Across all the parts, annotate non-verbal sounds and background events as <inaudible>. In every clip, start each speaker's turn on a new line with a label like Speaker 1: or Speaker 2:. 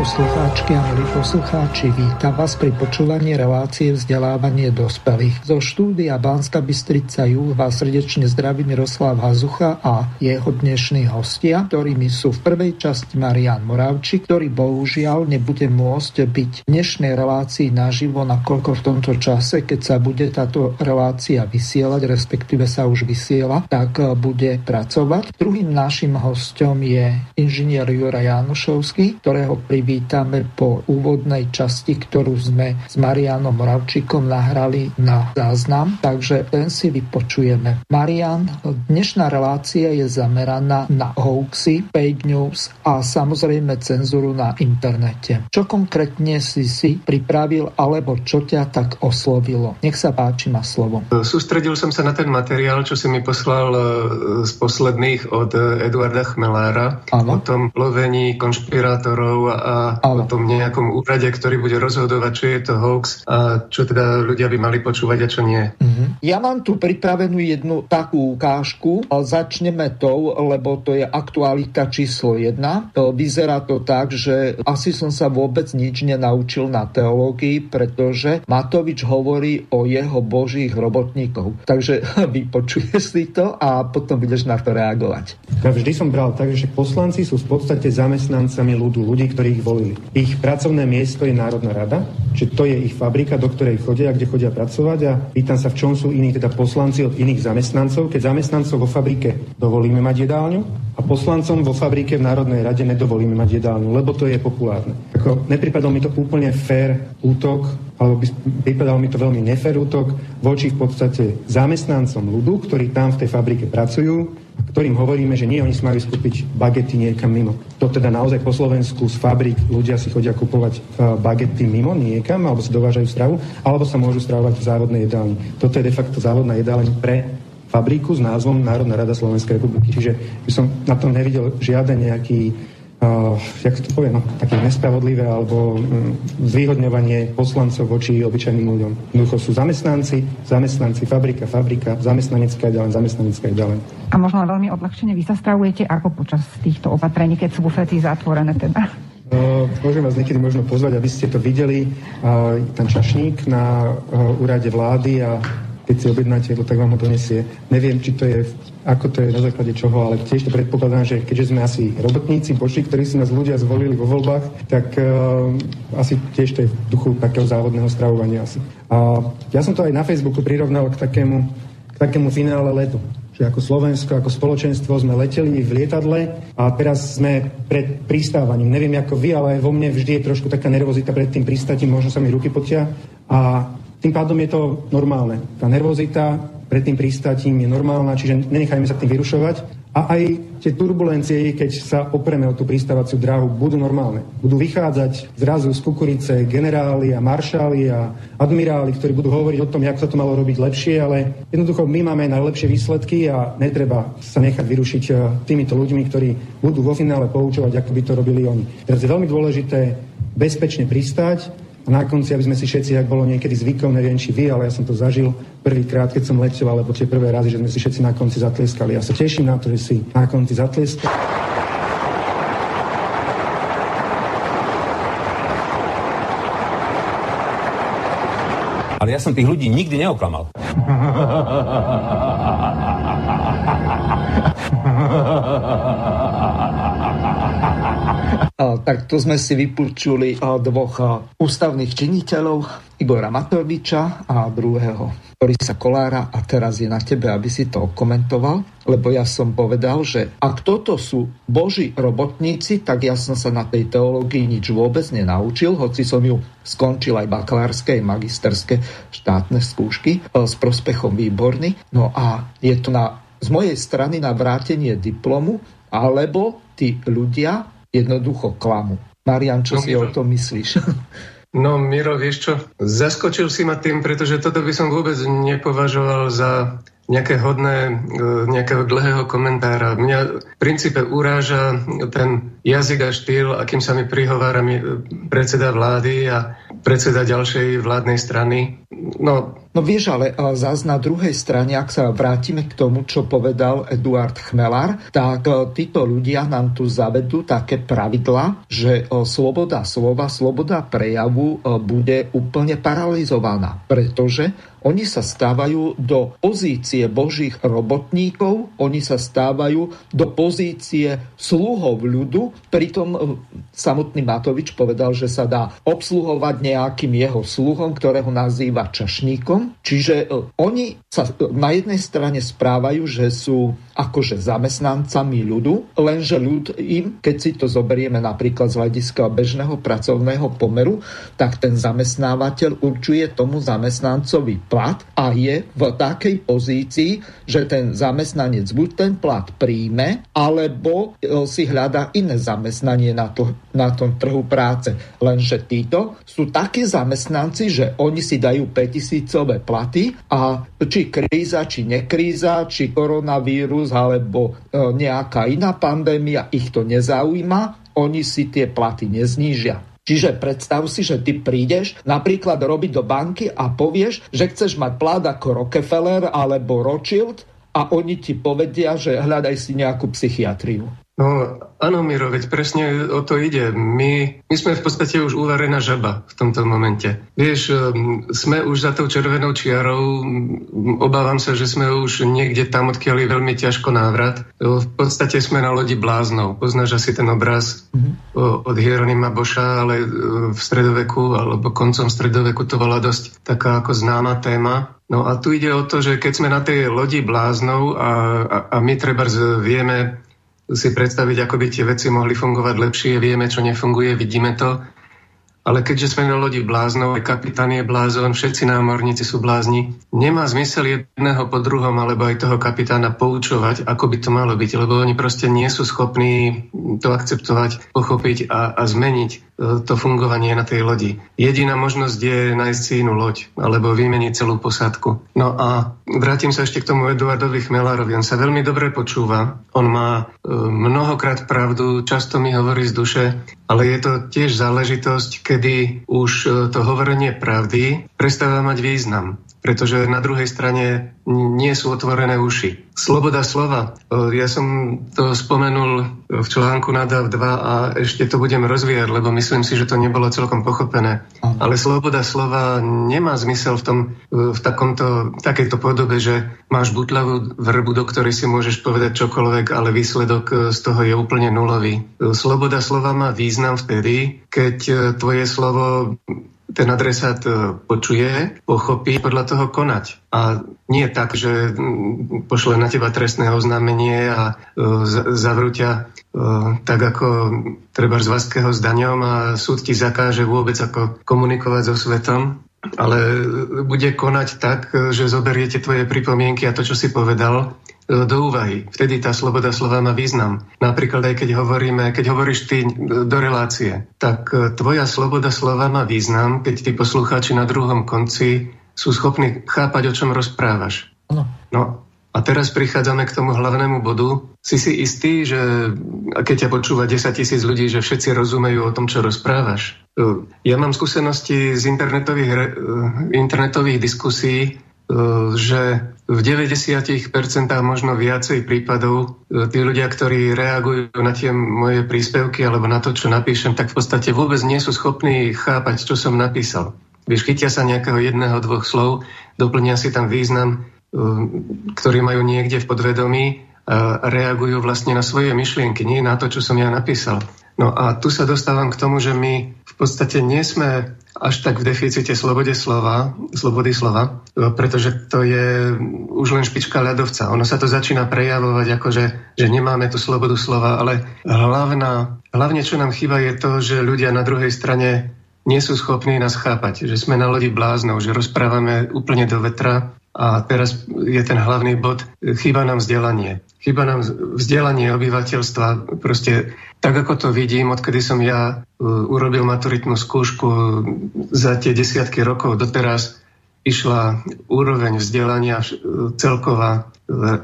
Speaker 1: Poslucháčky a milí poslucháči, vítam vás pri počúvaní relácie vzdelávanie dospelých. Zo štúdia Banska Bystrica Juh vás srdečne zdraví Miroslav Hazucha a jeho dnešní hostia, ktorými sú v prvej časti Marian Moravči, ktorý bohužiaľ nebude môcť byť v dnešnej relácii naživo, nakoľko v tomto čase, keď sa bude táto relácia vysielať, respektíve sa už vysiela, tak bude pracovať. Druhým našim hostom je inžinier Jura Janušovský, ktorého pri vítame po úvodnej časti, ktorú sme s Marianom Moravčíkom nahrali na záznam, takže ten si vypočujeme. Marian, dnešná relácia je zameraná na hoaxy, fake news a samozrejme cenzuru na internete. Čo konkrétne si si pripravil alebo čo ťa tak oslovilo? Nech sa páči, ma slovo.
Speaker 2: Sústredil som sa na ten materiál, čo si mi poslal e, z posledných od Eduarda Chmelára ano. o tom lovení konšpirátorov a o tom nejakom úrade, ktorý bude rozhodovať, či je to hoax a čo teda ľudia by mali počúvať a čo nie.
Speaker 1: Uh-huh. Ja mám tu pripravenú jednu takú ukážku. Začneme tou, lebo to je aktualita číslo jedna. Vyzerá to tak, že asi som sa vôbec nič nenaučil na teológii, pretože Matovič hovorí o jeho božích robotníkov. Takže <laughs> vypočuje si to a potom budeš na to reagovať.
Speaker 3: Ja vždy som bral tak, že poslanci sú v podstate zamestnancami ľudu, ľudí, ktorí ich volili. Ich pracovné miesto je Národná rada, čiže to je ich fabrika, do ktorej chodia, kde chodia pracovať a pýtam sa, v čom sú iní teda poslanci od iných zamestnancov, keď zamestnancov vo fabrike dovolíme mať jedálňu a poslancom vo fabrike v Národnej rade nedovolíme mať jedálňu, lebo to je populárne. Ako, nepripadol mi to úplne fair útok, alebo by, pripadal mi to veľmi nefér útok voči v podstate zamestnancom ľudu, ktorí tam v tej fabrike pracujú, ktorým hovoríme, že nie, oni si majú skúpiť bagety niekam mimo. To teda naozaj po Slovensku z fabrik ľudia si chodia kupovať e, bagety mimo niekam, alebo si dovážajú stravu, alebo sa môžu stravovať v závodnej jedálni. Toto je de facto závodná jedálň pre fabriku s názvom Národná rada Slovenskej republiky. Čiže by som na tom nevidel žiaden nejaký uh, jak to povie, no, také nespravodlivé alebo um, zvýhodňovanie poslancov voči obyčajným ľuďom. Jednoducho sú zamestnanci, zamestnanci, fabrika, fabrika, zamestnanecká ďalej, zamestnanecká ďalej.
Speaker 4: A možno veľmi odľahčene vy sa stravujete ako počas týchto opatrení, keď sú bufety zatvorené teda?
Speaker 3: Uh, môžem vás niekedy možno pozvať, aby ste to videli. Uh, ten čašník na uh, úrade vlády a keď si objednáte jedlo, tak vám ho donesie. Neviem, či to je, ako to je na základe čoho, ale tiež to predpokladám, že keďže sme asi robotníci, pošli, ktorí si nás ľudia zvolili vo voľbách, tak uh, asi tiež to je v duchu takého závodného stravovania asi. A ja som to aj na Facebooku prirovnal k takému, k takému finále letu že ako Slovensko, ako spoločenstvo sme leteli v lietadle a teraz sme pred pristávaním. Neviem ako vy, ale vo mne vždy je trošku taká nervozita pred tým pristatím, možno sa mi ruky potia a tým pádom je to normálne. Tá nervozita pred tým prístatím je normálna, čiže nenechajme sa tým vyrušovať. A aj tie turbulencie, keď sa opreme o tú pristávaciu dráhu, budú normálne. Budú vychádzať zrazu z kukurice generáli a maršáli a admiráli, ktorí budú hovoriť o tom, ako sa to malo robiť lepšie, ale jednoducho my máme najlepšie výsledky a netreba sa nechať vyrušiť eh, týmito ľuďmi, ktorí budú vo finále poučovať, ako by to robili oni. Teraz je veľmi dôležité bezpečne pristať, a na konci, aby sme si všetci, ak bolo niekedy zvykom, neviem či vy, ale ja som to zažil prvýkrát, keď som letel, alebo tie prvé razy, že sme si všetci na konci zatlieskali. Ja sa teším na to, že si na konci zatlieskali.
Speaker 5: Ale ja som tých ľudí nikdy neoklamal. <laughs>
Speaker 1: Tak to sme si vypočuli dvoch ústavných činiteľov, Igora Matoviča a druhého Borisa Kolára a teraz je na tebe, aby si to komentoval, lebo ja som povedal, že ak toto sú boží robotníci, tak ja som sa na tej teológii nič vôbec nenaučil, hoci som ju skončil aj bakalárske, aj magisterské štátne skúšky e, s prospechom výborný. No a je to na, z mojej strany na vrátenie diplomu, alebo tí ľudia jednoducho klamu. Marian, čo no, si Miro. o tom myslíš? <laughs>
Speaker 2: No, Miro, vieš čo, zaskočil si ma tým, pretože toto by som vôbec nepovažoval za nejaké hodné, e, nejakého dlhého komentára. Mňa v princípe uráža ten jazyk a štýl, akým sa mi prihovára predseda vlády a predseda ďalšej vládnej strany.
Speaker 1: No, no vieš, ale zás na druhej strane, ak sa vrátime k tomu, čo povedal Eduard Chmelar, tak e, títo ľudia nám tu zavedú také pravidla, že e, sloboda slova, sloboda prejavu e, bude úplne paralizovaná, pretože oni sa stávajú do pozície božích robotníkov, oni sa stávajú do pozície sluhov ľudu, pritom samotný Matovič povedal, že sa dá obsluhovať nejakým jeho sluhom, ktorého nazýva čašníkom. Čiže e, oni sa e, na jednej strane správajú, že sú akože zamestnancami ľudu, lenže ľud im, keď si to zoberieme napríklad z hľadiska bežného pracovného pomeru, tak ten zamestnávateľ určuje tomu zamestnancovi plat a je v takej pozícii, že ten zamestnanec buď ten plat príjme, alebo e, si hľadá iné zamestnanie na, to, na tom trhu práce. Lenže títo sú takí zamestnanci, že oni si dajú 5000 platy a či kríza, či nekríza, či koronavírus alebo e, nejaká iná pandémia ich to nezaujíma, oni si tie platy neznížia. Čiže predstav si, že ty prídeš napríklad robiť do banky a povieš, že chceš mať plat ako Rockefeller alebo Rothschild a oni ti povedia, že hľadaj si nejakú psychiatriu.
Speaker 2: No áno, Miro, veď presne o to ide. My, my sme v podstate už uvarená žaba v tomto momente. Vieš, um, sme už za tou červenou čiarou, obávam sa, že sme už niekde tam, odkiaľ je veľmi ťažko návrat. V podstate sme na lodi bláznov. Poznáš asi ten obraz mm-hmm. od Hieronima Boša, ale uh, v stredoveku alebo koncom stredoveku to bola dosť taká ako známa téma. No a tu ide o to, že keď sme na tej lodi bláznov a, a, a my treba vieme si predstaviť, ako by tie veci mohli fungovať lepšie. Vieme, čo nefunguje, vidíme to. Ale keďže sme na lodi bláznov, aj kapitán je blázon, všetci námorníci sú blázni, nemá zmysel jedného po druhom alebo aj toho kapitána poučovať, ako by to malo byť, lebo oni proste nie sú schopní to akceptovať, pochopiť a, a zmeniť e, to fungovanie na tej lodi. Jediná možnosť je nájsť si inú loď alebo vymeniť celú posádku. No a vrátim sa ešte k tomu Eduardovi Chmelárovi. On sa veľmi dobre počúva, on má e, mnohokrát pravdu, často mi hovorí z duše, ale je to tiež záležitosť, kedy už e, to hovorenie pravdy prestáva mať význam pretože na druhej strane nie sú otvorené uši. Sloboda slova. E, ja som to spomenul v článku na DAV 2 a ešte to budem rozvíjať, lebo myslím si, že to nebolo celkom pochopené. Ale sloboda slova nemá zmysel v, tom, e, v takomto, takejto podobe, že máš butľavú vrbu, do ktorej si môžeš povedať čokoľvek, ale výsledok z toho je úplne nulový. Sloboda slova má význam vtedy, keď tvoje slovo ten adresát e, počuje, pochopí, podľa toho konať. A nie tak, že pošle na teba trestné oznámenie a e, zavrú ťa e, tak ako treba z Vaského s daňom a súd ti zakáže vôbec ako komunikovať so svetom, ale bude konať tak, že zoberiete tvoje pripomienky a to, čo si povedal, do úvahy. Vtedy tá sloboda slova má význam. Napríklad aj keď hovoríme, keď hovoríš ty do relácie, tak e, tvoja sloboda slova má význam, keď tí poslucháči na druhom konci sú schopní chápať, o čom rozprávaš. No. no a teraz prichádzame k tomu hlavnému bodu. Si si istý, že keď ťa počúva 10 tisíc ľudí, že všetci rozumejú o tom, čo rozprávaš? E, ja mám skúsenosti z internetových, e, internetových diskusí, že v 90% možno viacej prípadov e, tí ľudia, ktorí reagujú na tie moje príspevky alebo na to, čo napíšem, tak v podstate vôbec nie sú schopní chápať, čo som napísal. Vieš, chytia sa nejakého jedného, dvoch slov, doplnia si tam význam, e, ktorý majú niekde v podvedomí a reagujú vlastne na svoje myšlienky, nie na to, čo som ja napísal. No a tu sa dostávam k tomu, že my v podstate nie sme až tak v deficite slobode slova, slobody slova, pretože to je už len špička ľadovca. Ono sa to začína prejavovať ako, že, že nemáme tú slobodu slova, ale hlavná, hlavne čo nám chýba je to, že ľudia na druhej strane nie sú schopní nás chápať, že sme na lodi bláznov, že rozprávame úplne do vetra A teraz je ten hlavný bod, chýba nám vzdelanie. Chýba nám vzdelanie obyvateľstva. Proste tak, ako to vidím, odkedy som ja uh, urobil maturitnú skúšku za tie desiatky rokov doteraz, išla úroveň vzdelania celková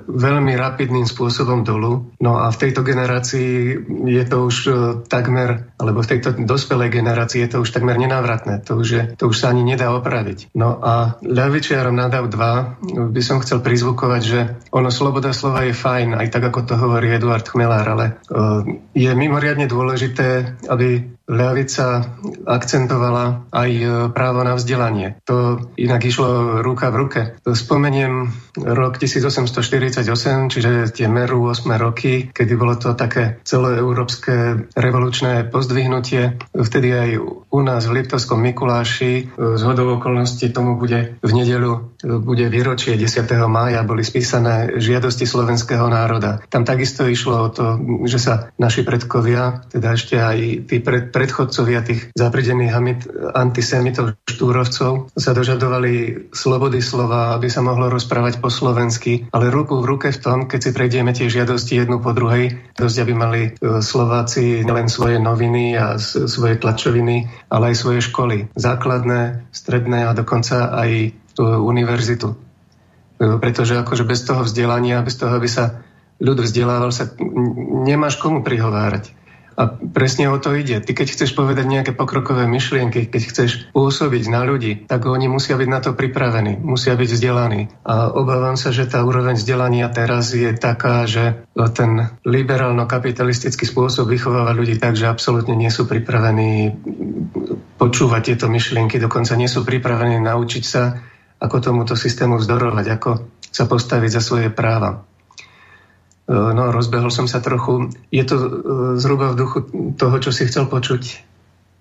Speaker 2: veľmi rapidným spôsobom dolu. No a v tejto generácii je to už e, takmer, alebo v tejto dospelej generácii je to už takmer nenávratné. To už, je, to už sa ani nedá opraviť. No a ľavičiarom na DAV 2 by som chcel prizvukovať, že ono sloboda slova je fajn, aj tak ako to hovorí Eduard Chmelár, ale e, je mimoriadne dôležité, aby ľavica akcentovala aj e, právo na vzdelanie. To inak išlo ruka v ruke. Spomeniem rok 1848, čiže tie meru 8 roky, kedy bolo to také celoeurópske revolučné pozdvihnutie. Vtedy aj u nás v Liptovskom Mikuláši e, z hodov okolností tomu bude v nedelu e, bude výročie 10. mája, boli spísané žiadosti slovenského národa. Tam takisto išlo o to, že sa naši predkovia, teda ešte aj tí pred, predchodcovia tých zapridených antisemitov, štúrovcov sa dožadovali slobody slova, aby sa mohlo rozprávať po slovensky, ale ruku v ruke v tom, keď si prejdieme tie žiadosti jednu po druhej, dosť aby mali e, Slováci nielen svoje noviny a svoje tlačoviny, ale aj svoje školy. Základné, stredné a dokonca aj univerzitu. E, pretože akože bez toho vzdelania, bez toho, aby sa ľud vzdelával, sa nemáš komu prihovárať. A presne o to ide. Ty keď chceš povedať nejaké pokrokové myšlienky, keď chceš pôsobiť na ľudí, tak oni musia byť na to pripravení, musia byť vzdelaní. A obávam sa, že tá úroveň vzdelania teraz je taká, že ten liberálno-kapitalistický spôsob vychováva ľudí tak, že absolútne nie sú pripravení počúvať tieto myšlienky, dokonca nie sú pripravení naučiť sa, ako tomuto systému vzdorovať, ako sa postaviť za svoje práva. E, no, rozbehol som sa trochu. Je to e, zhruba v duchu toho, čo si chcel počuť?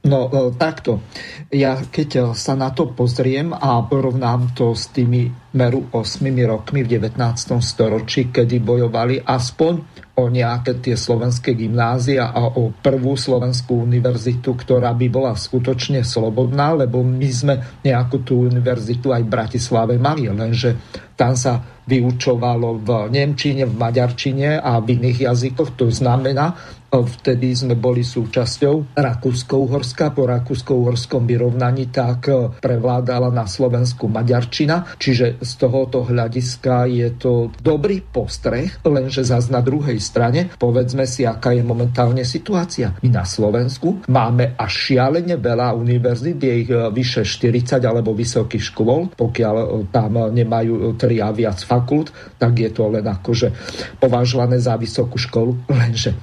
Speaker 1: No e, takto. Ja keď sa na to pozriem a porovnám to s tými meru 8 rokmi v 19. storočí, kedy bojovali aspoň o nejaké tie slovenské gymnázia a o prvú slovenskú univerzitu, ktorá by bola skutočne slobodná, lebo my sme nejakú tú univerzitu aj v Bratislave mali, lenže tam sa vyučovalo v Nemčine, v Maďarčine a v iných jazykoch. To znamená, vtedy sme boli súčasťou Rakúsko-Uhorska. Po Rakúsko-Uhorskom vyrovnaní tak prevládala na Slovensku Maďarčina. Čiže z tohoto hľadiska je to dobrý postreh, lenže zase na druhej strane povedzme si, aká je momentálne situácia. My na Slovensku máme až šialene veľa univerzít, je ich vyše 40 alebo vysokých škôl, pokiaľ tam nemajú tri a viac fakult, tak je to len akože považované za vysokú školu, lenže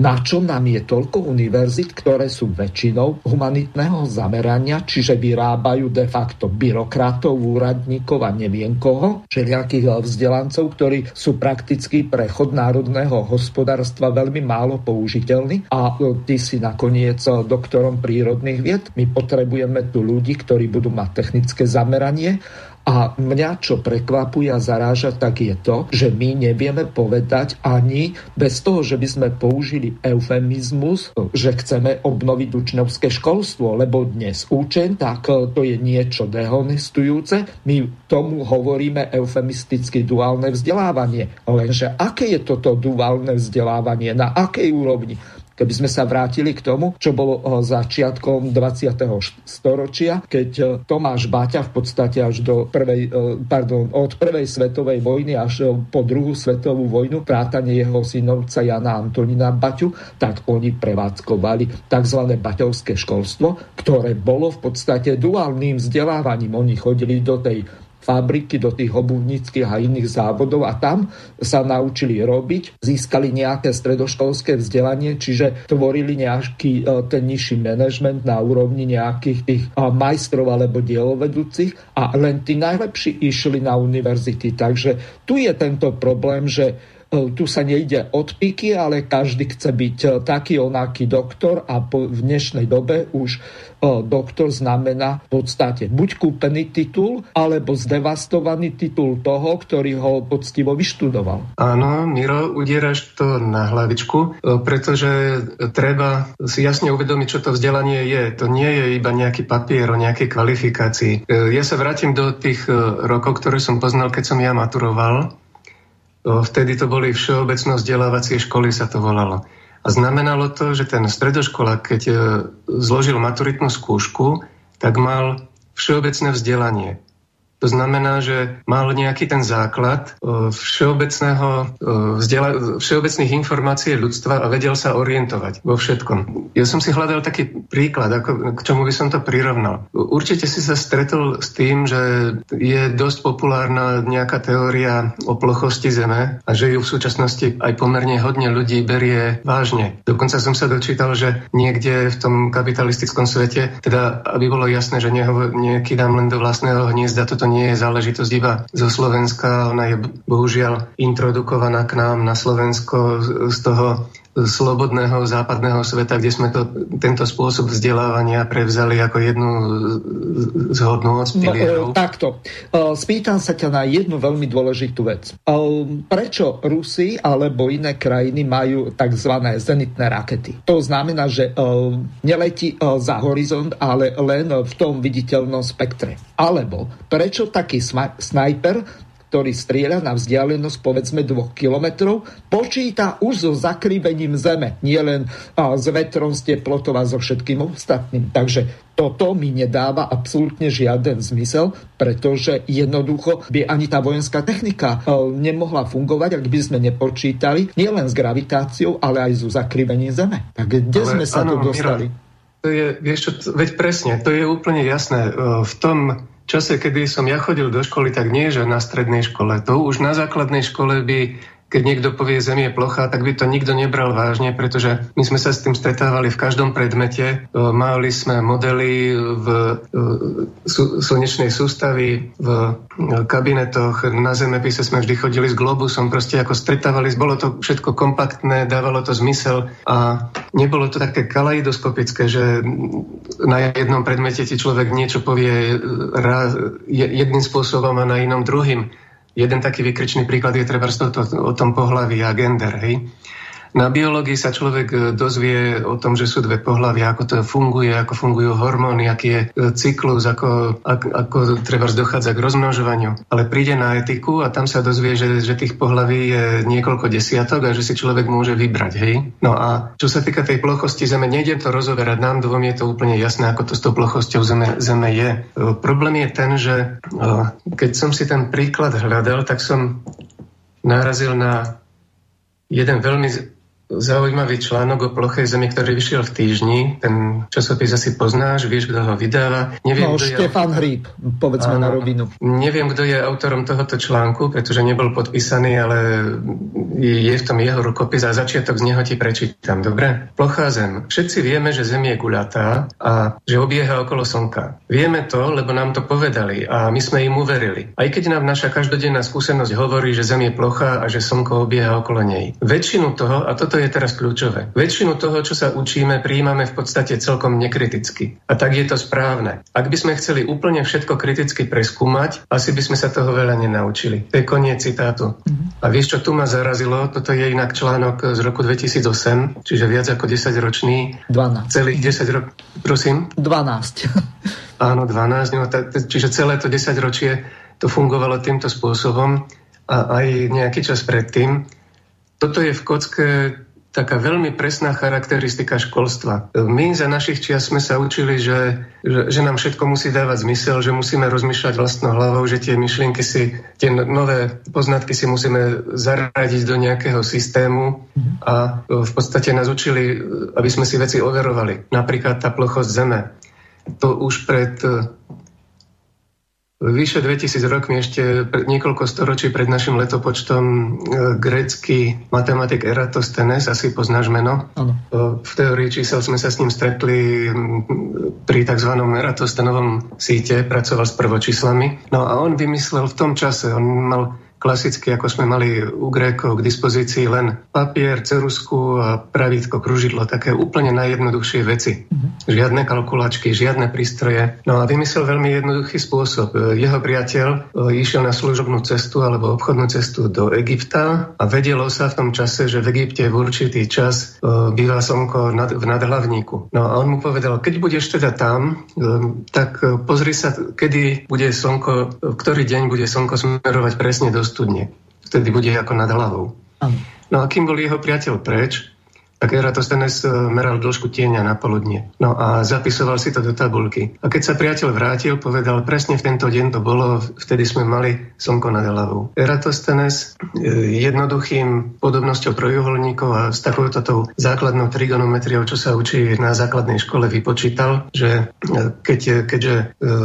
Speaker 1: na čo nám je toľko univerzit, ktoré sú väčšinou humanitného zamerania, čiže vyrábajú de facto byrokratov, úradníkov a neviem koho, všelijakých vzdelancov, ktorí sú prakticky pre chod národného hospodárstva veľmi málo použiteľní a ty si nakoniec doktorom prírodných vied. My potrebujeme tu ľudí, ktorí budú mať technické zameranie a mňa, čo prekvapuje a zaráža, tak je to, že my nevieme povedať ani bez toho, že by sme použili eufemizmus, že chceme obnoviť učňovské školstvo, lebo dnes učen, tak to je niečo dehonestujúce. My tomu hovoríme eufemisticky duálne vzdelávanie. Lenže aké je toto duálne vzdelávanie? Na akej úrovni? Keby sme sa vrátili k tomu, čo bolo eh, začiatkom 20. storočia, keď eh, Tomáš Baťa v podstate až do prvej, eh, pardon, od prvej svetovej vojny až po druhú svetovú vojnu, vrátanie jeho synovca Jana Antonina Baťu, tak oni prevádzkovali tzv. baťovské školstvo, ktoré bolo v podstate duálnym vzdelávaním. Oni chodili do tej fabriky, do tých obuvníckých a iných závodov a tam sa naučili robiť, získali nejaké stredoškolské vzdelanie, čiže tvorili nejaký e, ten nižší manažment na úrovni nejakých tých e, majstrov alebo dielovedúcich a len tí najlepší išli na univerzity. Takže tu je tento problém, že tu sa nejde od píky, ale každý chce byť taký onaký doktor a po, v dnešnej dobe už doktor znamená v podstate buď kúpený titul, alebo zdevastovaný titul toho, ktorý ho poctivo vyštudoval.
Speaker 2: Áno, Miro, udieraš to na hlavičku, pretože treba si jasne uvedomiť, čo to vzdelanie je. To nie je iba nejaký papier o nejakej kvalifikácii. E, ja sa vrátim do tých e, rokov, ktoré som poznal, keď som ja maturoval. Vtedy to boli všeobecno vzdelávacie školy, sa to volalo. A znamenalo to, že ten stredoškolák, keď e, zložil maturitnú skúšku, tak mal všeobecné vzdelanie. To znamená, že mal nejaký ten základ e, všeobecného, e, vzdiela, všeobecných informácií ľudstva a vedel sa orientovať vo všetkom. Ja som si hľadal taký príklad, ako, k čomu by som to prirovnal. Určite si sa stretol s tým, že je dosť populárna nejaká teória o plochosti Zeme a že ju v súčasnosti aj pomerne hodne ľudí berie vážne. Dokonca som sa dočítal, že niekde v tom kapitalistickom svete, teda aby bolo jasné, že neho, nekydám len do vlastného hniezda, toto nie je záležitosť iba zo Slovenska, ona je bohužiaľ introdukovaná k nám na Slovensko z toho slobodného západného sveta, kde sme to, tento spôsob vzdelávania prevzali ako jednu z hodnôt
Speaker 1: pilierov? No, takto. E, spýtam sa ťa na jednu veľmi dôležitú vec. E, prečo Rusi alebo iné krajiny majú tzv. zenitné rakety? To znamená, že neletí za horizont, ale len v tom viditeľnom spektre. Alebo prečo taký snajper ktorý strieľa na vzdialenosť povedzme 2 km, počíta už so zakrivením zeme, nielen s vetrom, s teplotou a so všetkým ostatným. Takže toto mi nedáva absolútne žiaden zmysel, pretože jednoducho by ani tá vojenská technika nemohla fungovať, ak by sme nepočítali nielen s gravitáciou, ale aj so zakrivením zeme. Tak kde ale, sme sa áno, tu dostali?
Speaker 2: Mira, to je, vieš čo, veď presne, to je úplne jasné. V tom čase, kedy som ja chodil do školy, tak nie, že na strednej škole. To už na základnej škole by keď niekto povie Zem je plocha, tak by to nikto nebral vážne, pretože my sme sa s tým stretávali v každom predmete. E, mali sme modely v e, slnečnej sústavy, v e, kabinetoch, na zemepise sme vždy chodili s globusom, proste ako stretávali, bolo to všetko kompaktné, dávalo to zmysel a nebolo to také kalaidoskopické, že na jednom predmete ti človek niečo povie jedným spôsobom a na inom druhým. Jeden taký vykričný príklad je treba o tom pohlaví a gender. Hej? Na biológii sa človek e, dozvie o tom, že sú dve pohľavia, ako to funguje, ako fungujú hormóny, aký je e, cyklus, ako, ako, treba dochádza k rozmnožovaniu. Ale príde na etiku a tam sa dozvie, že, že tých pohlaví je niekoľko desiatok a že si človek môže vybrať. Hej? No a čo sa týka tej plochosti Zeme, nejdem to rozoberať, nám dvom je to úplne jasné, ako to s tou plochosťou Zeme, Zeme je. E, problém je ten, že keď som si ten príklad hľadal, tak som narazil na jeden veľmi zaujímavý článok o plochej Zemi, ktorý vyšiel v týždni. Ten časopis asi poznáš, vieš, kto ho vydáva.
Speaker 1: Neviem, no, Štefan je... Hríb, povedzme Áno, na rovinu.
Speaker 2: Neviem, kto je autorom tohoto článku, pretože nebol podpísaný, ale je v tom jeho rukopis a začiatok z neho ti prečítam. Dobre? Plochá Zem. Všetci vieme, že Zem je guľatá a že obieha okolo Slnka. Vieme to, lebo nám to povedali a my sme im uverili. Aj keď nám naša každodenná skúsenosť hovorí, že Zem je plochá a že Slnko obieha okolo nej. Väčšinu toho, a toto je teraz kľúčové. Väčšinu toho, čo sa učíme, príjmame v podstate celkom nekriticky. A tak je to správne. Ak by sme chceli úplne všetko kriticky preskúmať, asi by sme sa toho veľa nenaučili. To je koniec citátu. Mm-hmm. A vieš, čo tu ma zarazilo? Toto je inak článok z roku 2008, čiže viac ako 10 ročný.
Speaker 1: 12.
Speaker 2: Celých 10 rokov. Prosím?
Speaker 1: 12. <laughs>
Speaker 2: Áno, 12. No, t- čiže celé to 10 ročie to fungovalo týmto spôsobom a aj nejaký čas predtým. Toto je v kocke taká veľmi presná charakteristika školstva. My za našich čias sme sa učili, že, že, že nám všetko musí dávať zmysel, že musíme rozmýšľať vlastnou hlavou, že tie myšlienky si, tie nové poznatky si musíme zaradiť do nejakého systému a v podstate nás učili, aby sme si veci overovali. Napríklad tá plochosť Zeme. To už pred Vyše 2000 rokmi, ešte niekoľko storočí pred našim letopočtom, e, grécky matematik Eratosthenes, asi poznáš meno.
Speaker 1: Ano.
Speaker 2: V teórii čísel sme sa s ním stretli pri tzv. Eratosthenovom síte, pracoval s prvočíslami. No a on vymyslel v tom čase, on mal klasicky, ako sme mali u Grékov k dispozícii len papier, cerusku a pravítko, kružidlo, také úplne najjednoduchšie veci. Mm-hmm. Žiadne kalkulačky, žiadne prístroje. No a vymyslel veľmi jednoduchý spôsob. Jeho priateľ e, išiel na služobnú cestu alebo obchodnú cestu do Egypta a vedelo sa v tom čase, že v Egypte v určitý čas e, býva slnko v nadhlavníku. No a on mu povedal, keď budeš teda tam, e, tak pozri sa, kedy bude slnko, ktorý deň bude slnko smerovať presne do studne. Vtedy bude ako nad hlavou. No a kým bol jeho priateľ preč, tak Eratosthenes eh, meral dĺžku tieňa na poludne. No a zapisoval si to do tabulky. A keď sa priateľ vrátil, povedal, presne v tento deň to bolo, vtedy sme mali slnko nad hlavou. Eratosthenes eh, jednoduchým podobnosťou trojuholníkov a s takouto tou základnou trigonometriou, čo sa učí na základnej škole, vypočítal, že eh, keď, keďže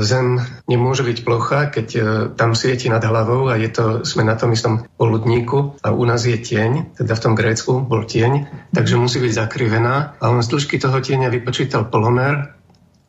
Speaker 2: Zem nemôže byť plocha, keď tam svieti nad hlavou a je to, sme na tom istom poludníku a u nás je tieň, teda v tom Grécku bol tieň, takže musí byť zakrivená. A on z dĺžky toho tieňa vypočítal polomer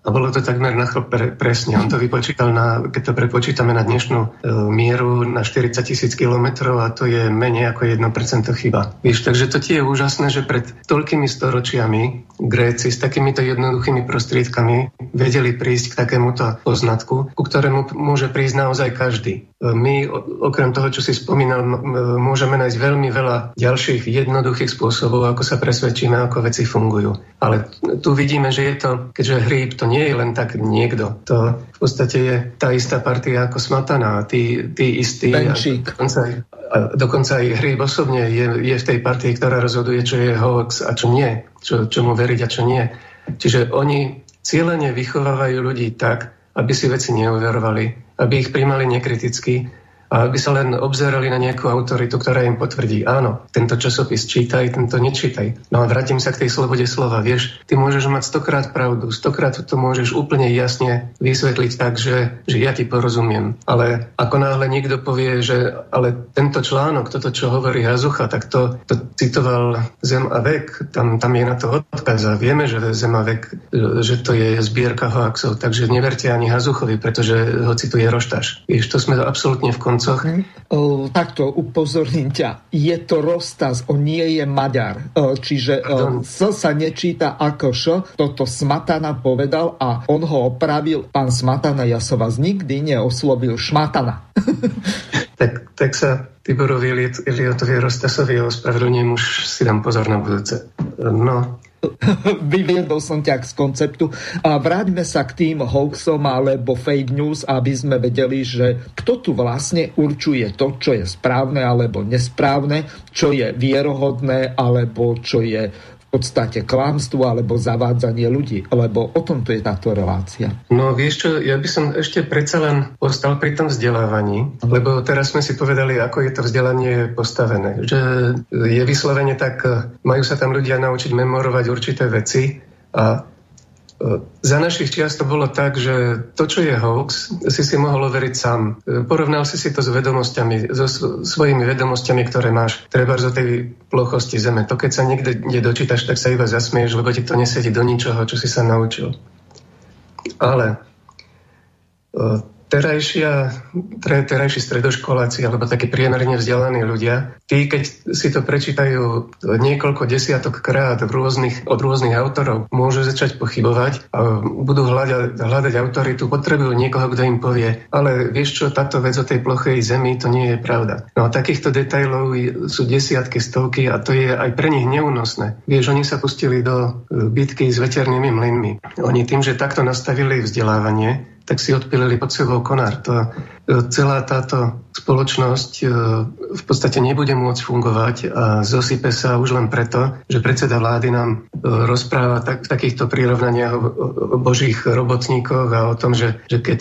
Speaker 2: a bolo to takmer na chlop pre, presne. On to vypočítal, na, keď to prepočítame na dnešnú e, mieru, na 40 tisíc kilometrov a to je menej ako 1% chyba. Víš, takže to tie je úžasné, že pred toľkými storočiami Gréci s takýmito jednoduchými prostriedkami vedeli prísť k takémuto poznatku, ku ktorému môže prísť naozaj každý. E, my, okrem toho, čo si spomínal, môžeme nájsť veľmi veľa ďalších jednoduchých spôsobov, ako sa presvedčíme, ako veci fungujú. Ale tu vidíme, že je to, keďže hríb to nie nie je len tak niekto. To v podstate je tá istá partia ako Smatana, tí, tí istí.
Speaker 1: Benčík.
Speaker 2: Dokonca, aj, dokonca aj Hryb osobne je, je v tej partii, ktorá rozhoduje, čo je hoax a čo nie, čo, čo mu veriť a čo nie. Čiže oni cieľene vychovávajú ľudí tak, aby si veci neuverovali, aby ich príjmali nekriticky a aby sa len obzerali na nejakú autoritu, ktorá im potvrdí, áno, tento časopis čítaj, tento nečítaj. No a vrátim sa k tej slobode slova. Vieš, ty môžeš mať stokrát pravdu, stokrát to môžeš úplne jasne vysvetliť tak, že, že ja ti porozumiem. Ale ako náhle niekto povie, že ale tento článok, toto, čo hovorí Hazucha, tak to, to citoval Zem a vek, tam, tam je na to odkaz a vieme, že Zem a vek, že to je zbierka hoaxov, takže neverte ani Hazuchovi, pretože ho cituje Roštaš. Vieš, to sme absolútne v kon koncoch.
Speaker 1: O, takto upozorním ťa. Je to Rostas, on nie je Maďar. O, čiže o, S sa nečíta ako Š. Toto Smatana povedal a on ho opravil. Pán Smatana, ja som vás nikdy neoslovil Šmatana. <laughs>
Speaker 2: tak, tak sa Tiborovi Iliotovi Rostasovi ospravedlňujem, už si dám pozor na budúce. No, <laughs>
Speaker 1: vyviedol som ťa z konceptu. A vráťme sa k tým hoaxom alebo fake news, aby sme vedeli, že kto tu vlastne určuje to, čo je správne alebo nesprávne, čo je vierohodné alebo čo je podstate klamstvo alebo zavádzanie ľudí, lebo o tom to je táto relácia.
Speaker 2: No vieš čo, ja by som ešte predsa len ostal pri tom vzdelávaní, lebo teraz sme si povedali, ako je to vzdelanie postavené. Že je vyslovene tak, majú sa tam ľudia naučiť memorovať určité veci a za našich čiast to bolo tak, že to, čo je hoax, si si mohol overiť sám. Porovnal si si to s vedomosťami, so svojimi vedomosťami, ktoré máš. Treba zo tej plochosti Zeme. To, keď sa niekde nedočítaš, tak sa iba zasmieš, lebo ti to nesedí do ničoho, čo si sa naučil. Ale terajšia, terajší stredoškoláci alebo takí priemerne vzdelaní ľudia, tí, keď si to prečítajú niekoľko desiatok krát v rôznych, od rôznych autorov, môžu začať pochybovať a budú hľadať, hľadať autoritu, potrebujú niekoho, kto im povie, ale vieš čo, táto vec o tej plochej zemi, to nie je pravda. No a takýchto detajlov sú desiatky, stovky a to je aj pre nich neúnosné. Vieš, oni sa pustili do bitky s veternými mlynmi. Oni tým, že takto nastavili vzdelávanie, tak si odpilili pod sebou konár. To, e, celá táto spoločnosť e, v podstate nebude môcť fungovať a zosype sa už len preto, že predseda vlády nám e, rozpráva tak, v takýchto prirovnaniach o, o božích robotníkoch a o tom, že, že keď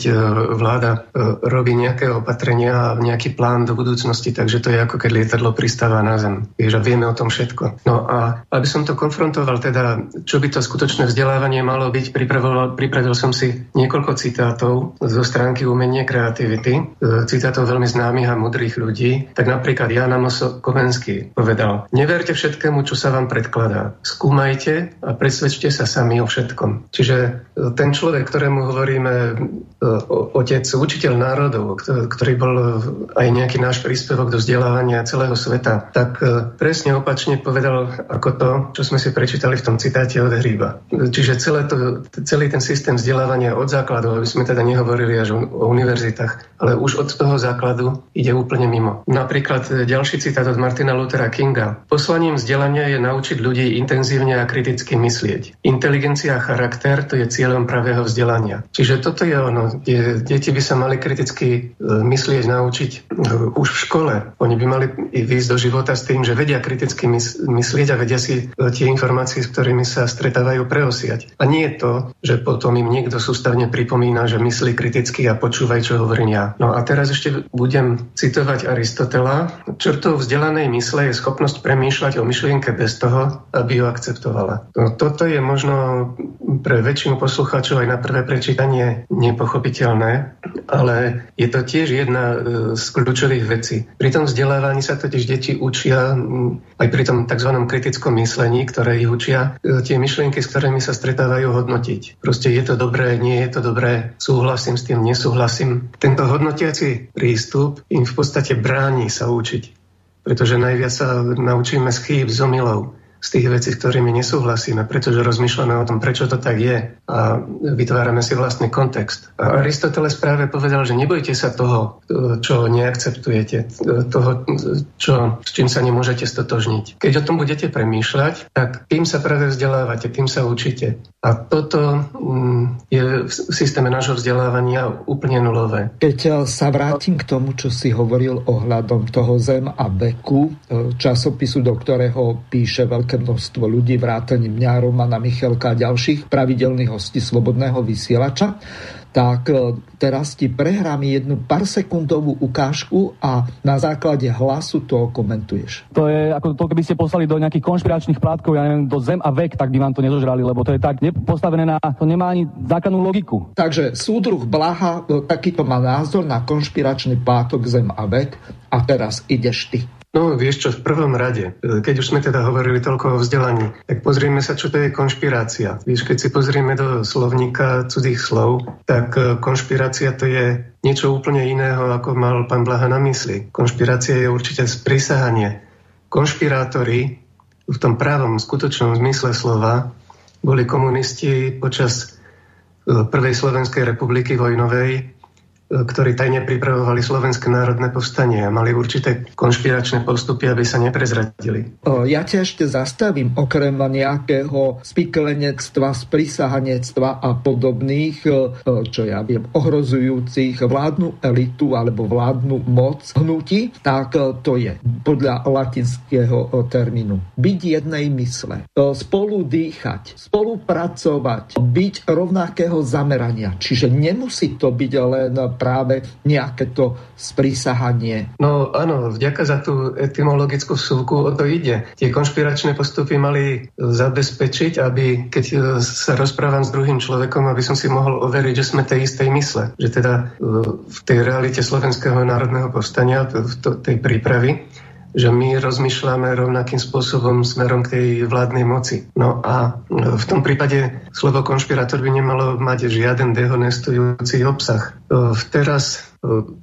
Speaker 2: vláda robí nejaké opatrenia a nejaký plán do budúcnosti, takže to je ako keď lietadlo pristáva na zem. Vieš, vieme o tom všetko. No a aby som to konfrontoval, teda čo by to skutočné vzdelávanie malo byť, pripravil, pripravil som si niekoľko citátov citátov zo stránky umenie kreativity, e, citátov veľmi známych a mudrých ľudí, tak napríklad Jan Amos Kovenský povedal, neverte všetkému, čo sa vám predkladá. Skúmajte a presvedčte sa sami o všetkom. Čiže e, ten človek, ktorému hovoríme e, otec, učiteľ národov, ktorý bol aj nejaký náš príspevok do vzdelávania celého sveta, tak presne opačne povedal ako to, čo sme si prečítali v tom citáte od Hríba. Čiže celé to, celý ten systém vzdelávania od základu, aby sme teda nehovorili až o univerzitách, ale už od toho základu ide úplne mimo. Napríklad e, ďalší citát od Martina Luthera Kinga. Poslaním vzdelania je naučiť ľudí intenzívne a kriticky myslieť. Inteligencia a charakter to je cieľom pravého vzdelania. Čiže toto je ono, kde deti by sa mali kriticky e, myslieť, naučiť e, už v škole. Oni by mali výjsť do života s tým, že vedia kriticky myslieť a vedia si tie informácie, s ktorými sa stretávajú, preosiať. A nie je to, že potom im niekto sústavne pripomína, že myslí kriticky a počúvaj, čo hovorím ja. No a teraz ešte budem citovať Aristotela. Črtou vzdelanej mysle je schopnosť premýšľať o myšlienke bez toho, aby ju akceptovala. No, toto je možno pre väčšinu poslucháčov aj na prvé prečítanie nepochopiteľné, ale je to tiež jedna e, z kľúčových vecí. Pri tom vzdelávaní sa totiž deti učia aj pri tom tzv. kritickom myslení, ktoré ich učia, e, tie myšlienky, s ktorými sa stretávajú, hodnotiť. Proste je to dobré, nie je to dobré, súhlasím s tým, nesúhlasím. Tento hodnotiaci prístup im v podstate bráni sa učiť, pretože najviac sa naučíme z chýb, z omylov z tých vecí, ktorými nesúhlasíme, pretože rozmýšľame o tom, prečo to tak je a vytvárame si vlastný kontext. A Aristoteles práve povedal, že nebojte sa toho, čo neakceptujete, toho, čo, s čím sa nemôžete stotožniť. Keď o tom budete premýšľať, tak tým sa práve vzdelávate, tým sa učíte. A toto mm, je v systéme nášho vzdelávania úplne nulové.
Speaker 1: Keď sa vrátim k tomu, čo si hovoril ohľadom toho zem a veku, e, časopisu, do ktorého píše veľké množstvo ľudí, vrátane mňa, Romana Michelka a ďalších pravidelných hostí Slobodného vysielača, tak e, teraz ti prehrám jednu pár sekundovú ukážku a na základe hlasu to komentuješ.
Speaker 6: To je ako to, keby ste poslali do nejakých konšpiračných plátkov, ja neviem, do zem a vek, tak by vám to nezožrali, lebo to je tak postavené na, to nemá ani základnú logiku.
Speaker 1: Takže súdruh Blaha, e, takýto má názor na konšpiračný plátok zem a vek a teraz ideš ty.
Speaker 2: No vieš čo, v prvom rade, keď už sme teda hovorili toľko o vzdelaní, tak pozrieme sa, čo to je konšpirácia. Vieš, keď si pozrieme do slovníka cudzích slov, tak e, konšpirácia to je niečo úplne iného, ako mal pán Blaha na mysli. Konšpirácia je určite sprísahanie. Konšpirátori v tom právom, skutočnom zmysle slova boli komunisti počas e, Prvej Slovenskej republiky vojnovej, ktorí tajne pripravovali Slovenské národné povstanie a mali určité konšpiračné postupy, aby sa neprezradili.
Speaker 1: Ja ťa ešte zastavím, okrem nejakého spiklenectva, sprisahanectva a podobných, čo ja viem, ohrozujúcich vládnu elitu alebo vládnu moc hnutí, tak to je podľa latinského termínu. Byť jednej mysle, spolu dýchať, spolupracovať, byť rovnakého zamerania. Čiže nemusí to byť len práve nejaké to sprísahanie.
Speaker 2: No áno, vďaka za tú etymologickú súku o to ide. Tie konšpiračné postupy mali zabezpečiť, aby keď sa rozprávam s druhým človekom, aby som si mohol overiť, že sme tej istej mysle. Že teda e, v tej realite Slovenského národného povstania, v tej prípravy, že my rozmýšľame rovnakým spôsobom smerom k tej vládnej moci. No a v tom prípade slovo konšpirátor by nemalo mať žiaden dehonestujúci obsah. Teraz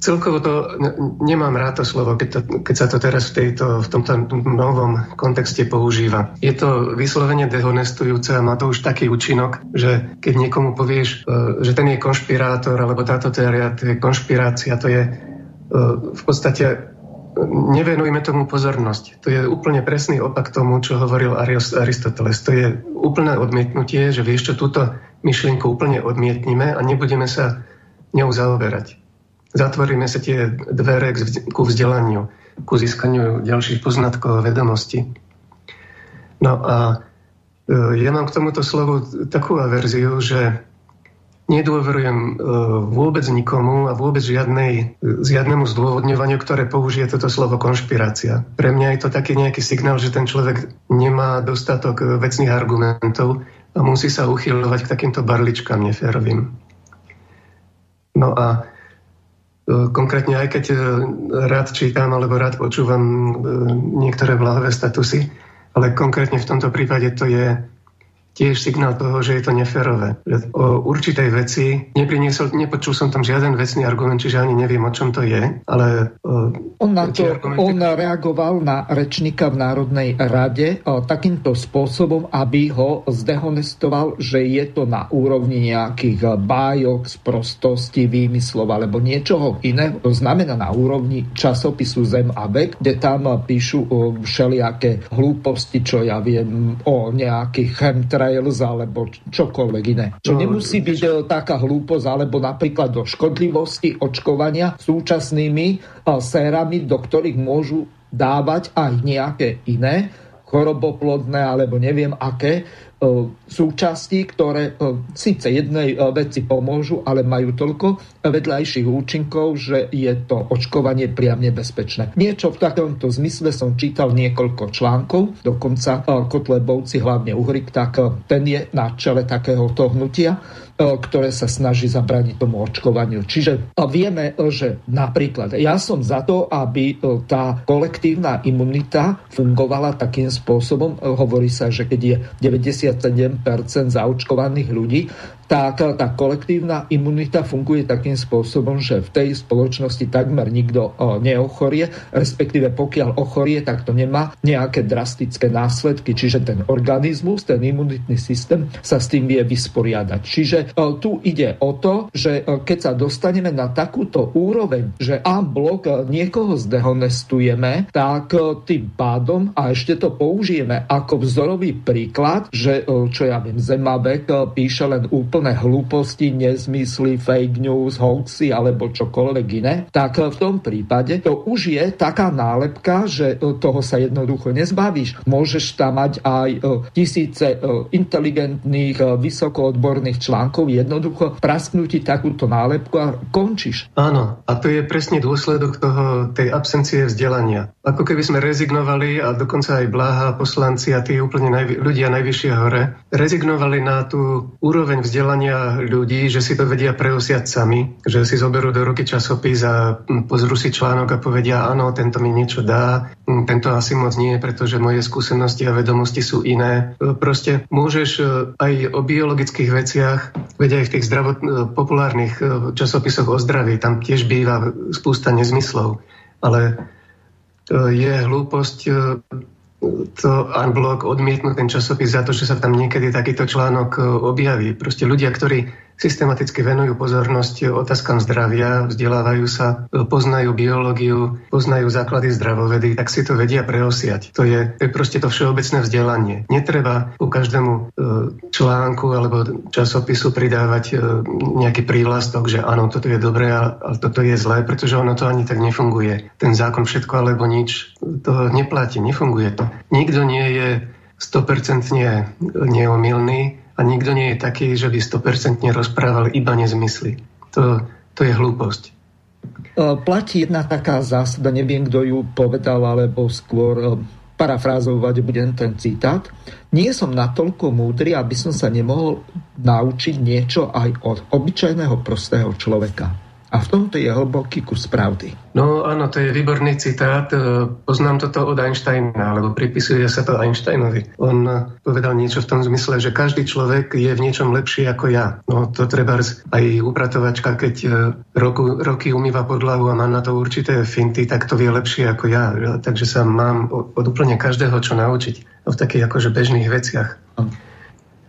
Speaker 2: celkovo to nemám rád to slovo, keď, to, keď sa to teraz v, tejto, v tomto novom kontexte používa. Je to vyslovene dehonestujúce a má to už taký účinok, že keď niekomu povieš, že ten je konšpirátor alebo táto teória, to je konšpirácia, to je v podstate nevenujme tomu pozornosť. To je úplne presný opak tomu, čo hovoril Aristoteles. To je úplné odmietnutie, že vieš čo, túto myšlienku úplne odmietnime a nebudeme sa ňou zaoberať. Zatvoríme sa tie dvere ku vzdelaniu, ku získaniu ďalších poznatkov a vedomostí. No a e, ja mám k tomuto slovu takú averziu, že nedôverujem e, vôbec nikomu a vôbec žiadnej, žiadnemu zdôvodňovaniu, ktoré použije toto slovo konšpirácia. Pre mňa je to taký nejaký signál, že ten človek nemá dostatok vecných argumentov a musí sa uchyľovať k takýmto barličkám neférovým. No a e, konkrétne aj keď e, rád čítam alebo rád počúvam e, niektoré blahové statusy, ale konkrétne v tomto prípade to je tiež signál toho, že je to neférové. O určitej veci nepriniesol, nepočul som tam žiaden vecný argument, čiže ani neviem, o čom to je, ale...
Speaker 1: On, na to, argumenty... on reagoval na rečníka v Národnej rade takýmto spôsobom, aby ho zdehonestoval, že je to na úrovni nejakých bájok, sprostosti, výmyslov alebo niečoho iného. To znamená na úrovni časopisu Zem a Vek, kde tam píšu všelijaké hlúposti, čo ja viem o nejakých chemtrách Trails alebo čokoľvek iné. Čo no, nemusí byť e, taká hlúposť, alebo napríklad do škodlivosti očkovania súčasnými e, sérami, do ktorých môžu dávať aj nejaké iné choroboplodné alebo neviem aké E, súčasti, ktoré e, síce jednej e, veci pomôžu, ale majú toľko vedľajších účinkov, že je to očkovanie priam nebezpečné. Niečo v takomto zmysle som čítal niekoľko článkov, dokonca Kotlebovci, hlavne Uhrik, tak ten je na čele takéhoto hnutia ktoré sa snaží zabrániť tomu očkovaniu. Čiže vieme, že napríklad ja som za to, aby tá kolektívna imunita fungovala takým spôsobom, hovorí sa, že keď je 97% zaočkovaných ľudí, tak tá kolektívna imunita funguje takým spôsobom, že v tej spoločnosti takmer nikto neochorie, respektíve pokiaľ ochorie, tak to nemá nejaké drastické následky, čiže ten organizmus, ten imunitný systém sa s tým vie vysporiadať. Čiže tu ide o to, že keď sa dostaneme na takúto úroveň, že a blok niekoho zdehonestujeme, tak tým pádom, a ešte to použijeme ako vzorový príklad, že čo ja viem, Zemabek píše len úplne úplné hlúposti, nezmysly, fake news, hoaxy alebo čokoľvek iné, tak v tom prípade to už je taká nálepka, že e, toho sa jednoducho nezbavíš. Môžeš tam mať aj e, tisíce e, inteligentných, vysokoodborných článkov, jednoducho prasknúť ti takúto nálepku a končíš.
Speaker 2: Áno, a to je presne dôsledok toho, tej absencie vzdelania. Ako keby sme rezignovali, a dokonca aj Bláha, poslanci a tí úplne najvi- ľudia najvyššie hore, rezignovali na tú úroveň vzdelania vzdelania ľudí, že si to vedia preosiať sami, že si zoberú do ruky časopis a hm, pozrú si článok a povedia, áno, tento mi niečo dá, hm, tento asi moc nie, pretože moje skúsenosti a vedomosti sú iné. E, proste môžeš e, aj o biologických veciach, vedia aj v tých zdravot, e, populárnych časopisoch o zdraví, tam tiež býva spústa nezmyslov. Ale je hlúposť to unblock odmietnúť ten časopis za to, že sa tam niekedy takýto článok e, objaví. Proste ľudia, ktorí systematicky venujú pozornosť otázkam zdravia, vzdelávajú sa, poznajú biológiu, poznajú základy zdravovedy, tak si to vedia preosiať. To je, je proste to všeobecné vzdelanie. Netreba ku každému e, článku alebo časopisu pridávať e, nejaký prívlastok, že áno, toto je dobré, ale toto je zlé, pretože ono to ani tak nefunguje. Ten zákon všetko alebo nič, to neplatí, nefunguje to. Nikto nie je 100% neomilný, a nikto nie je taký, že by 100% rozprával iba nezmysly. To, to je hlúposť. E,
Speaker 1: platí jedna taká zásada, neviem, kto ju povedal, alebo skôr e, parafrázovať budem ten citát. Nie som natoľko múdry, aby som sa nemohol naučiť niečo aj od obyčajného prostého človeka. A v tomto je hlboký kus pravdy.
Speaker 2: No áno, to je výborný citát. E, poznám toto od Einsteina, alebo pripisuje sa to Einsteinovi. On povedal niečo v tom zmysle, že každý človek je v niečom lepší ako ja. No to treba aj upratovačka, keď e, roku, roky umýva podlahu a má na to určité finty, tak to vie lepšie ako ja. Takže sa mám od úplne každého čo naučiť v takých akože bežných veciach.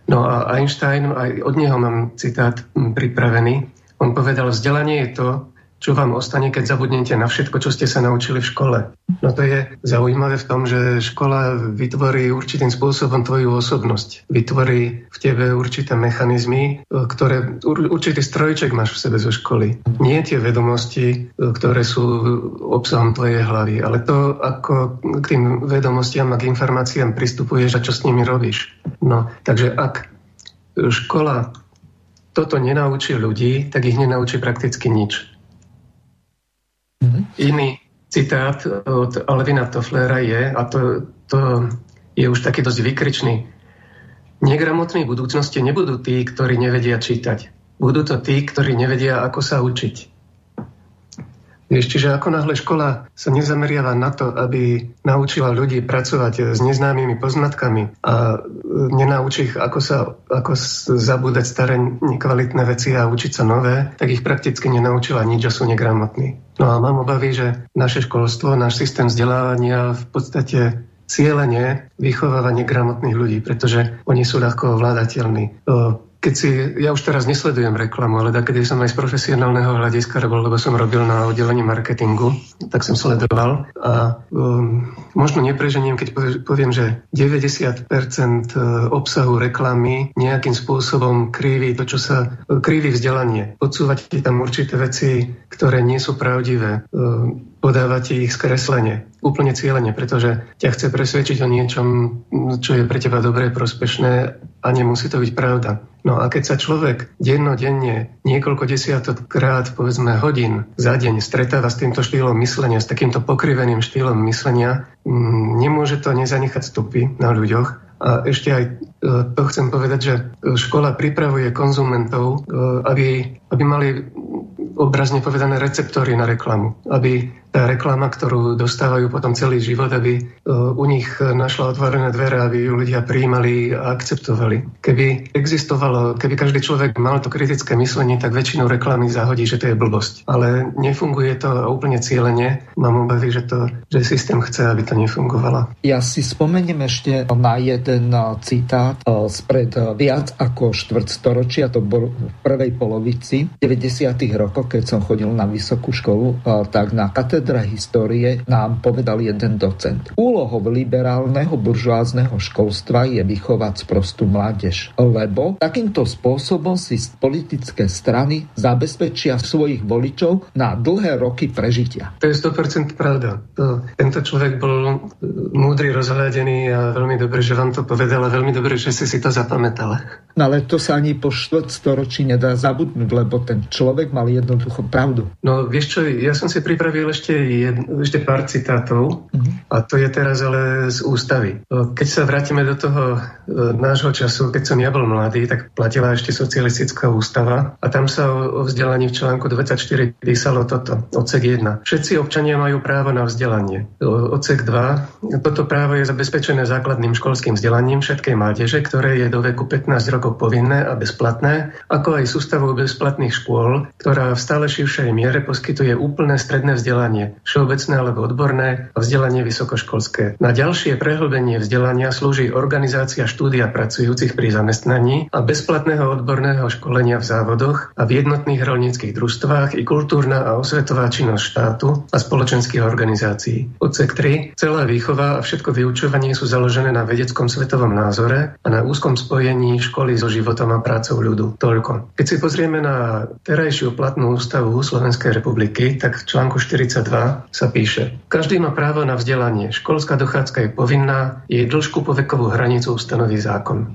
Speaker 2: No a Einstein, aj od neho mám citát pripravený. On povedal, vzdelanie je to, čo vám ostane, keď zabudnete na všetko, čo ste sa naučili v škole. No to je zaujímavé v tom, že škola vytvorí určitým spôsobom tvoju osobnosť. Vytvorí v tebe určité mechanizmy, ktoré určitý strojček máš v sebe zo školy. Nie tie vedomosti, ktoré sú obsahom tvojej hlavy, ale to, ako k tým vedomostiam a k informáciám pristupuješ a čo s nimi robíš. No, takže ak škola toto nenaučí ľudí, tak ich nenaučí prakticky nič. Mm-hmm. Iný citát od Alvina Tofflera je, a to, to je už taký dosť vykričný, negramotní budúcnosti nebudú tí, ktorí nevedia čítať. budú to tí, ktorí nevedia, ako sa učiť. Vieš, čiže ako náhle škola sa nezameriava na to, aby naučila ľudí pracovať s neznámymi poznatkami a nenaučí ich, ako, sa, ako zabúdať staré nekvalitné veci a učiť sa nové, tak ich prakticky nenaučila nič a sú negramotní. No a mám obavy, že naše školstvo, náš systém vzdelávania v podstate cieľene vychováva negramotných ľudí, pretože oni sú ľahko ovládateľní keď si, ja už teraz nesledujem reklamu, ale keď som aj z profesionálneho hľadiska robil, lebo som robil na oddelení marketingu, tak som sledoval a um, možno nepreženiem, keď poviem, že 90% e, obsahu reklamy nejakým spôsobom kriví to, čo sa, kriví vzdelanie. Podsúvate tam určité veci, ktoré nie sú pravdivé. Um, podávate ich skreslenie, úplne cieľene, pretože ťa chce presvedčiť o niečom, čo je pre teba dobré, prospešné a nemusí to byť pravda. No a keď sa človek dennodenne niekoľko desiatok krát, povedzme hodín za deň stretáva s týmto štýlom myslenia, s takýmto pokriveným štýlom myslenia, mm, nemôže to nezanechať stopy na ľuďoch. A ešte aj e, to chcem povedať, že škola pripravuje konzumentov, e, aby, aby mali obrazne povedané receptory na reklamu, aby tá reklama, ktorú dostávajú potom celý život, aby e, u nich našla otvorené dvere, aby ju ľudia prijímali a akceptovali. Keby existovalo, keby každý človek mal to kritické myslenie, tak väčšinu reklamy zahodí, že to je blbosť. Ale nefunguje to úplne cieľene. Mám obavy, že, to, že systém chce, aby to nefungovalo.
Speaker 1: Ja si spomeniem ešte na jeden e, citát e, spred viac ako štvrtstoročia, to bol v prvej polovici 90. rokov, keď som chodil na vysokú školu, tak na katedre katedra histórie nám povedal jeden docent. Úlohou liberálneho buržoázneho školstva je vychovať sprostú mládež, lebo takýmto spôsobom si politické strany zabezpečia svojich voličov na dlhé roky prežitia.
Speaker 2: To je 100% pravda. To, tento človek bol e, múdry, rozhľadený a veľmi dobre, že vám to povedal a veľmi dobre, že si si to zapamätal.
Speaker 1: No ale to sa ani po štvrt storočí nedá zabudnúť, lebo ten človek mal jednoducho pravdu.
Speaker 2: No vieš čo, ja som si pripravil ešte jed, ešte pár citátov mm-hmm. a to je teraz ale z ústavy. Keď sa vrátime do toho e, nášho času, keď som ja bol mladý, tak platila ešte socialistická ústava a tam sa o, o vzdelaní v článku 24 písalo toto, odsek 1. Všetci občania majú právo na vzdelanie. Odsek 2. Toto právo je zabezpečené základným školským vzdelaním všetkej mládeže, ktoré je do veku 15 rokov povinné a bezplatné, ako aj sústavou bezplatných škôl, ktorá v stále širšej miere poskytuje úplné stredné vzdelanie všeobecné alebo odborné a vzdelanie vysokoškolské. Na ďalšie prehlbenie vzdelania slúži organizácia štúdia pracujúcich pri zamestnaní a bezplatného odborného školenia v závodoch a v jednotných rolníckých družstvách i kultúrna a osvetová činnosť štátu a spoločenských organizácií. Odsek 3. Celá výchova a všetko vyučovanie sú založené na vedeckom svetovom názore a na úzkom spojení školy so životom a prácou ľudu. Toľko. Keď si pozrieme na terajšiu platnú ústavu Slovenskej republiky, tak v článku 42 sa píše Každý má právo na vzdelanie. Školská dochádzka je povinná, jej dĺžku po vekovú hranicu ustanoví zákon.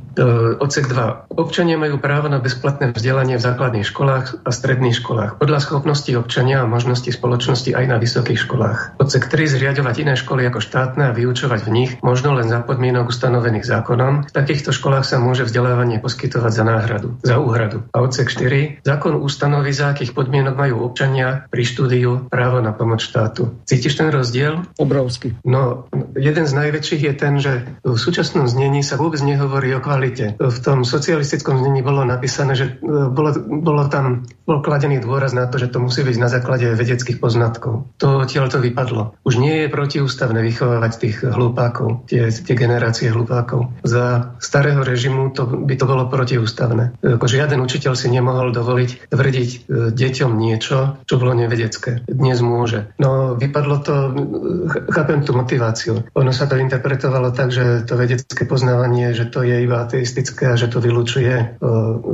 Speaker 2: Odsek 2. Občania majú právo na bezplatné vzdelanie v základných školách a stredných školách podľa schopností občania a možností spoločnosti aj na vysokých školách. Odsek 3. Zriadovať iné školy ako štátne a vyučovať v nich možno len za podmienok ustanovených zákonom. V takýchto školách sa môže vzdelávanie poskytovať za náhradu, za úhradu. A odsek 4. Zákon ustanoví, za akých podmienok majú občania pri štúdiu právo na pomoc štátu. Cítiš ten rozdiel?
Speaker 1: Obrovský.
Speaker 2: No, jeden z najväčších je ten, že v súčasnom znení sa vôbec nehovorí o kvalite. V tom socialistickom znení bolo napísané, že e, bolo, bolo tam bol kladený dôraz na to, že to musí byť na základe vedeckých poznatkov. To odtiaľ to vypadlo. Už nie je protiústavné vychovávať tých hlupákov, tie, tie generácie hlupákov. Za starého režimu to, by to bolo protiústavné. Ako žiaden učiteľ si nemohol dovoliť tvrdiť e, deťom niečo, čo bolo nevedecké. Dnes môže. No vypadlo to, chápem tú motiváciu. Ono sa to interpretovalo tak, že to vedecké poznávanie, že to je iba ateistické a že to vylučuje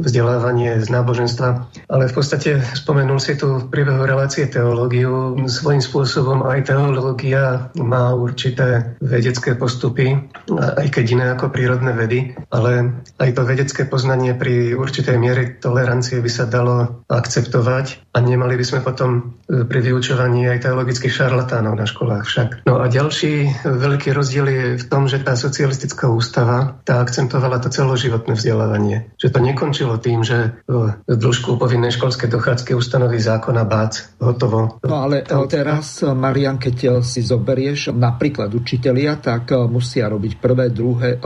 Speaker 2: vzdelávanie z náboženstva. Ale v podstate spomenul si tu v priebehu relácie teológiu. Svojím spôsobom aj teológia má určité vedecké postupy, aj keď iné ako prírodné vedy, ale aj to vedecké poznanie pri určitej miere tolerancie by sa dalo akceptovať a nemali by sme potom pri vyučovaní aj teologických šarlatánov na školách však. No a ďalší veľký rozdiel je v tom, že tá socialistická ústava tá akcentovala to celoživotné vzdelávanie. Že to nekončilo tým, že dĺžku povinnej školskej dochádzky ustanoví zákona bác, hotovo.
Speaker 1: No ale teraz, Marian, keď si zoberieš napríklad učitelia, tak musia robiť prvé, druhé,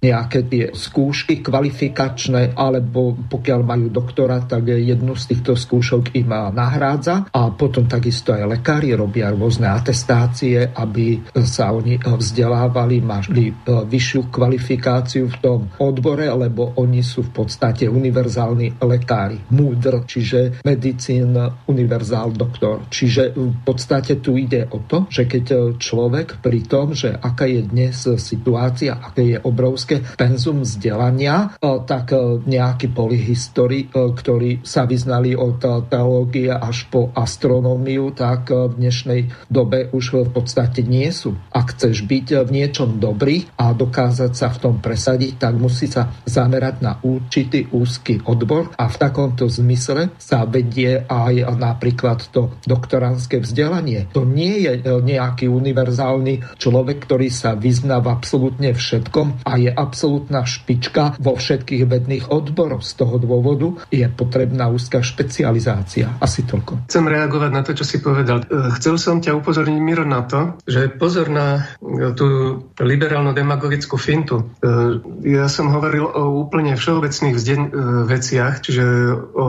Speaker 1: nejaké tie skúšky kvalifikačné, alebo pokiaľ majú doktora, tak jednu z týchto skúšok im nahrádza a potom takisto aj lekári robia rôzne atestácie, aby sa oni vzdelávali, mali e, vyššiu kvalifikáciu v tom odbore, lebo oni sú v podstate univerzálni lekári. Múdr, čiže medicín, univerzál, doktor. Čiže v podstate tu ide o to, že keď človek pri tom, že aká je dnes situácia, aké je obrovské penzum vzdelania, e, tak e, nejaký polyhistori, ktorí sa vyznali od teológie až po astronómiu, tak v dnešnej dobe už v podstate nie sú. Ak chceš byť v niečom dobrý a dokázať sa v tom presadiť, tak musí sa zamerať na určitý úzky odbor a v takomto zmysle sa vedie aj napríklad to doktoránske vzdelanie. To nie je nejaký univerzálny človek, ktorý sa vyzná v absolútne všetkom a je absolútna špička vo všetkých vedných odboroch. Z toho dôvodu je potrebná úzka špecializácia. Asi toľko.
Speaker 2: Chcem reagovať na to, čo si povedal. E, chcel som ťa upozorniť, Miro, na to, že pozor na e, tú liberálno-demagogickú fintu. E, ja som hovoril o úplne všeobecných vzde- veciach, čiže o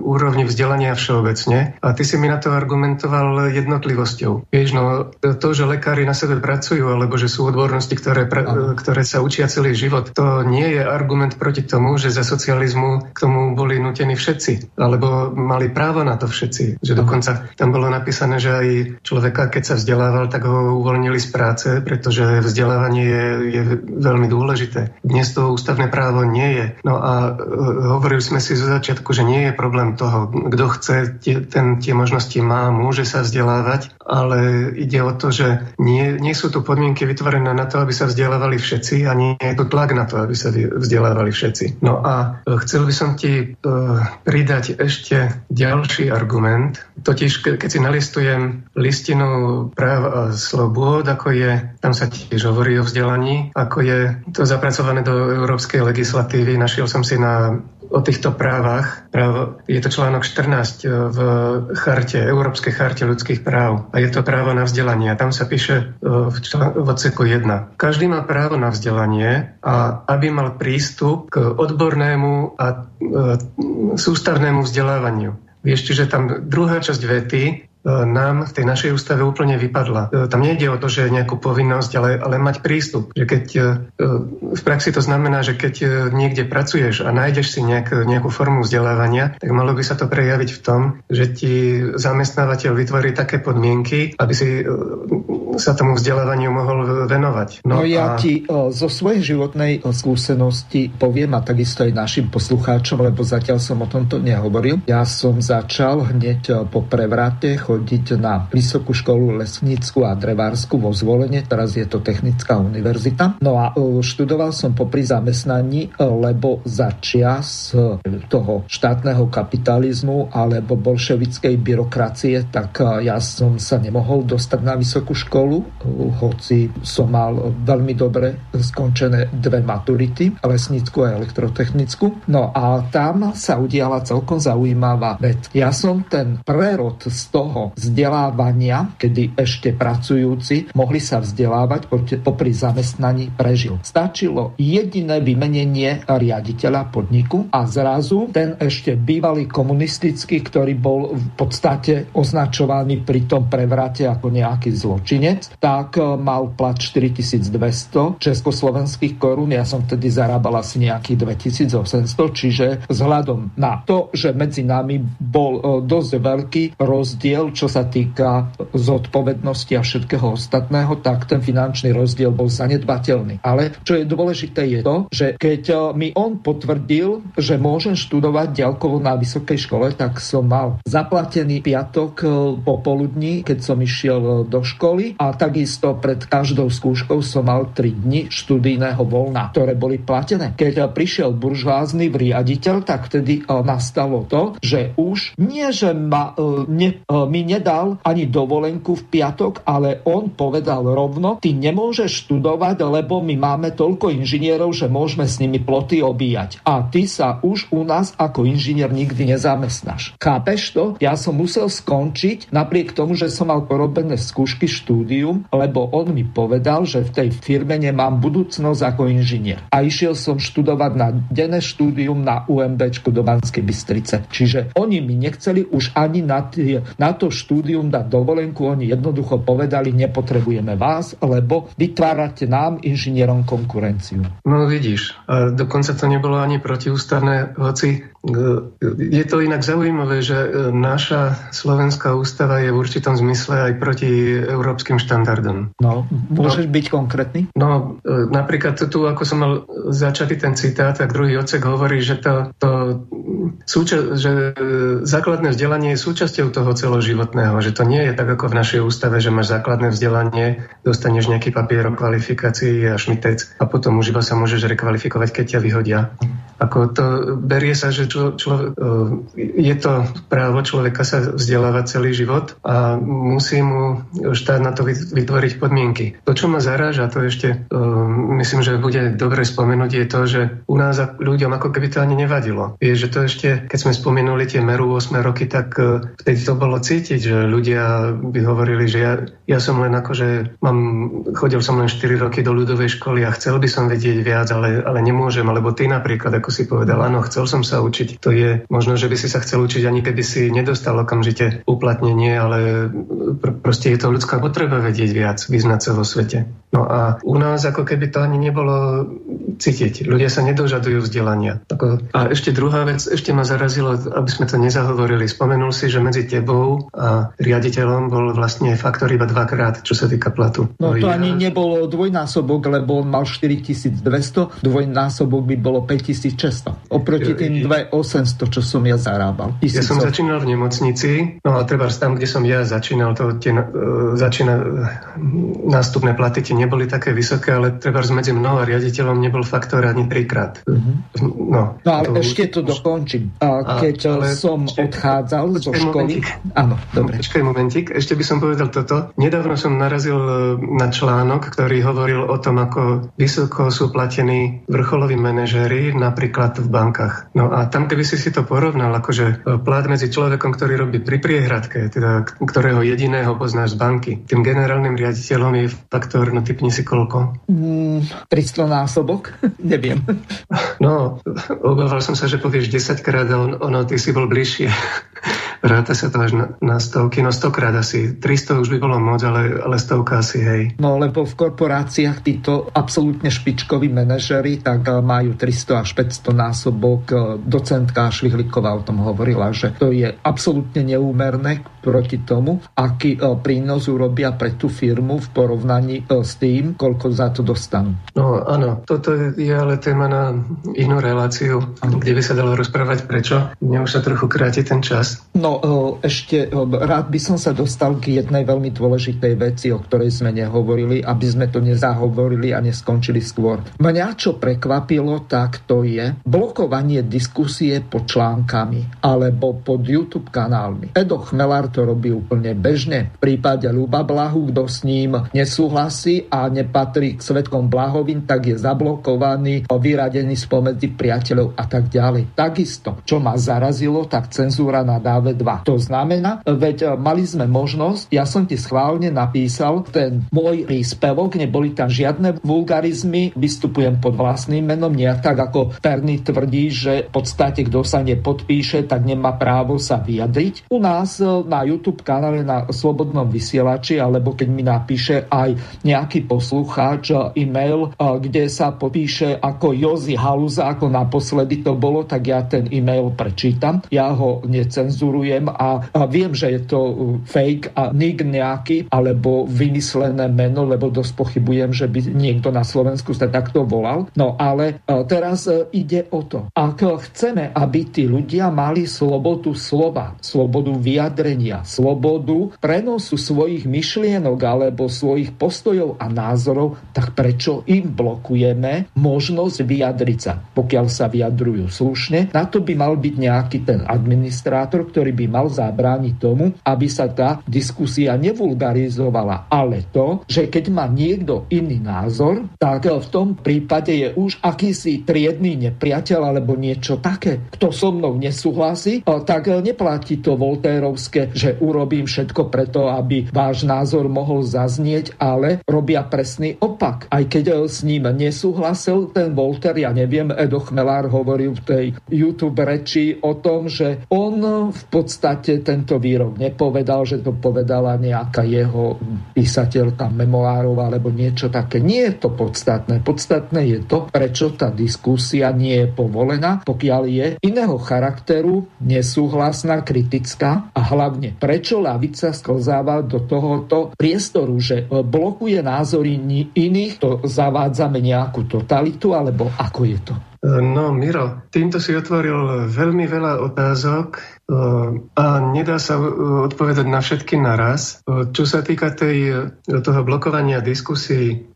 Speaker 2: úrovni vzdelania všeobecne. A ty si mi na to argumentoval jednotlivosťou. Vieš, no to, že lekári na sebe pracujú, alebo že sú odbornosti, ktoré, pra- ktoré sa učia celý život, to nie je argument proti tomu, že za socializmu k tomu boli nutení všetci, alebo mali právo na to všetci. Že dokonca tam bolo napísané, že aj človeka, keď sa vzdelával, tak ho uvoľnili z práce, pretože vzdelávanie je, je veľmi dôležité. Dnes to ústavné právo nie je. No a e, hovorili sme si zo začiatku, že nie je problém toho, kto chce, tie, ten tie možnosti má, môže sa vzdelávať, ale ide o to, že nie, nie sú tu podmienky vytvorené na to, aby sa vzdelávali všetci a nie je tu tlak na to, aby sa vzdelávali všetci. No a e, chcel by som ti uh, pridať ešte ďalší argument, totiž keď si nalistujem listinu práv a slobôd, ako je, tam sa tiež hovorí o vzdelaní, ako je to zapracované do európskej legislatívy, našiel som si na o týchto právach. Právo, je to článok 14 v charte, Európskej charte ľudských práv a je to právo na vzdelanie. A tam sa píše e, v, člán, v odseku 1. Každý má právo na vzdelanie a aby mal prístup k odbornému a e, sústavnému vzdelávaniu. Vieš, čiže tam druhá časť vety E, nám v tej našej ústave úplne vypadla. E, tam nejde o to, že nejakú povinnosť, ale, ale mať prístup. Že keď, e, v praxi to znamená, že keď niekde pracuješ a nájdeš si nejak, nejakú formu vzdelávania, tak malo by sa to prejaviť v tom, že ti zamestnávateľ vytvorí také podmienky, aby si sa tomu vzdelávaniu mohol venovať.
Speaker 1: No, no ja a... ti zo svojej životnej skúsenosti poviem a takisto aj našim poslucháčom, lebo zatiaľ som o tomto nehovoril. Ja som začal hneď po prevrate chodiť na Vysokú školu lesnícku a drevársku vo Zvolenie, teraz je to Technická univerzita. No a e, študoval som popri zamestnaní, lebo za čias toho štátneho kapitalizmu alebo bolševickej byrokracie, tak ja som sa nemohol dostať na vysokú školu, hoci som mal veľmi dobre skončené dve maturity, lesnícku a elektrotechnickú. No a tam sa udiala celkom zaujímavá vec. Ja som ten prerod z toho vzdelávania, kedy ešte pracujúci mohli sa vzdelávať popri zamestnaní prežil. Stačilo jediné vymenenie riaditeľa podniku a zrazu ten ešte bývalý komunistický, ktorý bol v podstate označovaný pri tom prevrate ako nejaký tak e, mal plat 4200 československých korún. Ja som vtedy zarábal asi nejakých 2800, čiže vzhľadom na to, že medzi nami bol e, dosť veľký rozdiel, čo sa týka zodpovednosti a všetkého ostatného, tak ten finančný rozdiel bol zanedbateľný. Ale čo je dôležité je to, že keď e, mi on potvrdil, že môžem študovať ďalkovo na vysokej škole, tak som mal zaplatený piatok popoludní, keď som išiel do školy a takisto pred každou skúškou som mal 3 dni študijného voľna, ktoré boli platené. Keď prišiel buržvázny riaditeľ, tak vtedy nastalo to, že už nie, že ma, ne, mi nedal ani dovolenku v piatok, ale on povedal rovno, ty nemôžeš študovať, lebo my máme toľko inžinierov, že môžeme s nimi ploty obíjať. A ty sa už u nás ako inžinier nikdy nezamestnáš. Chápeš to? Ja som musel skončiť napriek tomu, že som mal porobené skúšky štúdium, lebo on mi povedal, že v tej firme nemám budúcnosť ako inžinier. A išiel som študovať na denné štúdium na UMB do Banskej Bystrice. Čiže oni mi nechceli už ani na, tie, na to štúdium dať dovolenku, oni jednoducho povedali, nepotrebujeme vás, lebo vytvárate nám, inžinierom, konkurenciu.
Speaker 2: No vidíš, dokonca to nebolo ani protiústavné, hoci je to inak zaujímavé, že e, naša slovenská ústava je v určitom zmysle aj proti európskym štandardom.
Speaker 1: No, môžeš no, byť konkrétny?
Speaker 2: No, e, napríklad tu, ako som mal začatý ten citát, tak druhý odsek hovorí, že, to, to súča- že e, základné vzdelanie je súčasťou toho celoživotného, že to nie je tak ako v našej ústave, že máš základné vzdelanie, dostaneš nejaký papier o kvalifikácii a šmitec a potom už iba sa môžeš rekvalifikovať, keď ťa vyhodia. Ako to berie sa, že člo, člo, e, je to právo človeka sa vzdelávať celý život a musí mu štát na to vytvoriť podmienky. To, čo ma zaráža, to ešte e, myslím, že bude dobre spomenúť, je to, že u nás ľuďom ako keby to ani nevadilo. Je, že to ešte, keď sme spomenuli tie meru 8 roky, tak e, vtedy to bolo cítiť, že ľudia by hovorili, že ja, ja som len ako, že mám, chodil som len 4 roky do ľudovej školy a chcel by som vedieť viac, ale, ale nemôžem, alebo ty napríklad, ako si povedal, áno, chcel som sa učiť. To je možno, že by si sa chcel učiť ani keby si nedostal okamžite uplatnenie, ale pr- proste je to ľudská potreba vedieť viac, vyznať sa vo svete. No a u nás ako keby to ani nebolo cítiť. Ľudia sa nedožadujú vzdelania. A ešte druhá vec, ešte ma zarazilo, aby sme to nezahovorili. Spomenul si, že medzi tebou a riaditeľom bol vlastne faktor iba dvakrát, čo sa týka platu.
Speaker 1: No, no to ja... ani nebolo dvojnásobok, lebo on mal 4200, dvojnásobok by bolo 5600. Oproti tým 800, čo som ja zarábal.
Speaker 2: Ja som začínal v nemocnici, no a treba tam, kde som ja začínal, to tie, uh, začína, uh, nástupné platy tie neboli také vysoké, ale treba medzi mnou a riaditeľom nebol faktor ani trikrát. Uh-huh.
Speaker 1: No, no ale to ešte to dokončím. A, keď ale som ešte, odchádzal zo školy... Momentík. Áno, dobre.
Speaker 2: Počkaj momentík, ešte by som povedal toto. Nedávno som narazil e, na článok, ktorý hovoril o tom, ako vysoko sú platení vrcholoví manažéri, napríklad v bankách. No a tam keby si si to porovnal, akože e, plát medzi človekom, ktorý robí pri priehradke, teda ktorého jediného poznáš z banky, tým generálnym riaditeľom je faktor, no typni si koľko?
Speaker 1: Mm, 300 násobok? <laughs> Neviem.
Speaker 2: No, obával som sa, že povieš 10 krát a on, ono, ty si bol bližšie. <laughs> Ráta sa to až na, na stovky, no stokrát asi. 300 už by bolo moc, ale, ale stovka asi, hej.
Speaker 1: No lebo v korporáciách títo absolútne špičkoví manažery tak eh, majú 300 až 500 násobok. Eh, docentka Švihliková o tom hovorila, že to je absolútne neúmerné proti tomu, aký eh, prínos urobia pre tú firmu v porovnaní s tým, koľko za to dostanú.
Speaker 2: No áno, toto je ale téma na inú reláciu, kde by sa dalo rozprávať prečo. Mne už sa trochu kráti ten čas.
Speaker 1: No ešte rád by som sa dostal k jednej veľmi dôležitej veci, o ktorej sme nehovorili, aby sme to nezahovorili a neskončili skôr. Mňa čo prekvapilo, tak to je blokovanie diskusie pod článkami alebo pod YouTube kanálmi. Edo Chmelár to robí úplne bežne. V prípade Luba Blahu, kto s ním nesúhlasí a nepatrí k svetkom Blahovým, tak je zablokovaný, vyradený spomedzi priateľov a tak ďalej. Takisto, čo ma zarazilo, tak cenzúra na dáve 2. To znamená, veď e, mali sme možnosť, ja som ti schválne napísal ten môj príspevok, neboli tam žiadne vulgarizmy, vystupujem pod vlastným menom, nie tak ako Perny tvrdí, že v podstate kto sa nepodpíše, tak nemá právo sa vyjadriť. U nás e, YouTube kanále na Slobodnom vysielači, alebo keď mi napíše aj nejaký poslucháč e, e-mail, kde sa popíše ako Jozi Haluza, ako naposledy to bolo, tak ja ten e-mail prečítam. Ja ho necenzurujem a, a viem, že je to uh, fake a nik nejaký alebo vymyslené meno, lebo dosť pochybujem, že by niekto na Slovensku sa takto volal. No ale teraz ide o to. Ak chceme, aby tí ľudia mali slobodu slova, slobodu vyjadrenia, umožnia slobodu prenosu svojich myšlienok alebo svojich postojov a názorov, tak prečo im blokujeme možnosť vyjadriť sa? Pokiaľ sa vyjadrujú slušne, na to by mal byť nejaký ten administrátor, ktorý by mal zabrániť tomu, aby sa tá diskusia nevulgarizovala. Ale to, že keď má niekto iný názor, tak v tom prípade je už akýsi triedný nepriateľ alebo niečo také. Kto so mnou nesúhlasí, tak neplatí to Voltérovské, že urobím všetko preto, aby váš názor mohol zaznieť, ale robia presný opak. Aj keď s ním nesúhlasil ten Volter, ja neviem, Edo Chmelár hovoril v tej YouTube reči o tom, že on v podstate tento výrok nepovedal, že to povedala nejaká jeho písateľ tam memoárov alebo niečo také. Nie je to podstatné. Podstatné je to, prečo tá diskusia nie je povolená, pokiaľ je iného charakteru, nesúhlasná, kritická a hlavne prečo lavica sklzáva do tohoto priestoru, že blokuje názory iných, to zavádzame nejakú totalitu, alebo ako je to?
Speaker 2: No, Miro, týmto si otvoril veľmi veľa otázok eh, a nedá sa odpovedať na všetky naraz. Čo sa týka tej, toho blokovania diskusí,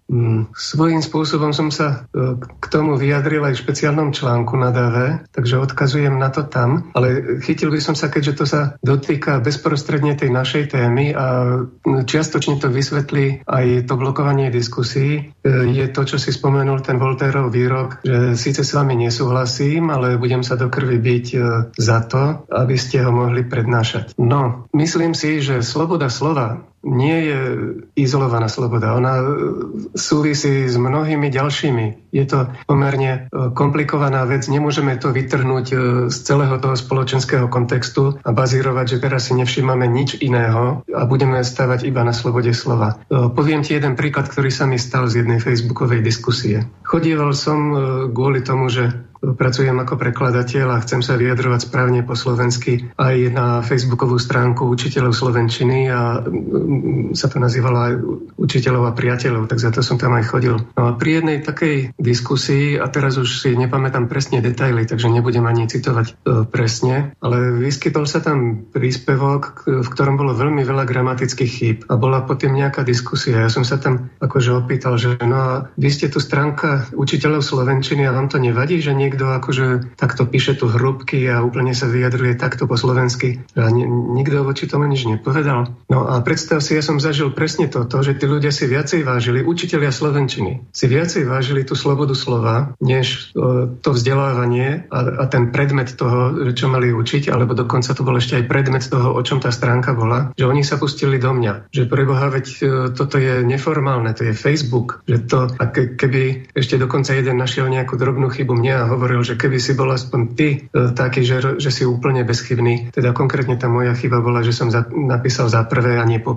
Speaker 2: svojím spôsobom som sa k tomu vyjadril aj v špeciálnom článku na DV, takže odkazujem na to tam, ale chytil by som sa, keďže to sa dotýka bezprostredne tej našej témy a čiastočne to vysvetlí aj to blokovanie diskusí, je to, čo si spomenul ten Volterov výrok, že síce sa vami nesúhlasím, ale budem sa do krvi byť e, za to, aby ste ho mohli prednášať. No, myslím si, že sloboda slova nie je izolovaná sloboda. Ona e, súvisí s mnohými ďalšími. Je to pomerne e, komplikovaná vec. Nemôžeme to vytrhnúť z celého toho spoločenského kontextu a bazírovať, že teraz si nevšímame nič iného a budeme stávať iba na slobode slova. Poviem ti jeden príklad, ktorý sa mi stal z jednej facebookovej diskusie. Chodieval som kvôli tomu, že pracujem ako prekladateľ a chcem sa vyjadrovať správne po slovensky aj na facebookovú stránku učiteľov slovenčiny a mm, sa to nazývalo aj učiteľov a priateľov, tak za to som tam aj chodil. No a pri jednej takej diskusii, a teraz už si nepamätám presne detaily, takže nebudem ani citovať e, presne, ale vyskytol sa tam príspevok, v ktorom bolo veľmi veľa gramatických chýb a bola potom nejaká diskusia. Ja som sa tam akože opýtal, že no a vy ste tu stránka učiteľov slovenčiny a vám to nevadí, že nie niekto akože takto píše tu hrubky a úplne sa vyjadruje takto po slovensky. A ni- nikto voči tomu nič nepovedal. No a predstav si, ja som zažil presne toto, že tí ľudia si viacej vážili, učiteľia slovenčiny, si viacej vážili tú slobodu slova, než o, to vzdelávanie a, a ten predmet toho, čo mali učiť, alebo dokonca to bol ešte aj predmet toho, o čom tá stránka bola, že oni sa pustili do mňa. Že preboha, veď e, toto je neformálne, to je Facebook, že to, a ke, keby ešte dokonca jeden našiel nejakú drobnú chybu mňa a hovoril, že keby si bol aspoň ty e, taký, že, že si úplne bezchybný, teda konkrétne tá moja chyba bola, že som za, napísal za prvé a nie po.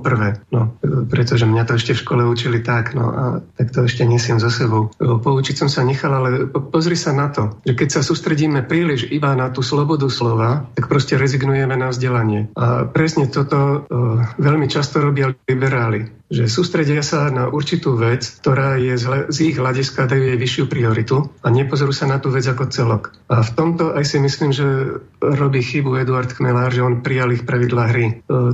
Speaker 2: No, e, pretože mňa to ešte v škole učili tak, no a tak to ešte nesiem so sebou. E, poučiť som sa nechal, ale pozri sa na to, že keď sa sústredíme príliš iba na tú slobodu slova, tak proste rezignujeme na vzdelanie. A presne toto veľmi často robia liberáli že sústredia sa na určitú vec, ktorá je z, ich hľadiska dajú jej vyššiu prioritu a nepozorú sa na tú vec ako celok. A v tomto aj si myslím, že robí chybu Eduard Chmelár, že on prijal ich pravidlá hry. E,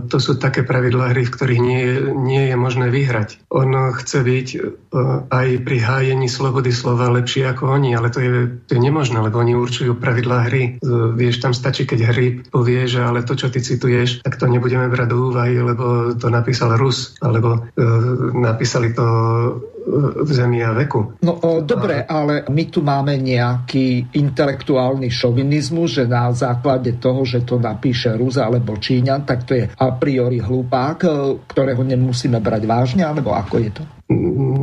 Speaker 2: to sú také pravidlá hry, v ktorých nie, nie je možné vyhrať. On chce byť e, aj pri hájení slobody slova lepší ako oni, ale to je, to je nemožné, lebo oni určujú pravidlá hry. E, vieš, tam stačí, keď hry povie, že ale to, čo ty cituješ, tak to nebudeme brať do úvahy, lebo to napísal Rus, alebo napísali to v zemi a veku.
Speaker 1: No o, dobre, ale my tu máme nejaký intelektuálny šovinizmus, že na základe toho, že to napíše Rus alebo Číňan, tak to je a priori hlupák, e, ktorého nemusíme brať vážne, alebo ako je to?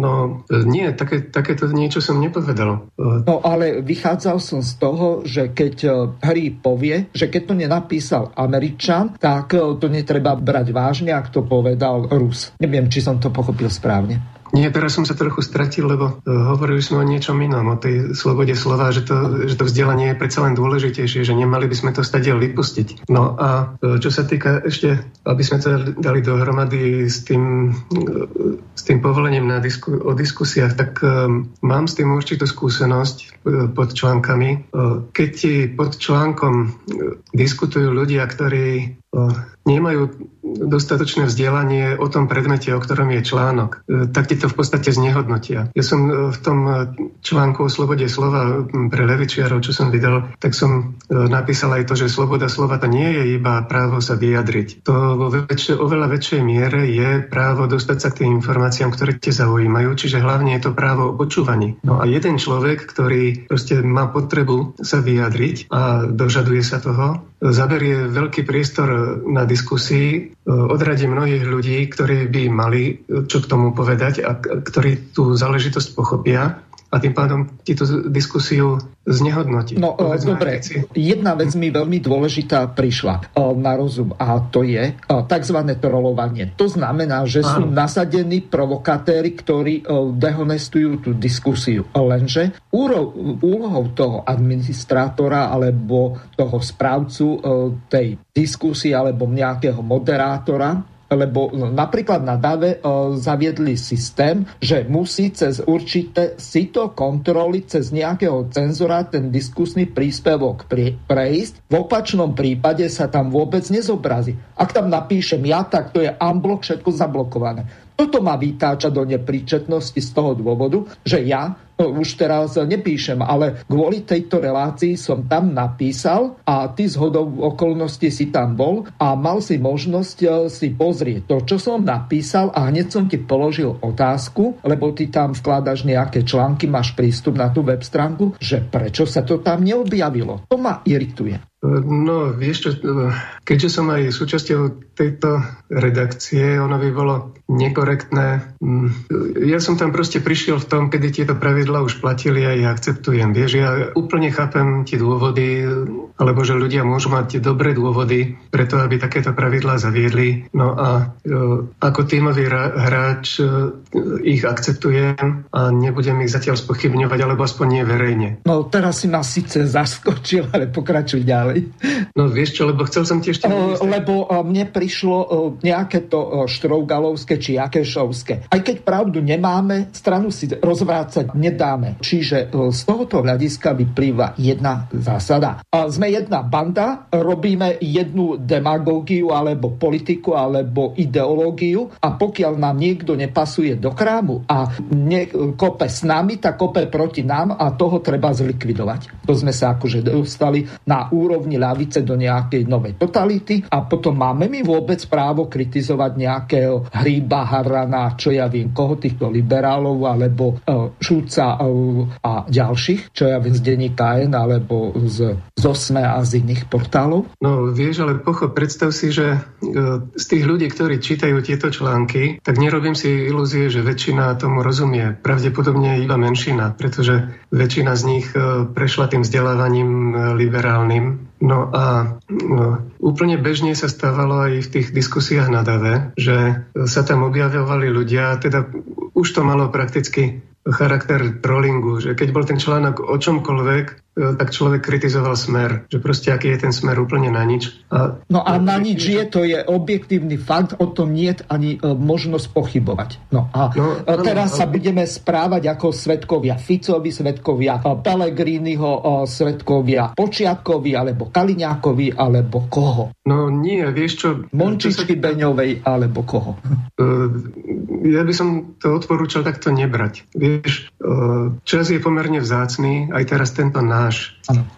Speaker 2: No, nie, také, takéto niečo som nepovedal.
Speaker 1: No, ale vychádzal som z toho, že keď e, Harry povie, že keď to nenapísal Američan, tak to netreba brať vážne, ak to povedal Rus. Neviem, či som to pochopil správne.
Speaker 2: Nie, teraz som sa trochu stratil, lebo uh, hovorili sme o niečom inom, o tej slobode slova, že to, že to vzdelanie je predsa len dôležitejšie, že nemali by sme to stade vypustiť. No a uh, čo sa týka ešte, aby sme to dali dohromady s tým, uh, s tým povolením na disku, o diskusiách, tak mám s tým určitú skúsenosť pod článkami. Keď ti pod článkom diskutujú ľudia, ktorí nemajú dostatočné vzdelanie o tom predmete, o ktorom je článok, e, tak ti to v podstate znehodnotia. Ja som e, v tom článku o slobode slova pre levičiarov, čo som vydal, tak som napísal aj to, že sloboda slova to nie je iba právo sa vyjadriť. To vo väčšie, oveľa väčšej miere je právo dostať sa k tým informáciám, ktoré te zaujímajú, čiže hlavne je to právo o počúvaní. No a jeden človek, ktorý proste má potrebu sa vyjadriť a dožaduje sa toho, zaberie veľký priestor na diskusii, odradí mnohých ľudí, ktorí by mali čo k tomu povedať a ktorí tú záležitosť pochopia a tým pádom ti tú diskusiu znehodnotí.
Speaker 1: No dobre, jedna vec mi veľmi dôležitá prišla na rozum a to je tzv. trolovanie. To znamená, že sú nasadení provokatéry, ktorí dehonestujú tú diskusiu. Lenže úlohou toho administrátora alebo toho správcu tej diskusie alebo nejakého moderátora lebo napríklad na DAVE e, zaviedli systém, že musí cez určité sito kontroly, cez nejakého cenzora ten diskusný príspevok prejsť. V opačnom prípade sa tam vôbec nezobrazí. Ak tam napíšem ja, tak to je unblock, všetko zablokované. Toto ma vytáča do nepríčetnosti z toho dôvodu, že ja no, už teraz nepíšem, ale kvôli tejto relácii som tam napísal a ty z hodou okolností si tam bol a mal si možnosť e, si pozrieť to, čo som napísal a hneď som ti položil otázku, lebo ty tam vkladaš nejaké články, máš prístup na tú web stránku, že prečo sa to tam neobjavilo. To ma irituje.
Speaker 2: No, vieš čo, keďže som aj súčasťou tejto redakcie, ono by bolo nekorektné. Mm, ja som tam proste prišiel v tom, kedy tieto pravidla už platili a ja akceptujem. Vieš, ja úplne chápem tie dôvody, alebo že ľudia môžu mať dobré dôvody preto, aby takéto pravidlá zaviedli. No a e, ako tímový hráč e, ich akceptujem a nebudem ich zatiaľ spochybňovať, alebo aspoň nie verejne.
Speaker 1: No teraz si ma síce zaskočil, ale pokračuj ďalej
Speaker 2: ďalej. No vieš čo, lebo chcel som tiež...
Speaker 1: Uh, lebo uh, mne prišlo uh, nejaké to uh, štrougalovské či jakešovské. Aj keď pravdu nemáme, stranu si rozvrácať nedáme. Čiže uh, z tohoto hľadiska vyplýva jedna zásada. Uh, sme jedna banda, robíme jednu demagógiu alebo politiku alebo ideológiu a pokiaľ nám niekto nepasuje do krámu a ne, kope s nami, tak kope proti nám a toho treba zlikvidovať. To sme sa akože dostali na úroveň úrovni ľavice do nejakej novej totality a potom máme my vôbec právo kritizovať nejakého hríba, harana, čo ja viem, koho týchto liberálov alebo uh, Šúca uh, a ďalších, čo ja viem z denníka N alebo z, z Osme a z iných portálov?
Speaker 2: No vieš, ale pochop, predstav si, že uh, z tých ľudí, ktorí čítajú tieto články, tak nerobím si ilúzie, že väčšina tomu rozumie. Pravdepodobne iba menšina, pretože väčšina z nich prešla tým vzdelávaním liberálnym No a no, úplne bežne sa stávalo aj v tých diskusiách na DAVE, že sa tam objavovali ľudia, teda už to malo prakticky charakter trollingu, že keď bol ten článok o čomkoľvek, tak človek kritizoval smer, že proste aký je ten smer úplne na nič.
Speaker 1: A, no a na nič je, to je objektívny fakt, o tom nie je ani e, možnosť pochybovať. No a no, e, teraz no, sa budeme správať ako svetkovia Ficovi, svetkovia Pelegriniho, svetkovia Počiatkovi, alebo Kaliňákovi, alebo koho?
Speaker 2: No nie, vieš čo...
Speaker 1: Mončičky čo sa... Beňovej, alebo koho? <laughs>
Speaker 2: ja by som to odporúčal takto nebrať. Vieš, čas je pomerne vzácný, aj teraz tento náš náš. Ano.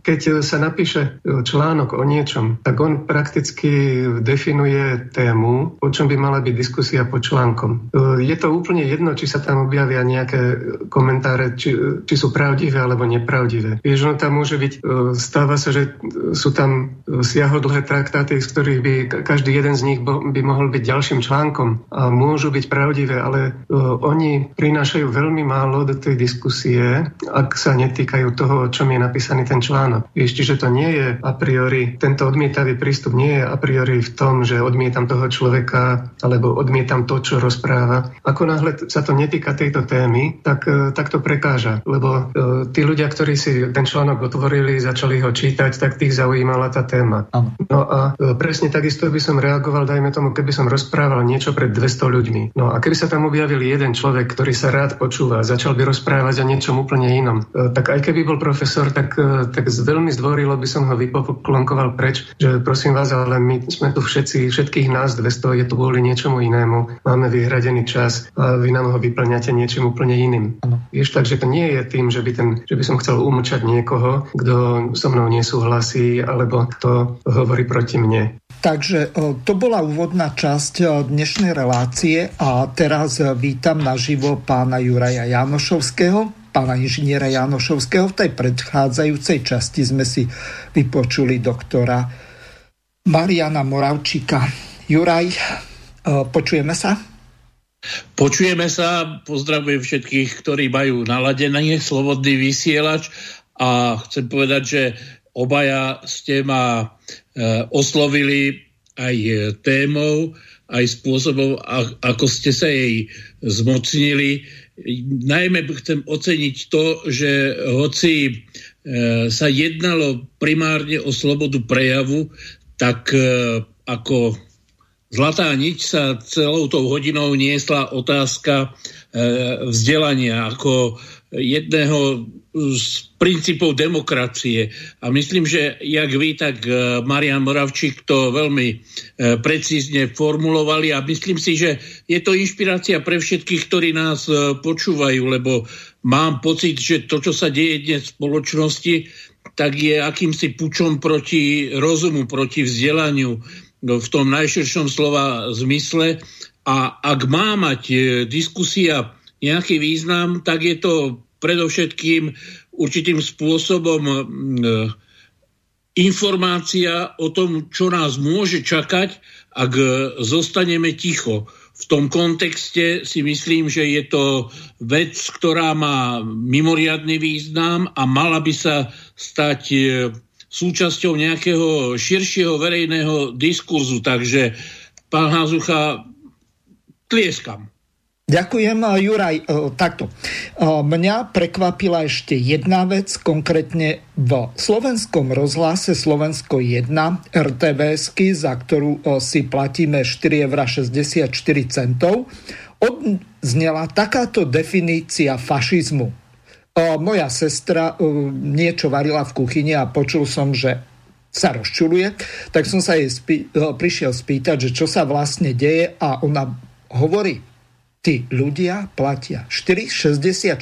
Speaker 2: Keď sa napíše článok o niečom, tak on prakticky definuje tému, o čom by mala byť diskusia po článkom. Je to úplne jedno, či sa tam objavia nejaké komentáre, či, či sú pravdivé alebo nepravdivé. Vieš, on tam môže byť, stáva sa, že sú tam siahodlhé traktáty, z ktorých by každý jeden z nich by mohol byť ďalším článkom a môžu byť pravdivé, ale oni prinášajú veľmi málo do tej diskusie, ak sa netýkajú toho, čom je napísaný ten článok. Vieš, čiže to nie je a priori, tento odmietavý prístup nie je a priori v tom, že odmietam toho človeka alebo odmietam to, čo rozpráva. Ako náhle sa to netýka tejto témy, tak, e, tak to prekáža. Lebo e, tí ľudia, ktorí si ten článok otvorili, začali ho čítať, tak tých zaujímala tá téma téma. No a e, presne takisto by som reagoval, dajme tomu, keby som rozprával niečo pred 200 ľuďmi. No a keby sa tam objavil jeden človek, ktorý sa rád počúva, začal by rozprávať o niečom úplne inom, e, tak aj keby bol profesor, tak, e, tak veľmi zdvorilo by som ho vypoklonkoval preč, že prosím vás, ale my sme tu všetci, všetkých nás 200 je tu kvôli niečomu inému, máme vyhradený čas a vy nám ho vyplňate niečím úplne iným. Ano. Vieš, takže to nie je tým, že by, ten, že by som chcel umlčať niekoho, kto so mnou nesúhlasí alebo kto hovorí proti mne.
Speaker 1: Takže to bola úvodná časť dnešnej relácie a teraz vítam naživo pána Juraja Janošovského, pána inžiniera Janošovského. V tej predchádzajúcej časti sme si vypočuli doktora Mariana Moravčíka. Juraj, počujeme sa?
Speaker 7: Počujeme sa, pozdravujem všetkých, ktorí majú naladený slobodný vysielač a chcem povedať, že obaja ste ma e, oslovili aj e, témou, aj spôsobom, ako ste sa jej zmocnili. Najmä chcem oceniť to, že hoci e, sa jednalo primárne o slobodu prejavu, tak ako zlatá niť sa celou tou hodinou niesla otázka vzdelania ako jedného z princípov demokracie. A myslím, že jak vy, tak e, Marian Moravčík to veľmi e, precízne formulovali a myslím si, že je to inšpirácia pre všetkých, ktorí nás e, počúvajú, lebo mám pocit, že to, čo sa deje dnes v spoločnosti, tak je akýmsi pučom proti rozumu, proti vzdelaniu v tom najširšom slova zmysle. A ak má mať diskusia nejaký význam, tak je to predovšetkým určitým spôsobom e, informácia o tom, čo nás môže čakať, ak zostaneme ticho. V tom kontexte si myslím, že je to vec, ktorá má mimoriadný význam a mala by sa stať e, súčasťou nejakého širšieho verejného diskurzu. Takže, pán Hazucha, tlieskam.
Speaker 1: Ďakujem, Juraj. E, takto. E, mňa prekvapila ešte jedna vec, konkrétne v slovenskom rozhlase Slovensko 1 RTVS, za ktorú e, si platíme 4,64 centov, odznela takáto definícia fašizmu. Moja sestra niečo varila v kuchyni a počul som, že sa rozčuluje, tak som sa jej spý, prišiel spýtať, že čo sa vlastne deje a ona hovorí, tí ľudia platia 4,64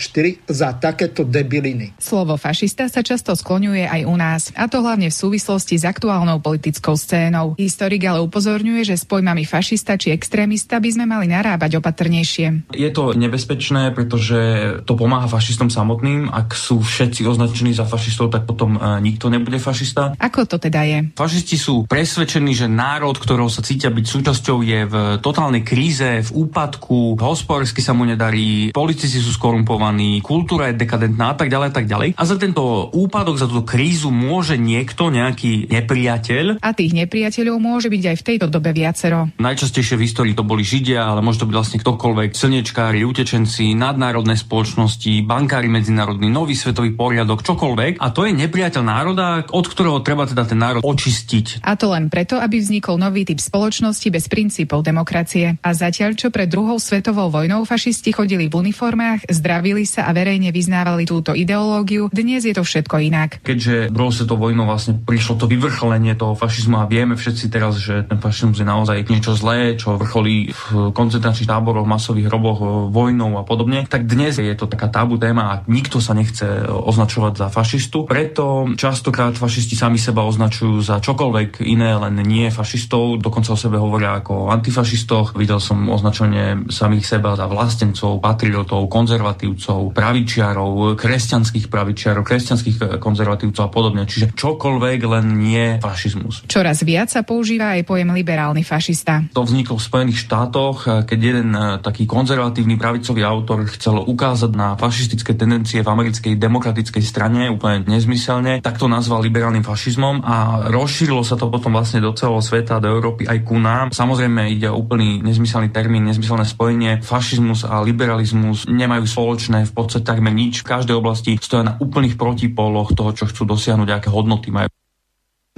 Speaker 1: za takéto debiliny.
Speaker 8: Slovo fašista sa často skloňuje aj u nás, a to hlavne v súvislosti s aktuálnou politickou scénou. Historik ale upozorňuje, že s pojmami fašista či extrémista by sme mali narábať opatrnejšie.
Speaker 9: Je to nebezpečné, pretože to pomáha fašistom samotným. Ak sú všetci označení za fašistov, tak potom uh, nikto nebude fašista.
Speaker 8: Ako to teda je?
Speaker 9: Fašisti sú presvedčení, že národ, ktorého sa cítia byť súčasťou, je v totálnej kríze, v úpadku, hospodársky sa mu nedarí, politici sú skorumpovaní, kultúra je dekadentná a tak ďalej a tak ďalej. A za tento úpadok, za túto krízu môže niekto, nejaký nepriateľ.
Speaker 8: A tých nepriateľov môže byť aj v tejto dobe viacero.
Speaker 9: Najčastejšie v histórii to boli Židia, ale môže to byť vlastne ktokoľvek, slnečkári, utečenci, nadnárodné spoločnosti, bankári medzinárodní, nový svetový poriadok, čokoľvek. A to je nepriateľ národa, od ktorého treba teda ten národ očistiť.
Speaker 8: A to len preto, aby vznikol nový typ spoločnosti bez princípov demokracie. A zatiaľ, čo pred druhou svetovou svetovou vojnou fašisti chodili v uniformách, zdravili sa a verejne vyznávali túto ideológiu. Dnes je to všetko inak.
Speaker 9: Keďže druhou svetovou vojnou vlastne prišlo to vyvrcholenie toho fašizmu a vieme všetci teraz, že ten fašizmus je naozaj niečo zlé, čo vrcholí v koncentračných táboroch, masových hroboch, vojnou a podobne, tak dnes je to taká tabu téma a nikto sa nechce označovať za fašistu. Preto častokrát fašisti sami seba označujú za čokoľvek iné, len nie fašistov, dokonca o sebe hovoria ako o antifašistoch. Videl som označenie samých seba za vlastencov, patriotov, konzervatívcov, pravičiarov, kresťanských pravičiarov, kresťanských konzervatívcov a podobne. Čiže čokoľvek, len nie fašizmus.
Speaker 8: Čoraz viac sa používa aj pojem liberálny fašista.
Speaker 9: To vzniklo v Spojených štátoch, keď jeden e, taký konzervatívny pravicový autor chcel ukázať na fašistické tendencie v americkej demokratickej strane úplne nezmyselne, tak to nazval liberálnym fašizmom a rozšírilo sa to potom vlastne do celého sveta, do Európy aj ku nám. Samozrejme ide o úplný nezmyselný termín, nezmyselné spojenie fašizmus a liberalizmus nemajú spoločné v podstate takmer nič. V každej oblasti stoja na úplných protipóloch toho, čo chcú dosiahnuť, aké hodnoty majú.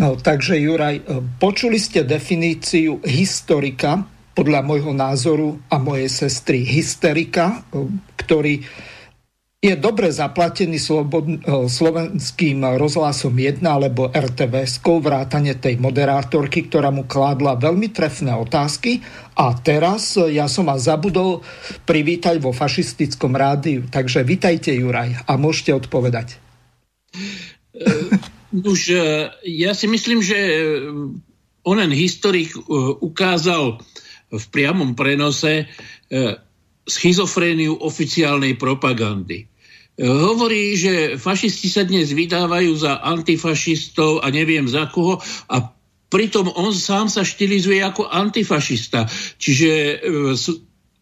Speaker 1: No, takže Juraj, počuli ste definíciu historika, podľa môjho názoru a mojej sestry hysterika, ktorý je dobre zaplatený slobod, eh, slovenským rozhlasom 1 alebo RTVS, vrátane tej moderátorky, ktorá mu kládla veľmi trefné otázky. A teraz eh, ja som vás zabudol privítať vo fašistickom rádiu. Takže vitajte, Juraj, a môžete odpovedať.
Speaker 7: Eh, už ja si myslím, že onen historik ukázal v priamom prenose schizofréniu oficiálnej propagandy. Hovorí, že fašisti sa dnes vydávajú za antifašistov a neviem za koho a pritom on sám sa štilizuje ako antifašista. Čiže e,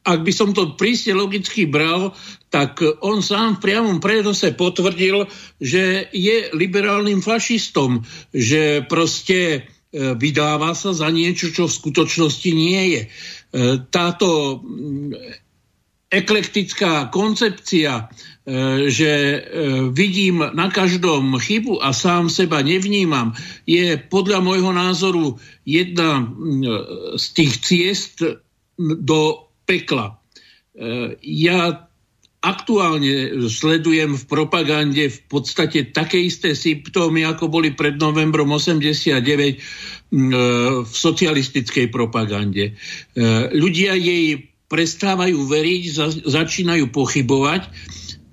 Speaker 7: ak by som to prísne logicky bral, tak on sám v priamom predose potvrdil, že je liberálnym fašistom, že proste e, vydáva sa za niečo, čo v skutočnosti nie je. E, táto eklektická koncepcia E, že e, vidím na každom chybu a sám seba nevnímam, je podľa môjho názoru jedna z tých ciest do pekla. E, ja aktuálne sledujem v propagande v podstate také isté symptómy, ako boli pred novembrom 89 v socialistickej propagande. Ľudia jej prestávajú veriť, začínajú pochybovať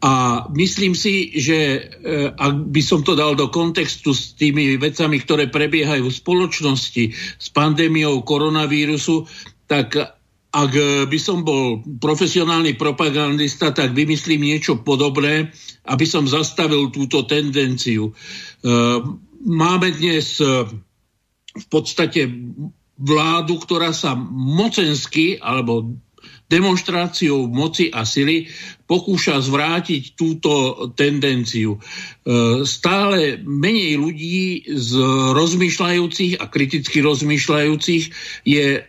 Speaker 7: a myslím si, že eh, ak by som to dal do kontextu s tými vecami, ktoré prebiehajú v spoločnosti s pandémiou koronavírusu, tak ak by som bol profesionálny propagandista, tak vymyslím niečo podobné, aby som zastavil túto tendenciu. Eh, máme dnes eh, v podstate vládu, ktorá sa mocensky alebo demonstráciou moci a sily pokúša zvrátiť túto tendenciu. E, stále menej ľudí z rozmýšľajúcich a kriticky rozmýšľajúcich je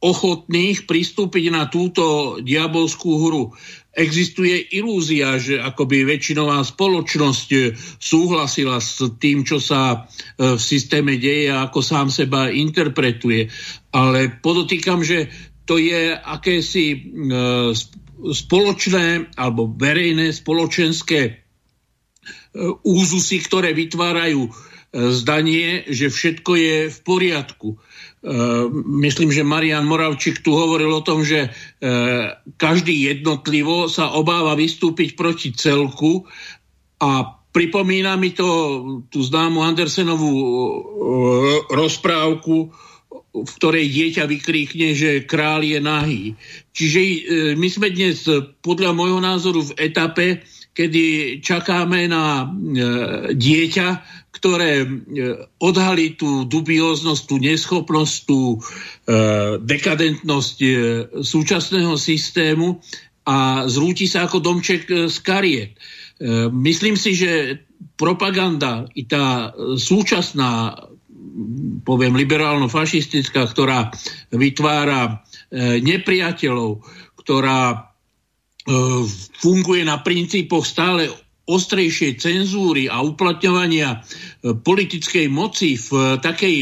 Speaker 7: ochotných pristúpiť na túto diabolskú hru. Existuje ilúzia, že akoby väčšinová spoločnosť súhlasila s tým, čo sa e, v systéme deje a ako sám seba interpretuje. Ale podotýkam, že to je akési e, spoločné alebo verejné spoločenské e, úzusy, ktoré vytvárajú e, zdanie, že všetko je v poriadku. Myslím, že Marian Moravčík tu hovoril o tom, že každý jednotlivo sa obáva vystúpiť proti celku a pripomína mi to tú známu Andersenovú rozprávku v ktorej dieťa vykríkne, že král je nahý. Čiže e, my sme dnes podľa môjho názoru v etape, kedy čakáme na e, dieťa, ktoré e, odhalí tú dubióznosť, tú neschopnosť, tú dekadentnosť súčasného systému a zrúti sa ako domček z kariet. Myslím si, že propaganda i tá súčasná poviem liberálno-fašistická, ktorá vytvára e, nepriateľov, ktorá e, funguje na princípoch stále ostrejšej cenzúry a uplatňovania e, politickej moci v takej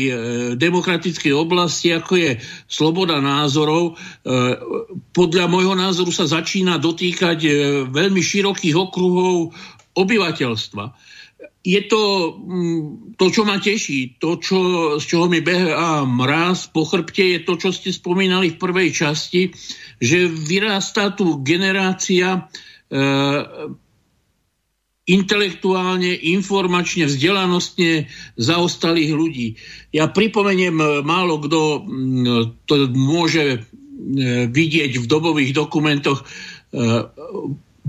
Speaker 7: demokratickej oblasti, ako je sloboda názorov, podľa môjho názoru sa začína dotýkať veľmi širokých okruhov obyvateľstva je to mm, to, čo ma teší. To, čo, z čoho mi behá mráz po chrbte, je to, čo ste spomínali v prvej časti, že vyrastá tu generácia e, intelektuálne, informačne, vzdelanostne zaostalých ľudí. Ja pripomeniem, e, málo kto mm, to môže e, vidieť v dobových dokumentoch e,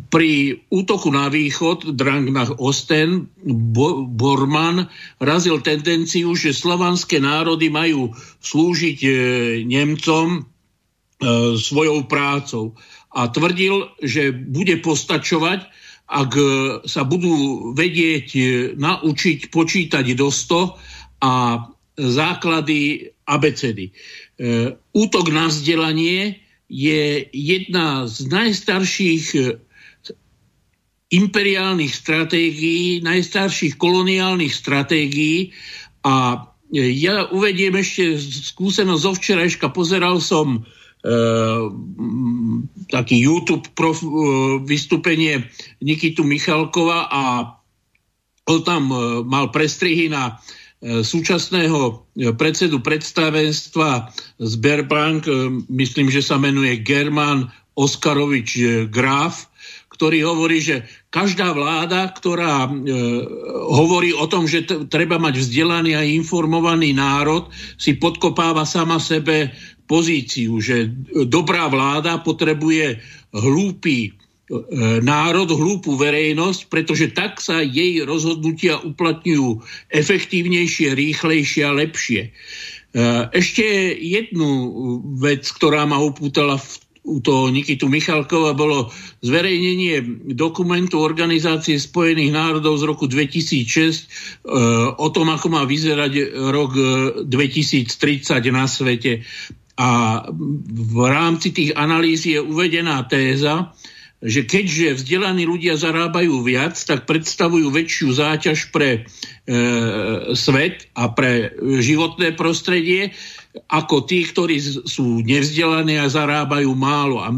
Speaker 7: pri útoku na východ Drangnach Osten Bo- Borman razil tendenciu, že slovanské národy majú slúžiť e, Nemcom e, svojou prácou. A tvrdil, že bude postačovať, ak e, sa budú vedieť naučiť počítať do 100 a základy abecedy. Útok na vzdelanie je jedna z najstarších imperiálnych stratégií, najstarších koloniálnych stratégií a ja uvediem ešte skúsenosť zo včerajška. Pozeral som e, taký YouTube prof, e, vystúpenie Nikitu Michalkova a on tam e, mal prestrihy na e, súčasného e, predsedu predstavenstva Sberbank, e, myslím, že sa menuje German Oskarovič e, Graf, ktorý hovorí, že každá vláda, ktorá e, hovorí o tom, že t- treba mať vzdelaný a informovaný národ, si podkopáva sama sebe pozíciu, že dobrá vláda potrebuje hlúpy e, národ, hlúpu verejnosť, pretože tak sa jej rozhodnutia uplatňujú efektívnejšie, rýchlejšie a lepšie. E, ešte jednu vec, ktorá ma upútala v u toho Nikitu Michalkova bolo zverejnenie dokumentu Organizácie spojených národov z roku 2006 e, o tom, ako má vyzerať rok 2030 e, na svete. A v rámci tých analýz je uvedená téza, že keďže vzdelaní ľudia zarábajú viac, tak predstavujú väčšiu záťaž pre e, svet a pre životné prostredie ako tí, ktorí sú nevzdelaní a zarábajú málo. A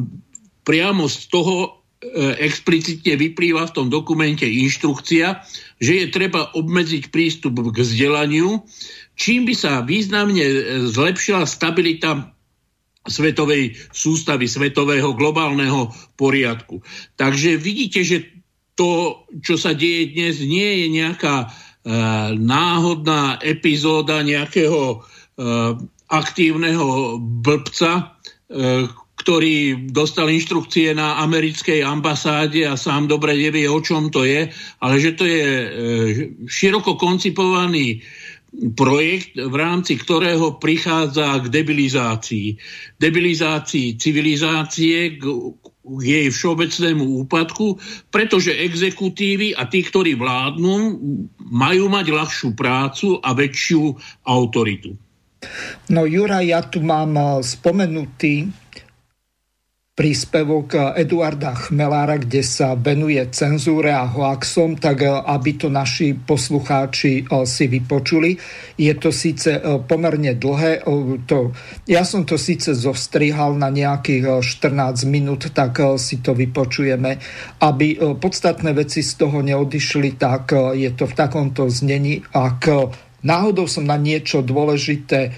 Speaker 7: priamo z toho e, explicitne vyplýva v tom dokumente inštrukcia, že je treba obmedziť prístup k vzdelaniu, čím by sa významne e, zlepšila stabilita svetovej sústavy, svetového globálneho poriadku. Takže vidíte, že to, čo sa deje dnes, nie je nejaká e, náhodná epizóda nejakého e, aktívneho blbca, e, ktorý dostal inštrukcie na americkej ambasáde a sám dobre nevie, o čom to je, ale že to je e, široko koncipovaný projekt, v rámci ktorého prichádza k debilizácii. Debilizácii civilizácie, k, jej všeobecnému úpadku, pretože exekutívy a tí, ktorí vládnu, majú mať ľahšiu prácu a väčšiu autoritu.
Speaker 1: No Jura, ja tu mám eh, spomenutý príspevok eh, Eduarda Chmelára, kde sa venuje cenzúre a hoaxom, tak eh, aby to naši poslucháči si vypočuli. Je to síce pomerne dlhé, to, ja som to síce zostrihal na nejakých 14 minút, tak si to vypočujeme. Aby podstatné veci z toho neodišli, tak je to v takomto znení, ak náhodou som na niečo dôležité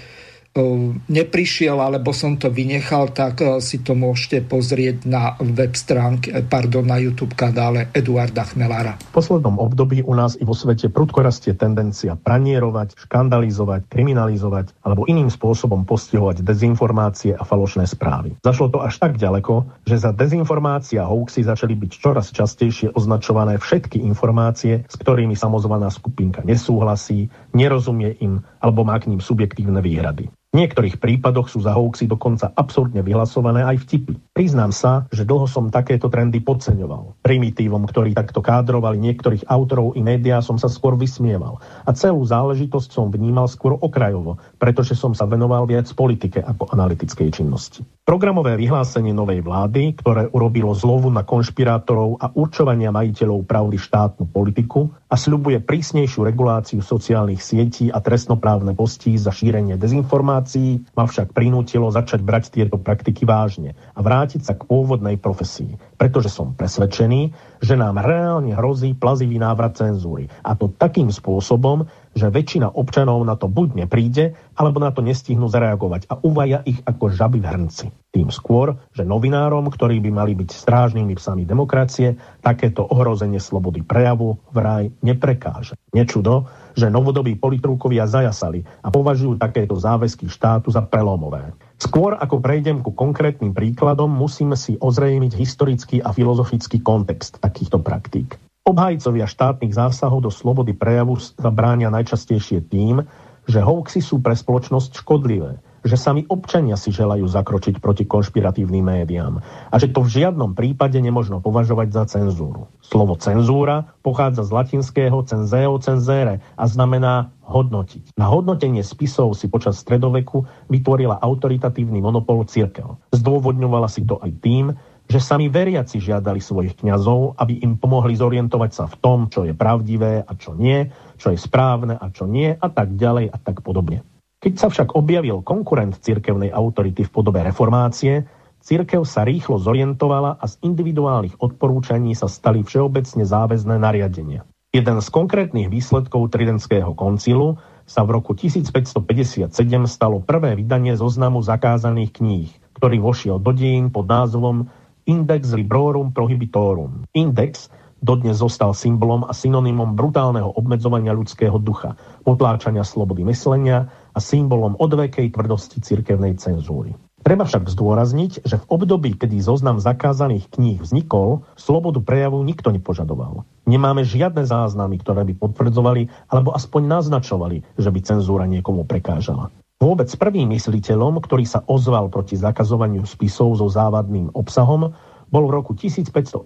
Speaker 1: neprišiel, alebo som to vynechal, tak si to môžete pozrieť na web stránke, pardon, na YouTube kanále Eduarda Chmelára.
Speaker 10: V poslednom období u nás i vo svete prudko rastie tendencia pranierovať, škandalizovať, kriminalizovať alebo iným spôsobom postihovať dezinformácie a falošné správy. Zašlo to až tak ďaleko, že za dezinformácia hoaxy začali byť čoraz častejšie označované všetky informácie, s ktorými samozvaná skupinka nesúhlasí, nerozumie im alebo má k ním subjektívne výhrady. V niektorých prípadoch sú za hoaxy dokonca absurdne vyhlasované aj vtipy. Priznám sa, že dlho som takéto trendy podceňoval. Primitívom, ktorí takto kádrovali niektorých autorov i médiá, som sa skôr vysmieval. A celú záležitosť som vnímal skôr okrajovo, pretože som sa venoval viac politike ako analytickej činnosti. Programové vyhlásenie novej vlády, ktoré urobilo zlovu na konšpirátorov a určovania majiteľov pravdy štátnu politiku a sľubuje prísnejšiu reguláciu sociálnych sietí a trestnoprávne postí za šírenie dezinformácií, informácií ma však prinútilo začať brať tieto praktiky vážne a vrátiť sa k pôvodnej profesii, pretože som presvedčený, že nám reálne hrozí plazivý návrat cenzúry. A to takým spôsobom, že väčšina občanov na to buď nepríde, alebo na to nestihnú zareagovať a uvaja ich ako žaby v hrnci. Tým skôr, že novinárom, ktorí by mali byť strážnymi psami demokracie, takéto ohrozenie slobody prejavu vraj neprekáže. Nečudo, že novodobí politrúkovia zajasali a považujú takéto záväzky štátu za prelomové. Skôr ako prejdem ku konkrétnym príkladom, musíme si ozrejmiť historický a filozofický kontext takýchto praktík. Obhajcovia štátnych zásahov do slobody prejavu zabránia najčastejšie tým, že hoaxy sú pre spoločnosť škodlivé, že sami občania si želajú zakročiť proti konšpiratívnym médiám a že to v žiadnom prípade nemožno považovať za cenzúru. Slovo cenzúra pochádza z latinského cenzeo cenzere a znamená hodnotiť. Na hodnotenie spisov si počas stredoveku vytvorila autoritatívny monopol církev. Zdôvodňovala si to aj tým, že sami veriaci žiadali svojich kňazov, aby im pomohli zorientovať sa v tom, čo je pravdivé a čo nie, čo je správne a čo nie a tak ďalej a tak podobne. Keď sa však objavil konkurent cirkevnej autority v podobe reformácie, cirkev sa rýchlo zorientovala a z individuálnych odporúčaní sa stali všeobecne záväzné nariadenia. Jeden z konkrétnych výsledkov Tridentského koncilu sa v roku 1557 stalo prvé vydanie zoznamu zakázaných kníh, ktorý vošiel do dejín pod názvom Index Librorum Prohibitorum. Index dodnes zostal symbolom a synonymom brutálneho obmedzovania ľudského ducha, potláčania slobody myslenia a symbolom odvekej tvrdosti cirkevnej cenzúry. Treba však zdôrazniť, že v období, kedy zoznam zakázaných kníh vznikol, slobodu prejavu nikto nepožadoval. Nemáme žiadne záznamy, ktoré by potvrdzovali alebo aspoň naznačovali, že by cenzúra niekomu prekážala. Vôbec prvým mysliteľom, ktorý sa ozval proti zakazovaniu spisov so závadným obsahom, bol v roku 1580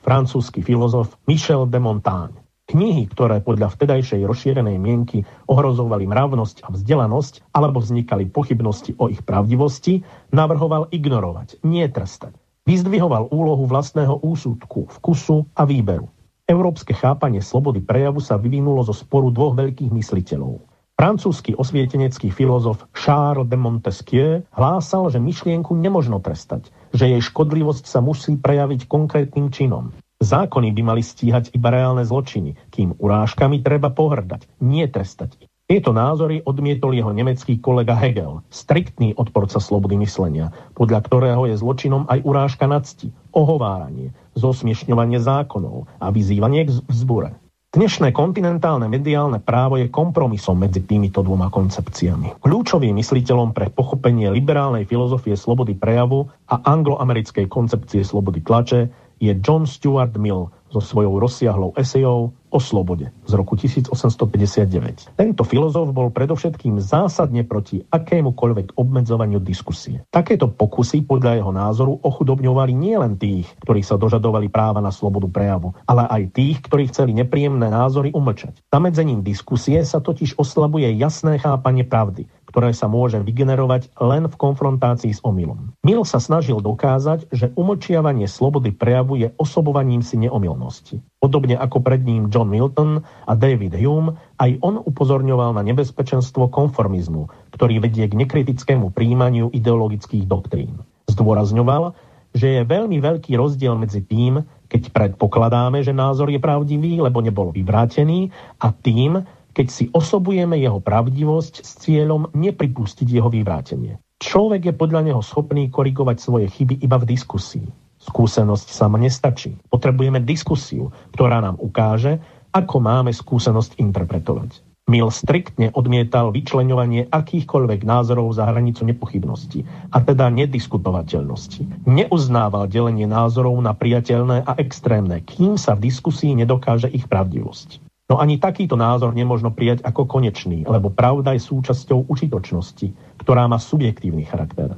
Speaker 10: francúzsky filozof Michel de Montaigne. Knihy, ktoré podľa vtedajšej rozšírenej mienky ohrozovali mravnosť a vzdelanosť alebo vznikali pochybnosti o ich pravdivosti, navrhoval ignorovať, nie trestať. Vyzdvihoval úlohu vlastného úsudku, vkusu a výberu. Európske chápanie slobody prejavu sa vyvinulo zo sporu dvoch veľkých mysliteľov. Francúzsky osvietenecký filozof Charles de Montesquieu hlásal, že myšlienku nemožno trestať, že jej škodlivosť sa musí prejaviť konkrétnym činom. Zákony by mali stíhať iba reálne zločiny, kým urážkami treba pohrdať, nie trestať. Tieto názory odmietol jeho nemecký kolega Hegel, striktný odporca slobody myslenia, podľa ktorého je zločinom aj urážka na cti, ohováranie, zosmiešňovanie zákonov a vyzývanie k vzbure. Dnešné kontinentálne mediálne právo je kompromisom medzi týmito dvoma koncepciami. Kľúčovým mysliteľom pre pochopenie liberálnej filozofie slobody prejavu a angloamerickej koncepcie slobody tlače je John Stuart Mill so svojou rozsiahlou esejou o slobode z roku 1859. Tento filozof bol predovšetkým zásadne proti akémukoľvek obmedzovaniu diskusie. Takéto pokusy podľa jeho názoru ochudobňovali nielen tých, ktorí sa dožadovali práva na slobodu prejavu, ale aj tých, ktorí chceli nepríjemné názory umlčať. Zamedzením diskusie sa totiž oslabuje jasné chápanie pravdy, ktoré sa môže vygenerovať len v konfrontácii s omylom. Mill sa snažil dokázať, že umlčiavanie slobody prejavu je osobovaním si neomilnosti. Podobne ako pred ním John Milton a David Hume, aj on upozorňoval na nebezpečenstvo konformizmu, ktorý vedie k nekritickému príjmaniu ideologických doktrín. Zdôrazňoval, že je veľmi veľký rozdiel medzi tým, keď predpokladáme, že názor je pravdivý, lebo nebol vyvrátený, a tým, keď si osobujeme jeho pravdivosť s cieľom nepripustiť jeho vyvrátenie. Človek je podľa neho schopný korigovať svoje chyby iba v diskusii. Skúsenosť sama nestačí. Potrebujeme diskusiu, ktorá nám ukáže, ako máme skúsenosť interpretovať. Mill striktne odmietal vyčleňovanie akýchkoľvek názorov za hranicu nepochybnosti, a teda nediskutovateľnosti. Neuznával delenie názorov na priateľné a extrémne, kým sa v diskusii nedokáže ich pravdivosť. No ani takýto názor nemôžno prijať ako konečný, lebo pravda je súčasťou užitočnosti, ktorá má subjektívny charakter.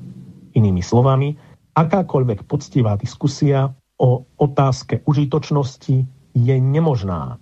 Speaker 10: Inými slovami, akákoľvek poctivá diskusia o otázke užitočnosti je nemožná,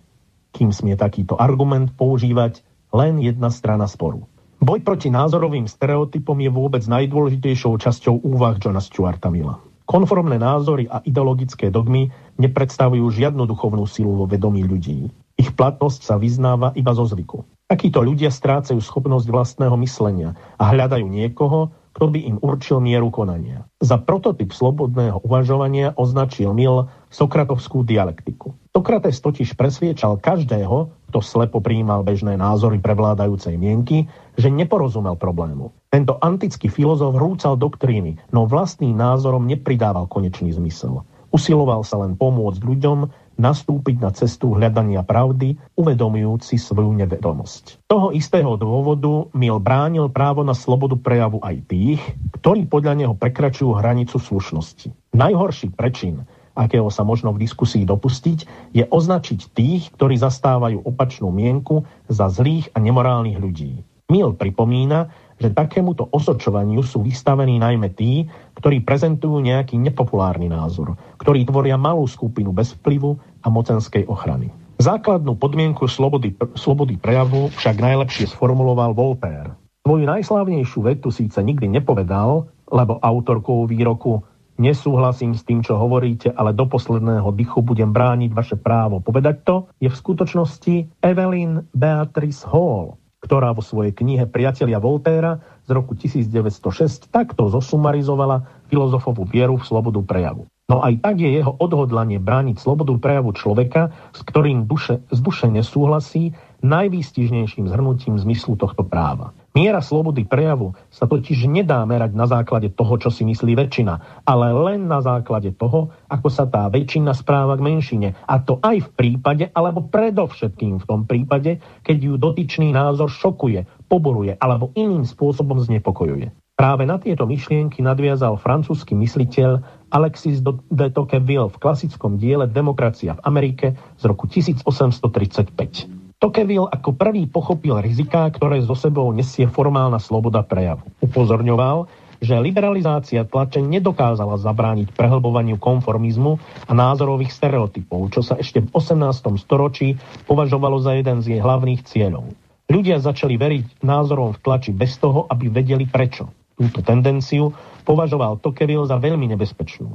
Speaker 10: kým smie takýto argument používať len jedna strana sporu. Boj proti názorovým stereotypom je vôbec najdôležitejšou časťou úvah Johna Stuarta Milla. Konformné názory a ideologické dogmy nepredstavujú žiadnu duchovnú silu vo vedomí ľudí. Ich platnosť sa vyznáva iba zo zvyku. Takíto ľudia strácajú schopnosť vlastného myslenia a hľadajú niekoho, kto by im určil mieru konania. Za prototyp slobodného uvažovania označil Mill Sokratovskú dialektiku. Sokrates totiž presviečal každého, kto slepo prijímal bežné názory prevládajúcej mienky, že neporozumel problému. Tento antický filozof rúcal doktríny, no vlastným názorom nepridával konečný zmysel. Usiloval sa len pomôcť ľuďom nastúpiť na cestu hľadania pravdy, uvedomujúci svoju nevedomosť. Toho istého dôvodu Miel bránil právo na slobodu prejavu aj tých, ktorí podľa neho prekračujú hranicu slušnosti. Najhorší prečin, akého sa možno v diskusii dopustiť, je označiť tých, ktorí zastávajú opačnú mienku za zlých a nemorálnych ľudí. Miel pripomína, že takémuto osočovaniu sú vystavení najmä tí, ktorí prezentujú nejaký nepopulárny názor, ktorí tvoria malú skupinu bez vplyvu a mocenskej ochrany. Základnú podmienku slobody, slobody prejavu však najlepšie sformuloval Voltaire. Svoju najslávnejšiu vetu síce nikdy nepovedal, lebo autorkou výroku nesúhlasím s tým, čo hovoríte, ale do posledného dychu budem brániť vaše právo povedať to, je v skutočnosti Evelyn Beatrice Hall, ktorá vo svojej knihe Priatelia Voltéra z roku 1906 takto zosumarizovala filozofovú vieru v slobodu prejavu. No aj tak je jeho odhodlanie brániť slobodu prejavu človeka, s ktorým duše, z duše nesúhlasí, najvýstižnejším zhrnutím zmyslu tohto práva. Miera slobody prejavu sa totiž nedá merať na základe toho, čo si myslí väčšina, ale len na základe toho, ako sa tá väčšina správa k menšine. A to aj v prípade, alebo predovšetkým v tom prípade, keď ju dotyčný názor šokuje, poboruje alebo iným spôsobom znepokojuje. Práve na tieto myšlienky nadviazal francúzsky mysliteľ Alexis de Tocqueville v klasickom diele Demokracia v Amerike z roku 1835. Tocqueville ako prvý pochopil riziká, ktoré zo sebou nesie formálna sloboda prejavu. Upozorňoval, že liberalizácia tlače nedokázala zabrániť prehlbovaniu konformizmu a názorových stereotypov, čo sa ešte v 18. storočí považovalo za jeden z jej hlavných cieľov. Ľudia začali veriť názorom v tlači bez toho, aby vedeli prečo. Túto tendenciu považoval Tocqueville za veľmi nebezpečnú.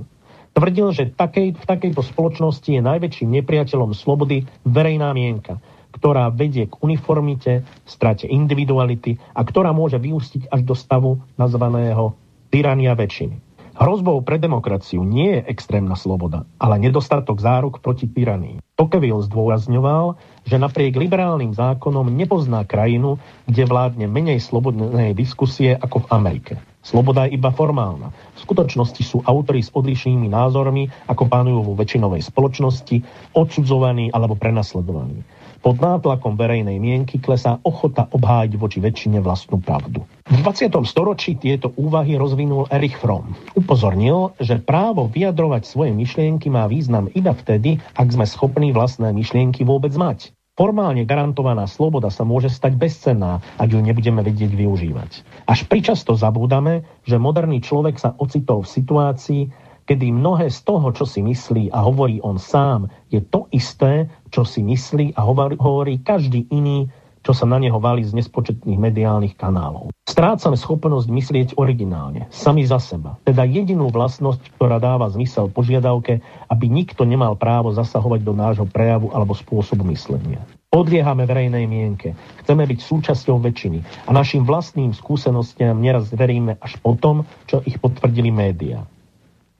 Speaker 10: Tvrdil, že takej, v takejto spoločnosti je najväčším nepriateľom slobody verejná mienka, ktorá vedie k uniformite, strate individuality a ktorá môže vyústiť až do stavu nazvaného tyrania väčšiny. Hrozbou pre demokraciu nie je extrémna sloboda, ale nedostatok záruk proti tyranii. Tocqueville zdôrazňoval, že napriek liberálnym zákonom nepozná krajinu, kde vládne menej slobodnej diskusie ako v Amerike. Sloboda je iba formálna. V skutočnosti sú autory s odlišnými názormi, ako pánujú vo väčšinovej spoločnosti, odsudzovaní alebo prenasledovaní. Pod nátlakom verejnej mienky klesá ochota obhájiť voči väčšine vlastnú pravdu. V 20. storočí tieto úvahy rozvinul Erich Fromm. Upozornil, že právo vyjadrovať svoje myšlienky má význam iba vtedy, ak sme schopní vlastné myšlienky vôbec mať. Formálne garantovaná sloboda sa môže stať bezcenná, ak ju nebudeme vedieť využívať. Až pričasto zabúdame, že moderný človek sa ocitol v situácii, kedy mnohé z toho, čo si myslí a hovorí on sám, je to isté, čo si myslí a hovorí, každý iný, čo sa na neho valí z nespočetných mediálnych kanálov. Strácame schopnosť myslieť originálne, sami za seba. Teda jedinú vlastnosť, ktorá dáva zmysel požiadavke, aby nikto nemal právo zasahovať do nášho prejavu alebo spôsobu myslenia. Podliehame verejnej mienke, chceme byť súčasťou väčšiny a našim vlastným skúsenostiam neraz veríme až potom, čo ich potvrdili médiá.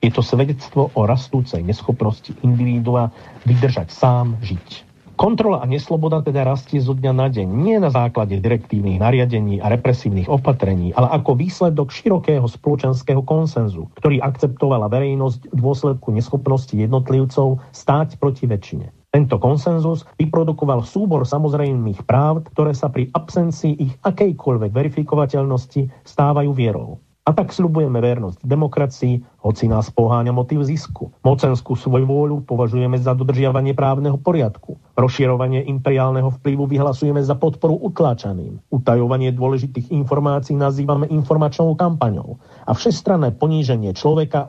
Speaker 10: Je to svedectvo o rastúcej neschopnosti individua vydržať sám žiť. Kontrola a nesloboda teda rastie zo dňa na deň, nie na základe direktívnych nariadení a represívnych opatrení, ale ako výsledok širokého spoločenského konsenzu, ktorý akceptovala verejnosť v dôsledku neschopnosti jednotlivcov stáť proti väčšine. Tento konsenzus vyprodukoval súbor samozrejmých práv, ktoré sa pri absencii ich akejkoľvek verifikovateľnosti stávajú vierou. A tak slubujeme vernosť demokracii, hoci nás poháňa motiv zisku. Mocenskú svoju vôľu považujeme za dodržiavanie právneho poriadku. Rozširovanie imperiálneho vplyvu vyhlasujeme za podporu utláčaným. Utajovanie dôležitých informácií nazývame informačnou kampaňou. A všestranné poníženie človeka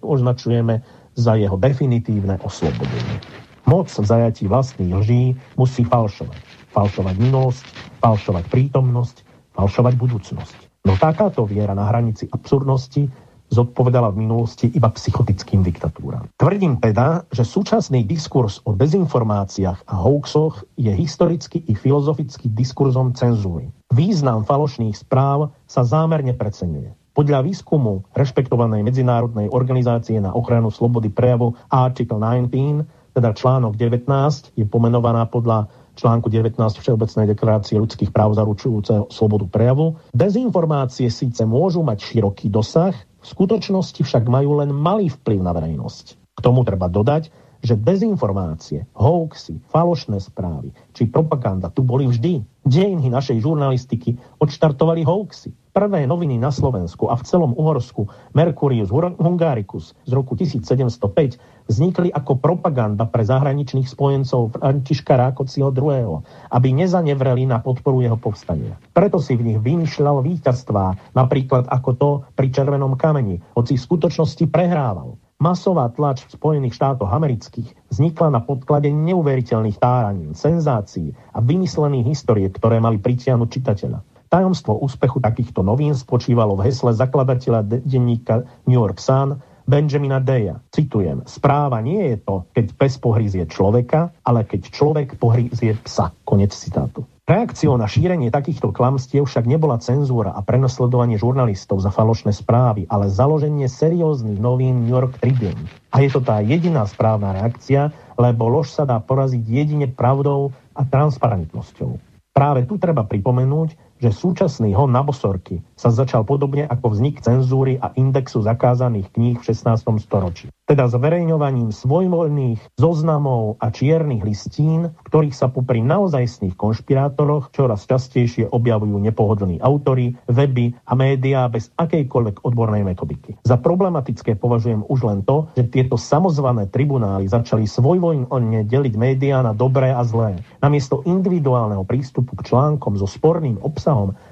Speaker 10: označujeme za jeho definitívne oslobodenie. Moc v zajatí vlastných lží musí falšovať. Falšovať minulosť, falšovať prítomnosť, falšovať budúcnosť. No takáto viera na hranici absurdnosti zodpovedala v minulosti iba psychotickým diktatúram. Tvrdím teda, že súčasný diskurs o dezinformáciách a hoaxoch je historicky i filozoficky diskurzom cenzúry. Význam falošných správ sa zámerne preceňuje. Podľa výskumu rešpektovanej medzinárodnej organizácie na ochranu slobody prejavu Article 19, teda článok 19, je pomenovaná podľa článku 19 Všeobecnej deklarácie ľudských práv zaručujúceho slobodu prejavu. Dezinformácie síce môžu mať široký dosah, v skutočnosti však majú len malý vplyv na verejnosť. K tomu treba dodať, že dezinformácie, hoaxy, falošné správy či propaganda tu boli vždy. Dejiny našej žurnalistiky odštartovali hoaxy. Prvé noviny na Slovensku a v celom Uhorsku Mercurius Hungaricus z roku 1705 vznikli ako propaganda pre zahraničných spojencov Františka Rákociho II., aby nezanevreli na podporu jeho povstania. Preto si v nich vymýšľal víťazstvá, napríklad ako to pri Červenom kameni, hoci v skutočnosti prehrával. Masová tlač v Spojených štátoch amerických vznikla na podklade neuveriteľných táraní, senzácií a vymyslených historiek, ktoré mali pritiahnuť čitateľa. Tajomstvo úspechu takýchto novín spočívalo v hesle zakladateľa denníka New York Sun Benjamina Deja. Citujem, správa nie je to, keď pes pohrízie človeka, ale keď človek pohrízie psa. Konec citátu. Reakciou na šírenie takýchto klamstiev však nebola cenzúra a prenosledovanie žurnalistov za falošné správy, ale založenie serióznych novín New York Tribune. A je to tá jediná správna reakcia, lebo lož sa dá poraziť jedine pravdou a transparentnosťou. Práve tu treba pripomenúť, že súčasný hon na bosorky sa začal podobne ako vznik cenzúry a indexu zakázaných kníh v 16. storočí teda zverejňovaním svojvoľných zoznamov a čiernych listín, v ktorých sa popri naozajstných konšpirátoroch čoraz častejšie objavujú nepohodlní autory, weby a médiá bez akejkoľvek odbornej metodiky. Za problematické považujem už len to, že tieto samozvané tribunály začali svojvoľne deliť médiá na dobré a zlé. Namiesto individuálneho prístupu k článkom so sporným obsahom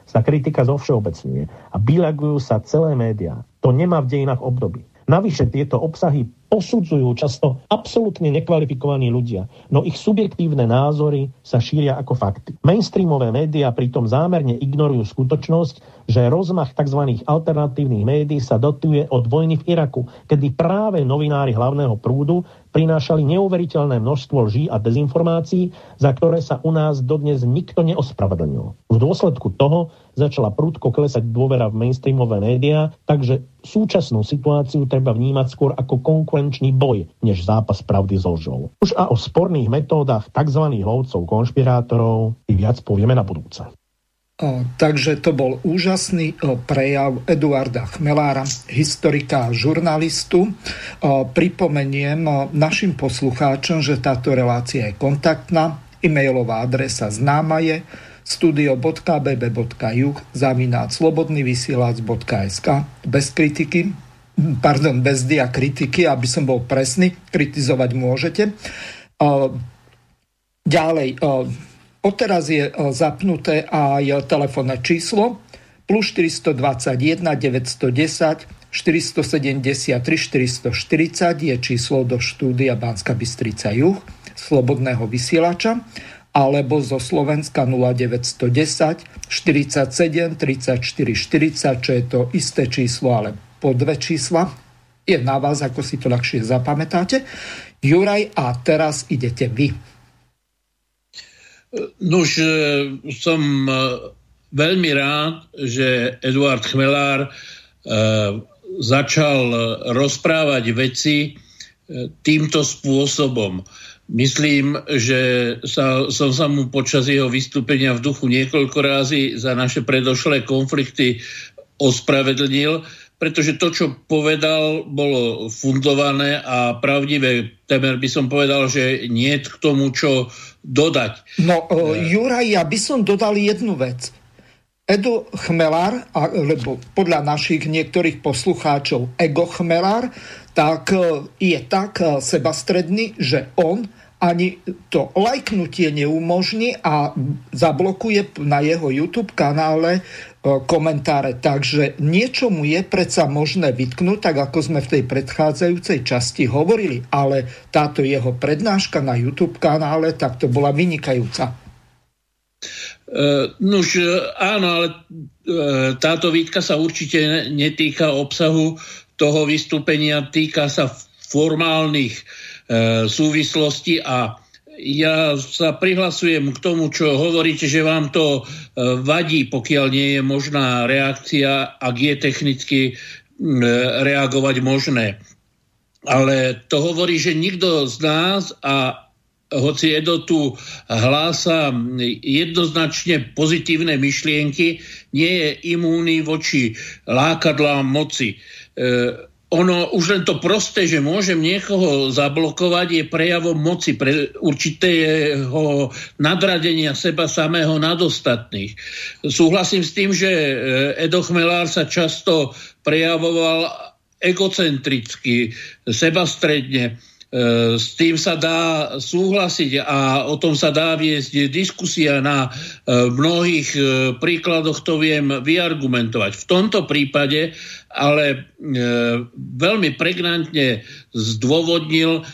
Speaker 10: sa kritika zovšeobecňuje a bilagujú sa celé médiá. To nemá v dejinách období. Navyše tieto obsahy posudzujú často absolútne nekvalifikovaní ľudia, no ich subjektívne názory sa šíria ako fakty. Mainstreamové médiá pritom zámerne ignorujú skutočnosť, že rozmach tzv. alternatívnych médií sa dotuje od vojny v Iraku, kedy práve novinári hlavného prúdu prinášali neuveriteľné množstvo lží a dezinformácií, za ktoré sa u nás dodnes nikto neospravedlnil. V dôsledku toho začala prúdko klesať dôvera v mainstreamové médiá, takže súčasnú situáciu treba vnímať skôr ako konkurenčný boj, než zápas pravdy so lžou. Už a o sporných metódach tzv. lovcov konšpirátorov i viac povieme na budúce.
Speaker 1: Takže to bol úžasný prejav Eduarda Chmelára, historika a žurnalistu. Pripomeniem našim poslucháčom, že táto relácia je kontaktná. E-mailová adresa známa je studio.bb.juh zavináč slobodnyvysielac.sk bez kritiky, pardon, bez diakritiky, aby som bol presný, kritizovať môžete. Ďalej, Odteraz je e, zapnuté aj telefónne číslo plus 421 910 473 440 je číslo do štúdia Banska Bystrica Juh, slobodného vysielača, alebo zo Slovenska 0910 47 34 40, čo je to isté číslo, ale po dve čísla. Je na vás, ako si to ľahšie zapamätáte. Juraj, a teraz idete vy.
Speaker 7: Nož, e, som e, veľmi rád, že Eduard Chmelár e, začal rozprávať veci týmto spôsobom. Myslím, že sa, som sa mu počas jeho vystúpenia v duchu niekoľko rázy za naše predošlé konflikty ospravedlnil, pretože to, čo povedal, bolo fundované a pravdivé. Temer by som povedal, že nie k tomu, čo dodať.
Speaker 1: No, uh, Juraj, ja by som dodal jednu vec. Edo Chmelár, alebo podľa našich niektorých poslucháčov Ego Chmelár, tak e, je tak e, sebastredný, že on ani to lajknutie neumožní a zablokuje na jeho YouTube kanále komentáre. Takže niečo mu je predsa možné vytknúť, tak ako sme v tej predchádzajúcej časti hovorili, ale táto jeho prednáška na YouTube kanále, tak to bola vynikajúca.
Speaker 7: Uh, nuž, áno, ale uh, táto výtka sa určite netýka obsahu toho vystúpenia, týka sa formálnych uh, súvislostí a ja sa prihlasujem k tomu, čo hovoríte, že vám to e, vadí, pokiaľ nie je možná reakcia, ak je technicky reagovať možné. Ale to hovorí, že nikto z nás a hoci Edo tu hlása jednoznačne pozitívne myšlienky, nie je imúny voči lákadlám moci. E, ono už len to prosté, že môžem niekoho zablokovať, je prejavom moci pre určitého nadradenia seba samého nad ostatných. Súhlasím s tým, že e, Edo Chmelár sa často prejavoval egocentricky, sebastredne, s tým sa dá súhlasiť a o tom sa dá viesť diskusia na e, mnohých e, príkladoch, to viem vyargumentovať. V tomto prípade ale veľmi pregnantne zdôvodnil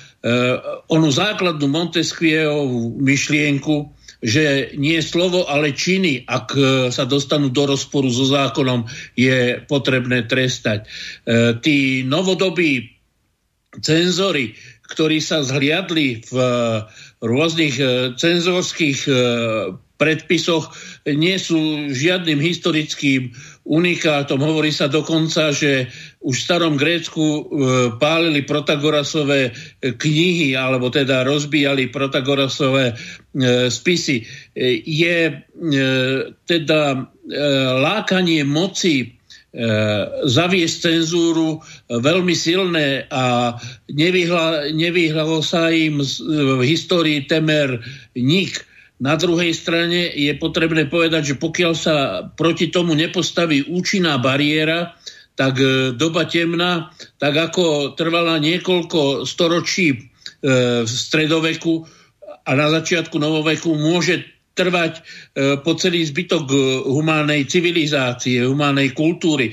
Speaker 7: onu základnú Montesquieovú myšlienku, že nie slovo, ale činy, ak sa dostanú do rozporu so zákonom, je potrebné trestať. Tí novodobí cenzory, ktorí sa zhliadli v rôznych cenzorských predpisoch, nie sú žiadnym historickým unikátom. Hovorí sa dokonca, že už v starom Grécku e, pálili Protagorasové e, knihy, alebo teda rozbíjali Protagorasové e, spisy. Je teda lákanie moci zaviesť cenzúru veľmi silné a nevyhľalo sa im v histórii temer nik. Na druhej strane je potrebné povedať, že pokiaľ sa proti tomu nepostaví účinná bariéra, tak doba temná, tak ako trvala niekoľko storočí v stredoveku a na začiatku novoveku, môže trvať e, po celý zbytok humánnej civilizácie, humánnej kultúry.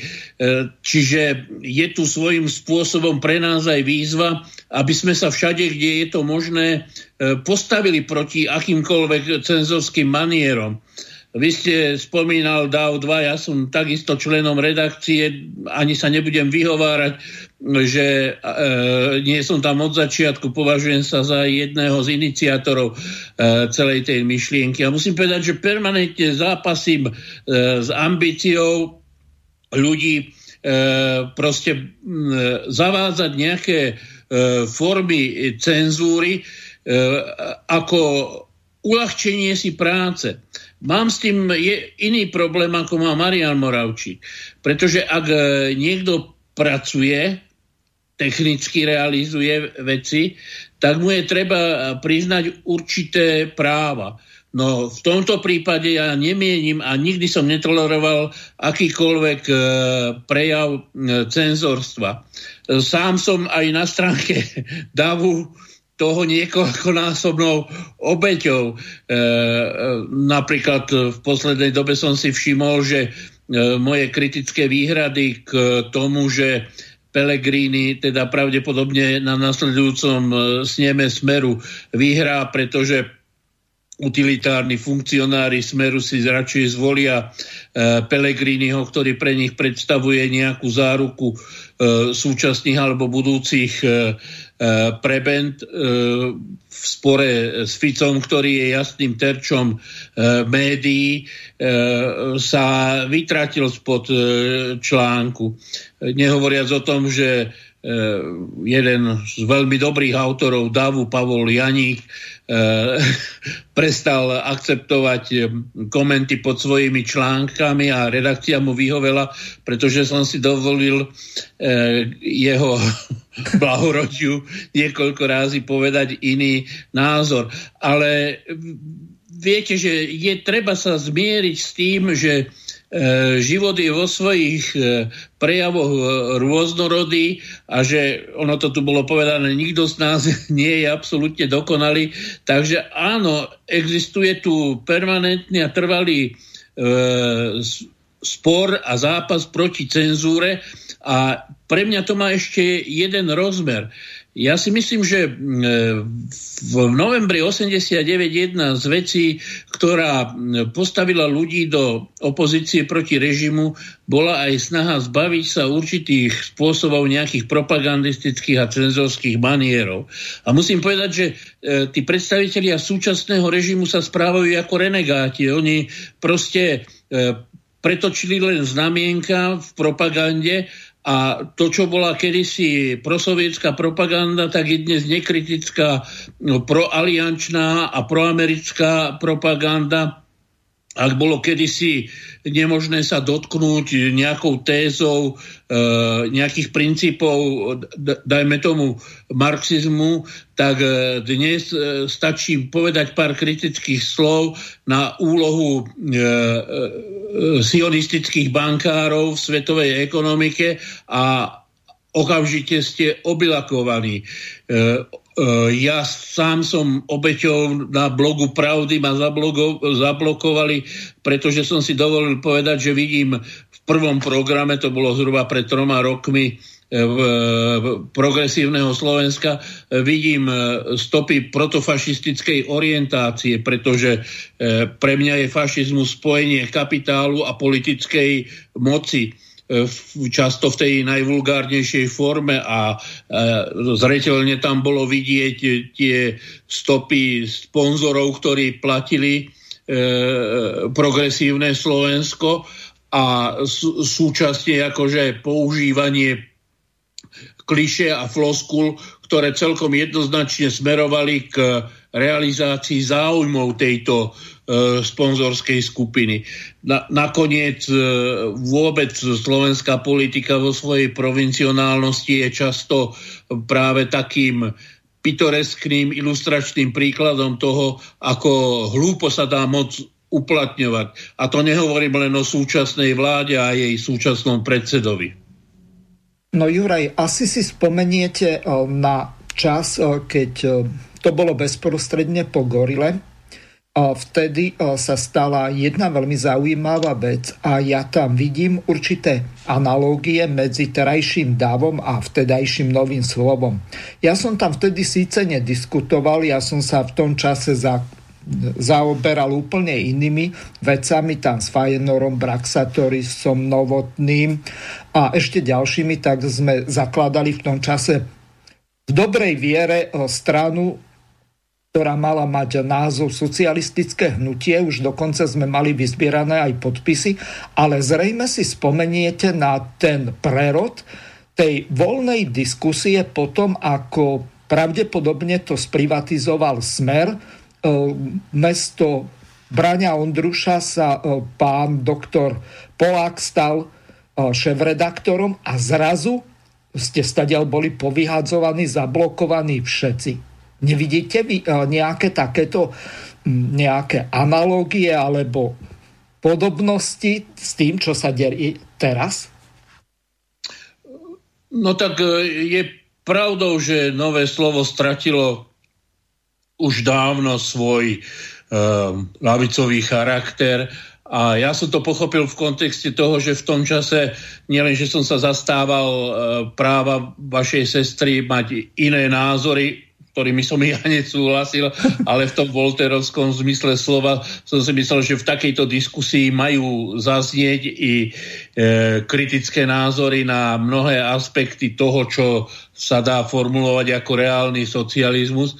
Speaker 7: Čiže je tu svojím spôsobom pre nás aj výzva, aby sme sa všade, kde je to možné, e, postavili proti akýmkoľvek cenzorským manierom. Vy ste spomínal DAO 2, ja som takisto členom redakcie, ani sa nebudem vyhovárať, že e, nie som tam od začiatku, považujem sa za jedného z iniciátorov e, celej tej myšlienky. A musím povedať, že permanentne zápasím e, s ambíciou ľudí e, proste e, zavádzať nejaké E, formy cenzúry e, ako uľahčenie si práce. Mám s tým iný problém, ako má Marian Moravčík. Pretože ak e, niekto pracuje, technicky realizuje veci, tak mu je treba priznať určité práva. No v tomto prípade ja nemienim a nikdy som netoleroval akýkoľvek prejav cenzorstva. Sám som aj na stránke <laughs> davu toho niekoľkonásobnou obeťou. E, e, napríklad v poslednej dobe som si všimol, že e, moje kritické výhrady k tomu, že Pelegrini teda pravdepodobne na nasledujúcom e, sneme Smeru vyhrá, pretože utilitárni funkcionári Smeru si radšej zvolia e, Pelegriniho, ktorý pre nich predstavuje nejakú záruku E, súčasných alebo budúcich e, e, prebend v spore s Ficom, ktorý je jasným terčom médií, sa vytratil spod článku. Nehovoriac o tom, že jeden z veľmi dobrých autorov Davu, Pavol Janík, Eh, <laughs> prestal akceptovať eh, komenty pod svojimi článkami a redakcia mu vyhovela, pretože som si dovolil eh, jeho <laughs> blahorodiu niekoľko rázy povedať iný názor. Ale viete, že je treba sa zmieriť s tým, že život je vo svojich e, prejavoch e, rôznorodý a že ono to tu bolo povedané, nikto z nás <laughs> nie je absolútne dokonalý. Takže áno, existuje tu permanentný a trvalý e, spor a zápas proti cenzúre a pre mňa to má ešte jeden rozmer. Ja si myslím, že v novembri 89 jedna z vecí, ktorá postavila ľudí do opozície proti režimu, bola aj snaha zbaviť sa určitých spôsobov nejakých propagandistických a cenzorských manierov. A musím povedať, že e, tí predstavitelia súčasného režimu sa správajú ako renegáti. Oni proste e, pretočili len znamienka v propagande a to, čo bola kedysi prosovietská propaganda, tak je dnes nekritická no, proaliančná a proamerická propaganda. Ak bolo kedysi nemožné sa dotknúť nejakou tézou e, nejakých princípov, dajme tomu marxizmu, tak e, dnes e, stačí povedať pár kritických slov na úlohu sionistických bankárov v svetovej ekonomike a okamžite ste obylakovaní. Eh, ja sám som obeťou na blogu Pravdy ma zablokovali, pretože som si dovolil povedať, že vidím v prvom programe, to bolo zhruba pred troma rokmi, progresívneho Slovenska vidím stopy protofašistickej orientácie, pretože pre mňa je fašizmus spojenie kapitálu a politickej moci často v tej najvulgárnejšej forme a zreteľne tam bolo vidieť tie stopy sponzorov, ktorí platili progresívne Slovensko a súčasne akože používanie kliše a floskul, ktoré celkom jednoznačne smerovali k realizácii záujmov tejto e, sponzorskej skupiny. Na, nakoniec e, vôbec slovenská politika vo svojej provincionálnosti je často práve takým pitoreskným ilustračným príkladom toho, ako hlúpo sa dá moc uplatňovať. A to nehovorím len o súčasnej vláde a jej súčasnom predsedovi.
Speaker 1: No Juraj, asi si spomeniete eh, na čas, keď to bolo bezprostredne po Gorile. Vtedy sa stala jedna veľmi zaujímavá vec a ja tam vidím určité analógie medzi terajším davom a vtedajším novým slovom. Ja som tam vtedy síce nediskutoval, ja som sa v tom čase za zaoberal úplne inými vecami, tam s Fajenorom, Braxatorisom, Novotným a ešte ďalšími, tak sme zakladali v tom čase v dobrej viere stranu, ktorá mala mať názov socialistické hnutie, už dokonca sme mali vyzbierané aj podpisy, ale zrejme si spomeniete na ten prerod tej voľnej diskusie potom, ako pravdepodobne to sprivatizoval Smer, E, mesto Braňa Ondruša sa e, pán doktor Polák stal e, šéf-redaktorom a zrazu ste stadiaľ boli povyhadzovaní, zablokovaní všetci. Nevidíte vy nejaké takéto nejaké analógie alebo podobnosti s tým, čo sa deje teraz?
Speaker 7: No tak je pravdou, že nové slovo stratilo už dávno svoj uh, lavicový charakter a ja som to pochopil v kontexte toho, že v tom čase nielen, že som sa zastával uh, práva vašej sestry mať iné názory, ktorými som ja <laughs> nesúhlasil, ale v tom volterovskom zmysle slova som si myslel, že v takejto diskusii majú zaznieť i e, kritické názory na mnohé aspekty toho, čo sa dá formulovať ako reálny socializmus.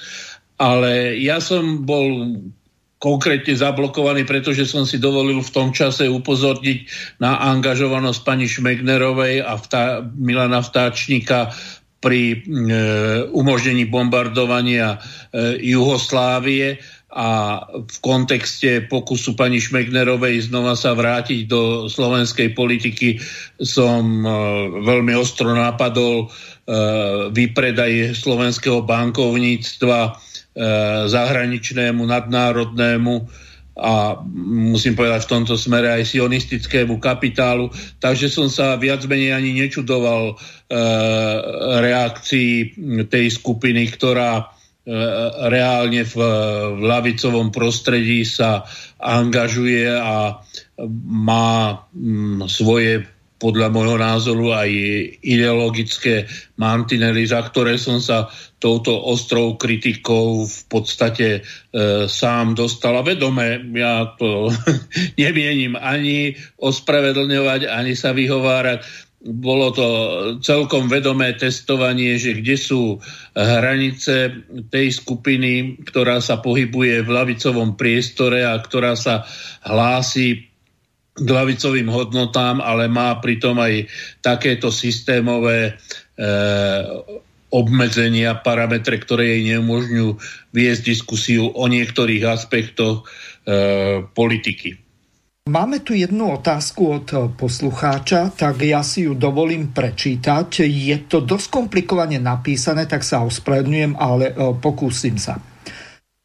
Speaker 7: Ale ja som bol konkrétne zablokovaný, pretože som si dovolil v tom čase upozorniť na angažovanosť pani Šmegnerovej a vtá, Milana Vtáčnika pri e, umožnení bombardovania e, Juhoslávie a v kontexte pokusu pani Šmegnerovej znova sa vrátiť do slovenskej politiky som e, veľmi ostro napadol výpredaj slovenského bankovníctva zahraničnému, nadnárodnému a musím povedať v tomto smere aj sionistickému kapitálu. Takže som sa viac menej ani nečudoval e, reakcii tej skupiny, ktorá e, reálne v, v lavicovom prostredí sa angažuje a má m, svoje podľa môjho názoru aj ideologické mantinely, za ktoré som sa touto ostrou kritikou v podstate e, sám dostal a vedome. Ja to <laughs> nemienim ani ospravedlňovať, ani sa vyhovárať. Bolo to celkom vedomé testovanie, že kde sú hranice tej skupiny, ktorá sa pohybuje v lavicovom priestore a ktorá sa hlási k lavicovým hodnotám, ale má pritom aj takéto systémové e, obmedzenia, parametre, ktoré jej neumožňujú viesť diskusiu o niektorých aspektoch e, politiky.
Speaker 1: Máme tu jednu otázku od poslucháča, tak ja si ju dovolím prečítať. Je to dosť komplikovane napísané, tak sa ospravedlňujem, ale e, pokúsim sa.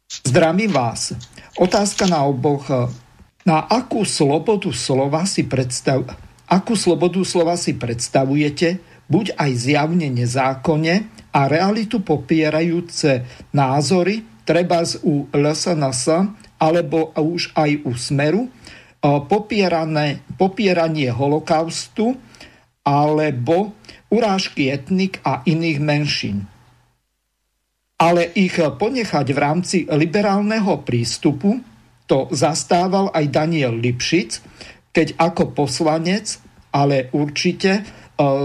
Speaker 1: Zdravím vás. Otázka na oboch. Na akú slobodu slova si predstav... akú slobodu slova si predstavujete, buď aj zjavne nezákonne, a realitu popierajúce názory, treba z u LSNS alebo už aj u Smeru, popieranie holokaustu alebo urážky etnik a iných menšín. Ale ich ponechať v rámci liberálneho prístupu, to zastával aj Daniel Lipšic, keď ako poslanec, ale určite e,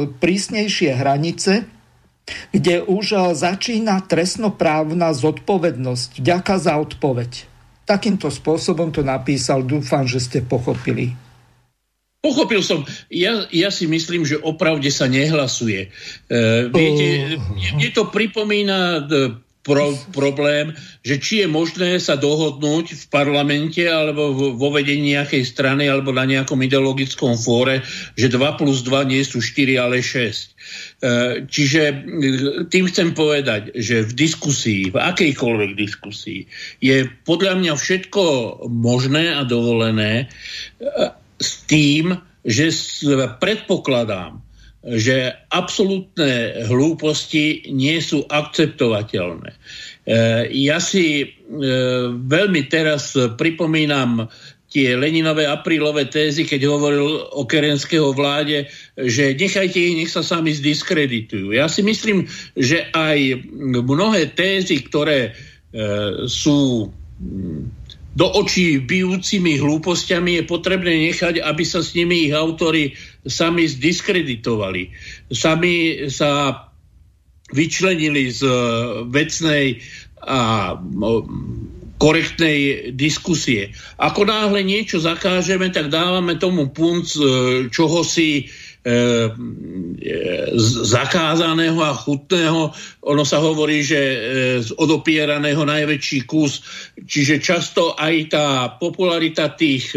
Speaker 1: prísnejšie hranice, kde už e, začína trestnoprávna zodpovednosť. Ďaká za odpoveď. Takýmto spôsobom to napísal, dúfam, že ste pochopili.
Speaker 7: Pochopil som. Ja, ja si myslím, že opravde sa nehlasuje. E, viete, mne to pripomína e, pro, problém, že či je možné sa dohodnúť v parlamente alebo vo vedení nejakej strany alebo na nejakom ideologickom fóre, že 2 plus 2 nie sú 4, ale 6. E, čiže e, tým chcem povedať, že v diskusii, v akejkoľvek diskusii, je podľa mňa všetko možné a dovolené s tým, že predpokladám, že absolútne hlúposti nie sú akceptovateľné. E, ja si e, veľmi teraz pripomínam tie Leninové aprílové tézy, keď hovoril o kerenského vláde, že nechajte ich, nech sa sami zdiskreditujú. Ja si myslím, že aj mnohé tézy, ktoré e, sú do očí bijúcimi hlúpostiami je potrebné nechať, aby sa s nimi ich autory sami zdiskreditovali. Sami sa vyčlenili z e, vecnej a korektnej diskusie. Ako náhle niečo zakážeme, tak dávame tomu punc e, čoho si E, e, zakázaného a chutného. Ono sa hovorí, že z odopieraného najväčší kus. Čiže často aj tá popularita tých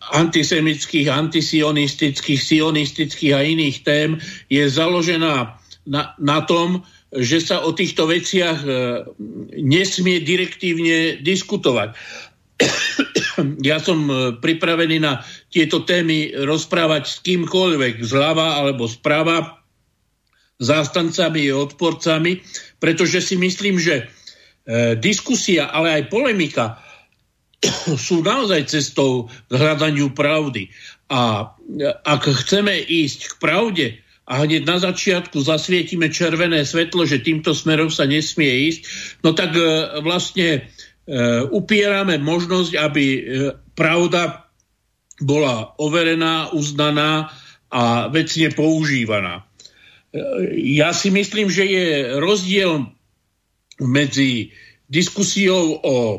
Speaker 7: antisemických, antisionistických, sionistických a iných tém je založená na, na tom, že sa o týchto veciach nesmie direktívne diskutovať. <coughs> ja som pripravený na tieto témy rozprávať s kýmkoľvek, zľava alebo zprava, zástancami a odporcami, pretože si myslím, že e, diskusia, ale aj polemika <coughs> sú naozaj cestou k hľadaniu pravdy. A e, ak chceme ísť k pravde a hneď na začiatku zasvietime červené svetlo, že týmto smerom sa nesmie ísť, no tak e, vlastne e, upierame možnosť, aby pravda bola overená, uznaná a vecne používaná. Ja si myslím, že je rozdiel medzi diskusiou o e,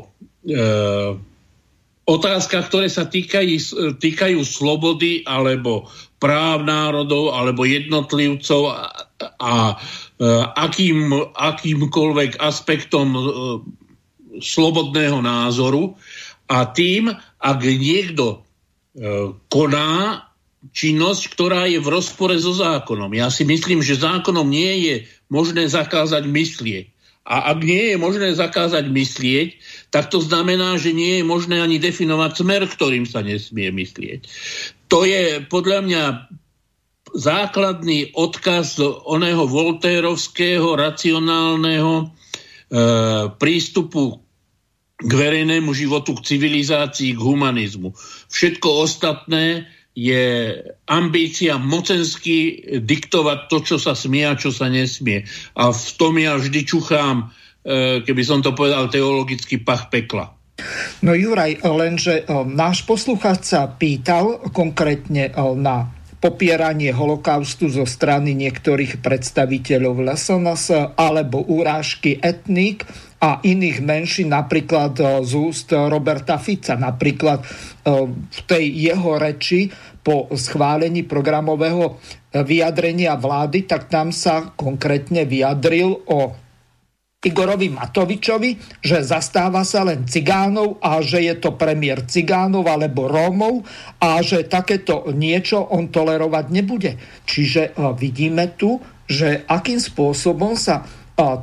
Speaker 7: otázkach, ktoré sa týkajú, týkajú slobody alebo práv národov alebo jednotlivcov a, a akým, akýmkoľvek aspektom e, slobodného názoru a tým, ak niekto E, koná činnosť, ktorá je v rozpore so zákonom. Ja si myslím, že zákonom nie je možné zakázať myslieť. A ak nie je možné zakázať myslieť, tak to znamená, že nie je možné ani definovať smer, ktorým sa nesmie myslieť. To je podľa mňa základný odkaz oného voltérovského racionálneho e, prístupu k verejnému životu, k civilizácii, k humanizmu. Všetko ostatné je ambícia mocensky diktovať to, čo sa smie a čo sa nesmie. A v tom ja vždy čuchám, keby som to povedal, teologický pach pekla.
Speaker 1: No Juraj, lenže e, náš poslucháč sa pýtal konkrétne e, na popieranie holokaustu zo strany niektorých predstaviteľov LSNS alebo urážky etník a iných menšín, napríklad e, z úst Roberta Fica. Napríklad e, v tej jeho reči po schválení programového e, vyjadrenia vlády, tak tam sa konkrétne vyjadril o Igorovi Matovičovi, že zastáva sa len cigánov a že je to premiér cigánov alebo Rómov a že takéto niečo on tolerovať nebude. Čiže vidíme tu, že akým spôsobom sa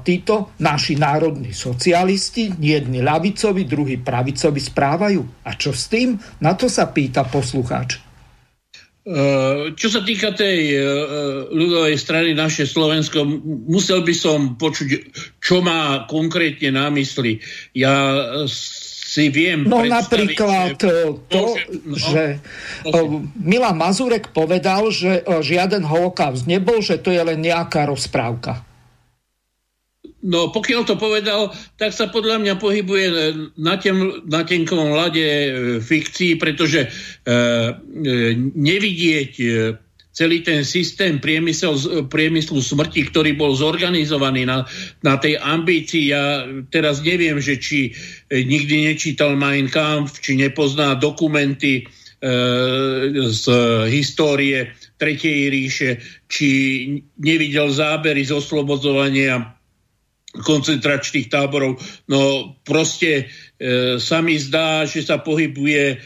Speaker 1: títo naši národní socialisti, jedni ľavicovi, druhí pravicovi správajú. A čo s tým? Na to sa pýta poslucháč.
Speaker 7: Uh, čo sa týka tej uh, ľudovej strany naše Slovensko, musel by som počuť, čo má konkrétne na mysli. Ja si viem
Speaker 1: No napríklad že, to, no, že no, Milan Mazurek povedal, že žiaden holokaust nebol, že to je len nejaká rozprávka.
Speaker 7: No pokiaľ to povedal, tak sa podľa mňa pohybuje na, tem, na tenkom lade fikcií, pretože e, e, nevidieť e, celý ten systém priemysel, priemyslu smrti, ktorý bol zorganizovaný na, na tej ambícii. Ja teraz neviem, že či e, nikdy nečítal Mein Kampf, či nepozná dokumenty e, z histórie Tretej ríše, či nevidel zábery z oslobodzovania koncentračných táborov. No proste e, sa mi zdá, že sa pohybuje e,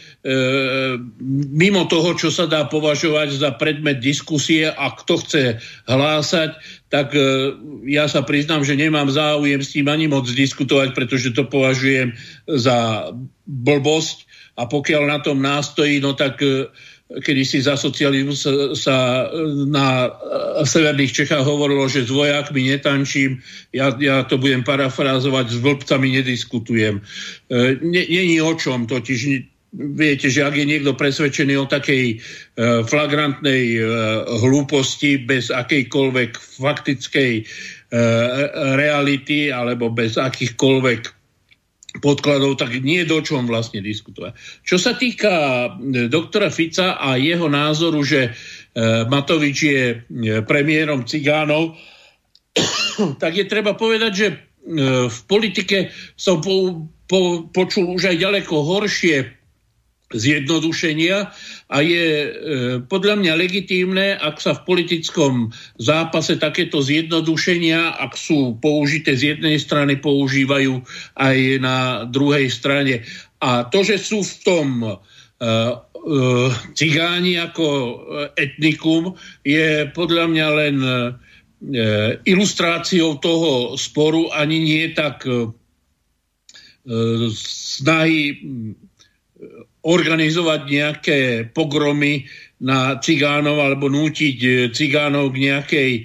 Speaker 7: mimo toho, čo sa dá považovať za predmet diskusie a kto chce hlásať, tak e, ja sa priznám, že nemám záujem s tým ani moc diskutovať, pretože to považujem za blbosť a pokiaľ na tom nástojí, no tak e, kedy si za socializmu sa, na severných Čechách hovorilo, že s vojakmi netančím, ja, ja to budem parafrázovať, s vlbcami nediskutujem. Není o čom, totiž viete, že ak je niekto presvedčený o takej e, flagrantnej e, hlúposti bez akejkoľvek faktickej e, reality alebo bez akýchkoľvek podkladov, tak nie je do čom vlastne diskutovať. Čo sa týka e, doktora Fica a jeho názoru, že e, Matovič je e, premiérom cigánov, <coughs> tak je treba povedať, že v politike som po, po, počul už aj ďaleko horšie zjednodušenia a je e, podľa mňa legitímne, ak sa v politickom zápase takéto zjednodušenia, ak sú použité z jednej strany, používajú aj na druhej strane. A to, že sú v tom e, e, cigáni ako etnikum, je podľa mňa len ilustráciou toho sporu, ani nie tak snahy organizovať nejaké pogromy na cigánov alebo nútiť e, cigánov k nejakej e,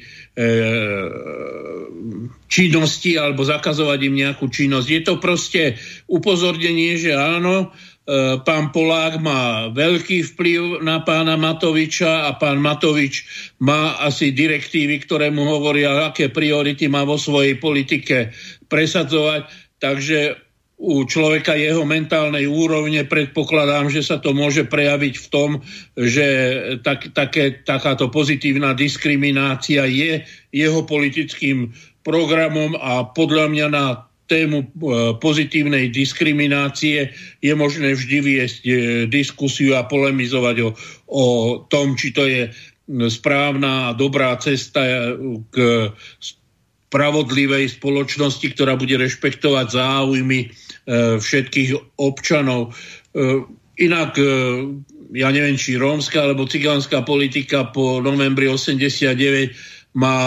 Speaker 7: činnosti alebo zakazovať im nejakú činnosť. Je to proste upozornenie, že áno, e, pán Polák má veľký vplyv na pána Matoviča a pán Matovič má asi direktívy, ktoré mu hovoria, aké priority má vo svojej politike presadzovať. Takže u človeka jeho mentálnej úrovne predpokladám, že sa to môže prejaviť v tom, že tak, také, takáto pozitívna diskriminácia je jeho politickým programom a podľa mňa na tému e, pozitívnej diskriminácie je možné vždy viesť e, diskusiu a polemizovať o, o tom, či to je správna a dobrá cesta e, k spravodlivej spoločnosti, ktorá bude rešpektovať záujmy všetkých občanov. E, inak, e, ja neviem, či rómska alebo cigánska politika po novembri 89 má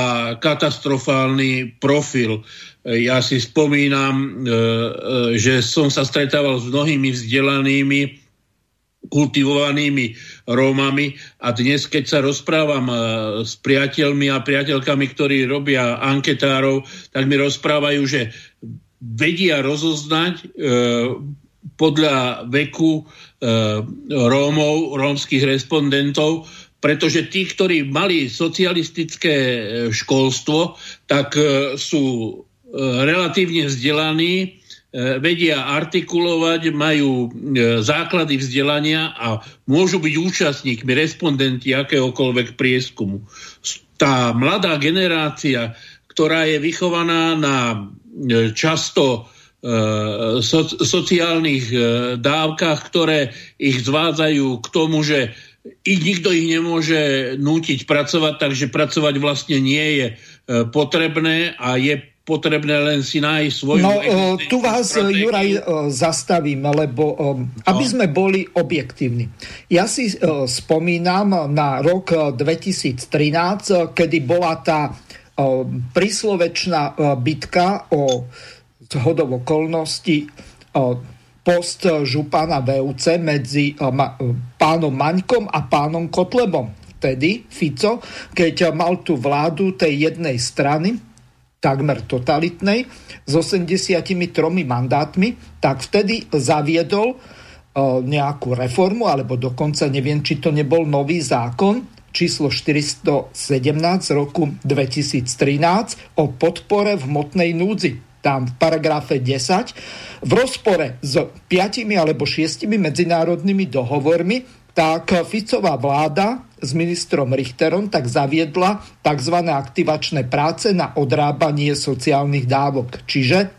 Speaker 7: katastrofálny profil. Ja si spomínam, že som sa stretával s mnohými vzdelanými, kultivovanými Rómami a dnes, keď sa rozprávam s priateľmi a priateľkami, ktorí robia anketárov, tak mi rozprávajú, že vedia rozoznať e, podľa veku e, Rómov, rómskych respondentov, pretože tí, ktorí mali socialistické e, školstvo, tak sú relatívne vzdelaní, vedia artikulovať, majú základy vzdelania a môžu byť účastníkmi, respondenti akéhokoľvek prieskumu. Tá mladá generácia, ktorá je vychovaná na často e, so, sociálnych e, dávkach, ktoré ich zvádzajú k tomu, že ich nikto ich nemôže nútiť pracovať, takže pracovať vlastne nie je potrebné a je potrebné len si nájsť svoju...
Speaker 1: No, tu vás, stratégiu. Juraj, zastavím, lebo aby no. sme boli objektívni. Ja si spomínam na rok 2013, kedy bola tá príslovečná bitka o zhodov okolností post župana VUC medzi pánom Maňkom a pánom Kotlebom. Vtedy Fico, keď mal tú vládu tej jednej strany, takmer totalitnej s 83 mandátmi, tak vtedy zaviedol nejakú reformu, alebo dokonca neviem, či to nebol nový zákon, číslo 417 z roku 2013 o podpore v hmotnej núdzi. Tam v paragrafe 10 v rozpore s piatimi alebo šiestimi medzinárodnými dohovormi tak Ficová vláda s ministrom Richterom tak zaviedla tzv. aktivačné práce na odrábanie sociálnych dávok. Čiže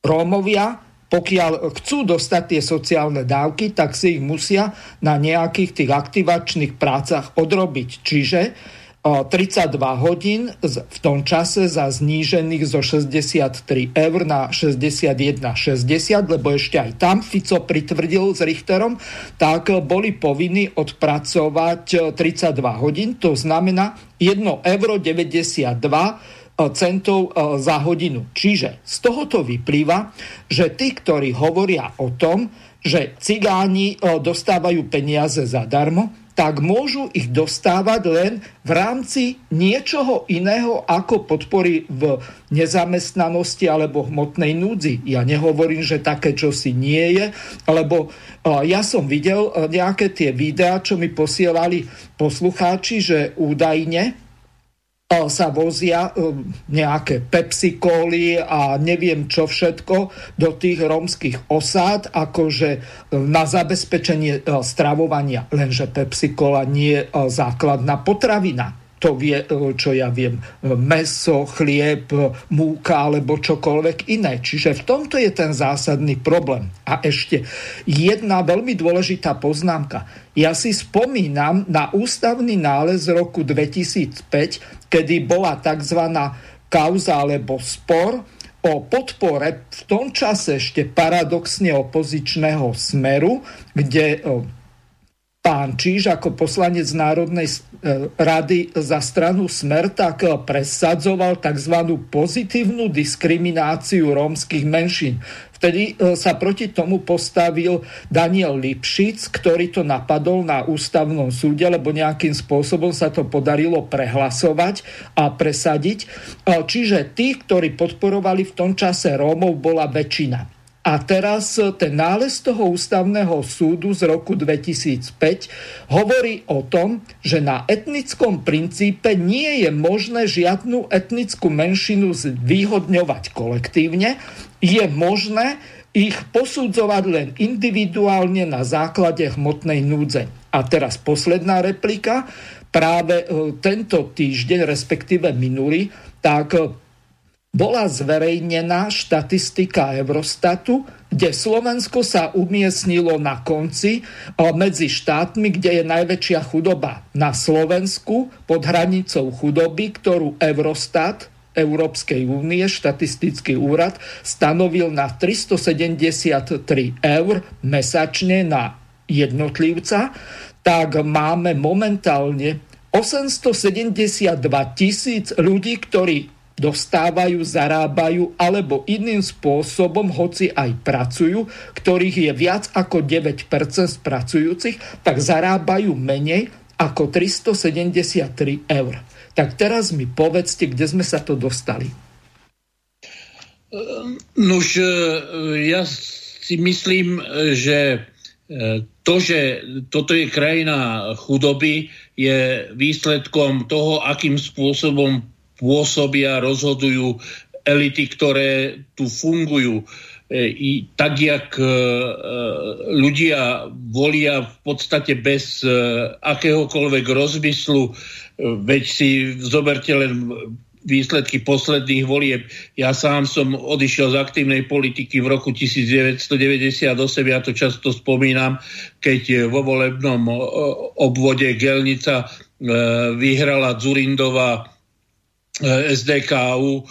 Speaker 1: Rómovia pokiaľ chcú dostať tie sociálne dávky, tak si ich musia na nejakých tých aktivačných prácach odrobiť. Čiže 32 hodín v tom čase za znížených zo 63 eur na 61,60, lebo ešte aj tam Fico pritvrdil s Richterom, tak boli povinní odpracovať 32 hodín, to znamená 1,92 euro centov e, za hodinu. Čiže z tohoto vyplýva, že tí, ktorí hovoria o tom, že cigáni e, dostávajú peniaze zadarmo, tak môžu ich dostávať len v rámci niečoho iného ako podpory v nezamestnanosti alebo hmotnej núdzi. Ja nehovorím, že také čosi nie je, lebo ja som videl nejaké tie videá, čo mi posielali poslucháči, že údajne sa vozia um, nejaké Pepsi Coly a neviem čo všetko do tých rómskych osád, akože um, na zabezpečenie uh, stravovania. Lenže Pepsi Cola nie je základná potravina to vie, e, čo ja viem, e, meso, chlieb, e, múka alebo čokoľvek iné. Čiže v tomto je ten zásadný problém. A ešte jedna veľmi dôležitá poznámka. Ja si spomínam na ústavný nález z roku 2005, kedy bola tzv. kauza alebo spor o podpore v tom čase ešte paradoxne opozičného smeru, kde pán Číž ako poslanec Národnej e, rady za stranu Smer tak e, presadzoval tzv. pozitívnu diskrimináciu rómskych menšín. Vtedy e, sa proti tomu postavil Daniel Lipšic, ktorý to napadol na ústavnom súde, lebo nejakým spôsobom sa to podarilo prehlasovať a presadiť. Čiže tí, ktorí podporovali v tom čase Rómov, bola väčšina. A teraz e, ten nález toho ústavného súdu z roku 2005 hovorí o tom, že na etnickom princípe nie je možné žiadnu etnickú menšinu zvýhodňovať kolektívne. Je možné ich posudzovať len individuálne na základe hmotnej núdze. A teraz posledná replika. Práve e, tento týždeň, respektíve minulý, tak e, bola zverejnená štatistika Eurostatu, kde Slovensko sa umiestnilo na konci medzi štátmi, kde je najväčšia chudoba. Na Slovensku pod hranicou chudoby, ktorú Eurostat Európskej únie, štatistický úrad, stanovil na 373 eur mesačne na jednotlivca, tak máme momentálne 872 tisíc ľudí, ktorí dostávajú, zarábajú alebo iným spôsobom, hoci aj pracujú, ktorých je viac ako 9% z pracujúcich, tak zarábajú menej ako 373 eur. Tak teraz mi povedzte, kde sme sa to dostali.
Speaker 7: Nož, e, ja si myslím, že e, to, že toto je krajina chudoby, je výsledkom toho, akým spôsobom pôsobia, rozhodujú elity, ktoré tu fungujú. E, I tak, jak e, ľudia volia v podstate bez e, akéhokoľvek rozmyslu, veď si zoberte len výsledky posledných volieb. Ja sám som odišiel z aktívnej politiky v roku 1998, ja to často spomínam, keď vo volebnom obvode Gelnica vyhrala Zurindová E, SDKU e,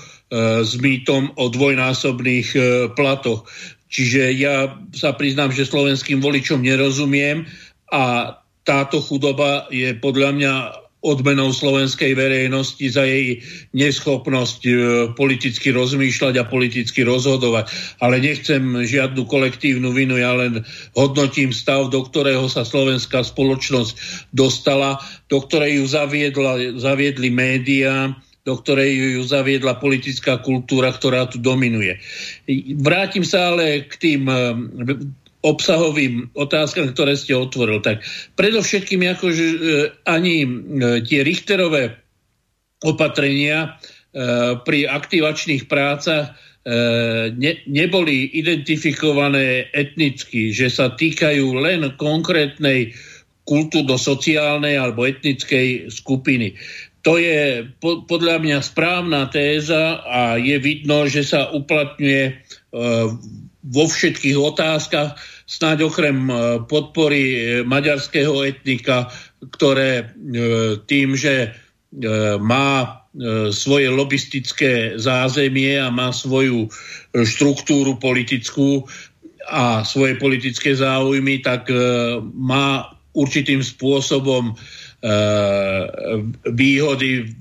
Speaker 7: s mýtom o dvojnásobných e, platoch. Čiže ja sa priznám, že slovenským voličom nerozumiem a táto chudoba je podľa mňa odmenou slovenskej verejnosti za jej neschopnosť politicky rozmýšľať a politicky rozhodovať. Ale nechcem žiadnu kolektívnu vinu, ja len hodnotím stav, do ktorého sa slovenská spoločnosť dostala, do ktorej ju zaviedla, zaviedli médiá, do ktorej ju zaviedla politická kultúra, ktorá tu dominuje. Vrátim sa ale k tým e, obsahovým otázkam, ktoré ste otvoril. Tak predovšetkým akože ani tie Richterové opatrenia pri aktivačných prácach ne, neboli identifikované etnicky, že sa týkajú len konkrétnej kultúrno-sociálnej alebo etnickej skupiny. To je po, podľa mňa správna téza a je vidno, že sa uplatňuje e, vo všetkých otázkach, snáď okrem e, podpory e, maďarského etnika, ktoré e, tým, že e, má e, svoje lobistické zázemie a má svoju štruktúru politickú a svoje politické záujmy, tak e, má určitým spôsobom výhody,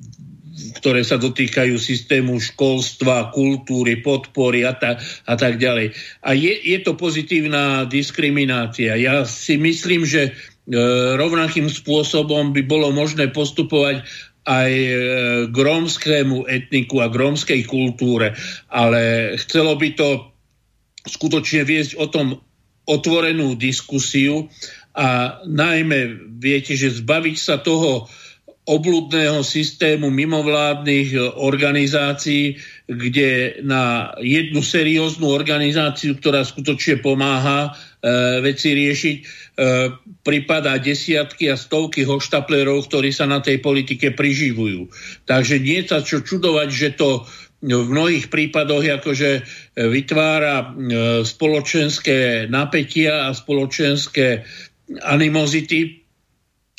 Speaker 7: ktoré sa dotýkajú systému školstva, kultúry, podpory a, ta, a tak ďalej. A je, je to pozitívna diskriminácia. Ja si myslím, že e, rovnakým spôsobom by bolo možné postupovať aj e, k rómskému etniku a k rómskej kultúre, ale chcelo by to skutočne viesť o tom otvorenú diskusiu a najmä viete, že zbaviť sa toho obludného systému mimovládnych organizácií, kde na jednu serióznu organizáciu, ktorá skutočne pomáha e, veci riešiť, e, pripadá desiatky a stovky hoštaplerov, ktorí sa na tej politike priživujú. Takže nie sa čo čudovať, že to v mnohých prípadoch akože vytvára e, spoločenské napätia a spoločenské animozity,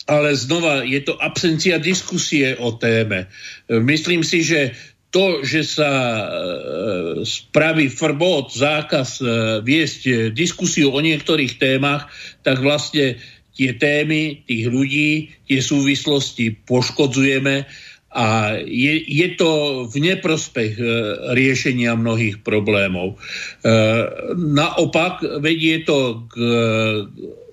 Speaker 7: ale znova je to absencia diskusie o téme. Myslím si, že to, že sa e, spraví frbot, zákaz e, viesť diskusiu o niektorých témach, tak vlastne tie témy tých ľudí, tie súvislosti poškodzujeme a je, je to v neprospech e, riešenia mnohých problémov. Naopak vedie to k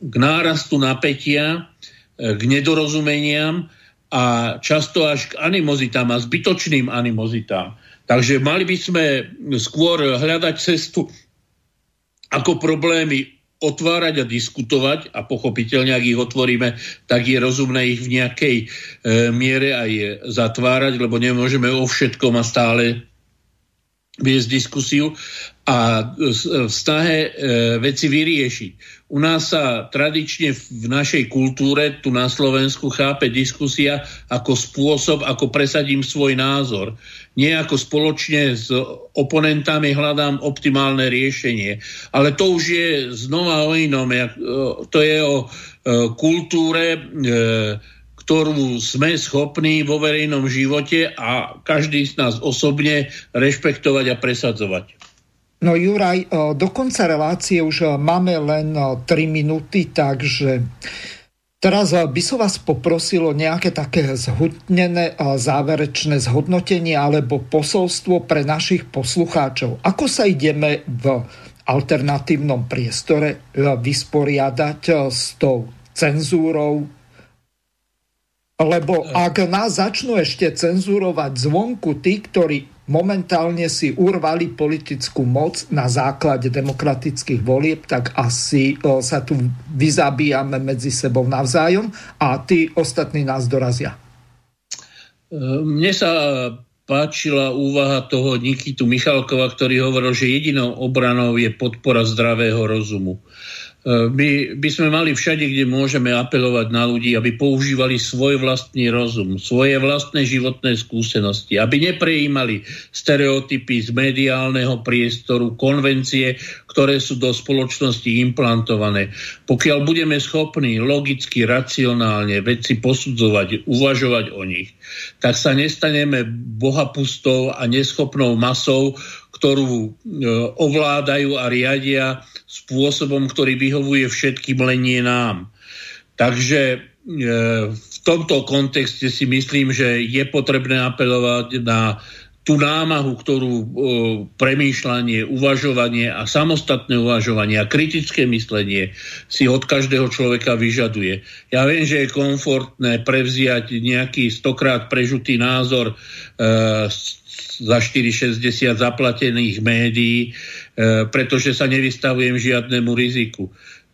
Speaker 7: k nárastu napätia, e, k nedorozumeniam a často až k animozitám a zbytočným animozitám. Takže mali by sme skôr hľadať cestu, ako problémy otvárať a diskutovať a pochopiteľne, ak ich otvoríme, tak je rozumné ich v nejakej e, miere aj zatvárať, lebo nemôžeme o všetkom a stále viesť diskusiu a v snahe e, veci vyriešiť. U nás sa tradične v našej kultúre, tu na Slovensku, chápe diskusia ako spôsob, ako presadím svoj názor. Nie ako spoločne s oponentami hľadám optimálne riešenie. Ale to už je znova o inom. To je o e, kultúre, e, ktorú sme schopní vo verejnom živote a každý z nás osobne rešpektovať a presadzovať.
Speaker 1: No Juraj, e, do konca relácie už e, máme len 3 e, minúty, takže teraz by som vás poprosil o nejaké také zhutnené záverečné zhodnotenie alebo posolstvo pre našich poslucháčov. Ako sa ideme v alternatívnom priestore vysporiadať s tou cenzúrou, lebo ak nás začnú ešte cenzurovať zvonku tí, ktorí momentálne si urvali politickú moc na základe demokratických volieb, tak asi sa tu vyzabíjame medzi sebou navzájom a tí ostatní nás dorazia.
Speaker 7: Mne sa páčila úvaha toho Nikitu Michalkova, ktorý hovoril, že jedinou obranou je podpora zdravého rozumu. E, my by sme mali všade, kde môžeme apelovať na ľudí, aby používali svoj vlastný rozum, svoje vlastné životné skúsenosti, aby neprejímali stereotypy z mediálneho priestoru, konvencie, ktoré sú do spoločnosti implantované. Pokiaľ budeme schopní logicky, racionálne veci posudzovať, uvažovať o nich, tak sa nestaneme bohapustou a neschopnou masou, ktorú e, ovládajú a riadia spôsobom, ktorý vyhovuje všetkým, len nie nám. Takže e, v tomto kontexte si myslím, že je potrebné apelovať na tú námahu, ktorú o, premýšľanie, uvažovanie a samostatné uvažovanie a kritické myslenie si od každého človeka vyžaduje. Ja viem, že je komfortné prevziať nejaký stokrát prežutý názor e, za 4,60 zaplatených médií, e, pretože sa nevystavujem žiadnemu riziku.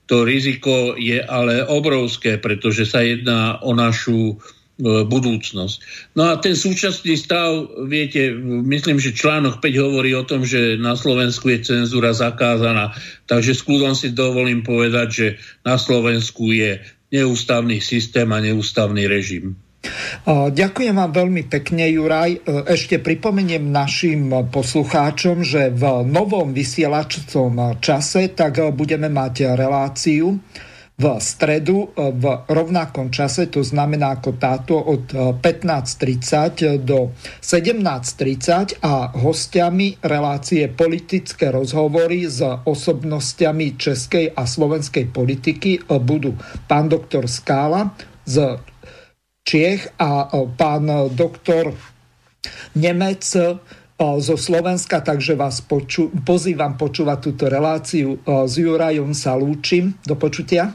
Speaker 7: To riziko je ale obrovské, pretože sa jedná o našu E, budúcnosť. No a ten súčasný stav, viete, myslím, že článok 5 hovorí o tom, že na Slovensku je cenzúra zakázaná, takže s kľudom si dovolím povedať, že na Slovensku je neústavný systém a neústavný režim.
Speaker 1: Ďakujem vám veľmi pekne, Juraj. E, ešte pripomeniem našim poslucháčom, že v novom vysielačcom čase tak budeme mať reláciu v stredu e, v rovnakom čase, to znamená ako táto od 15.30 e, do 17.30 a hostiami relácie politické rozhovory s osobnostiami českej a slovenskej politiky e, budú pán doktor Skála z Čiech a pán doktor Nemec zo Slovenska, takže vás poču- pozývam počúvať túto reláciu s Jurajom sa lúčim. Do počutia.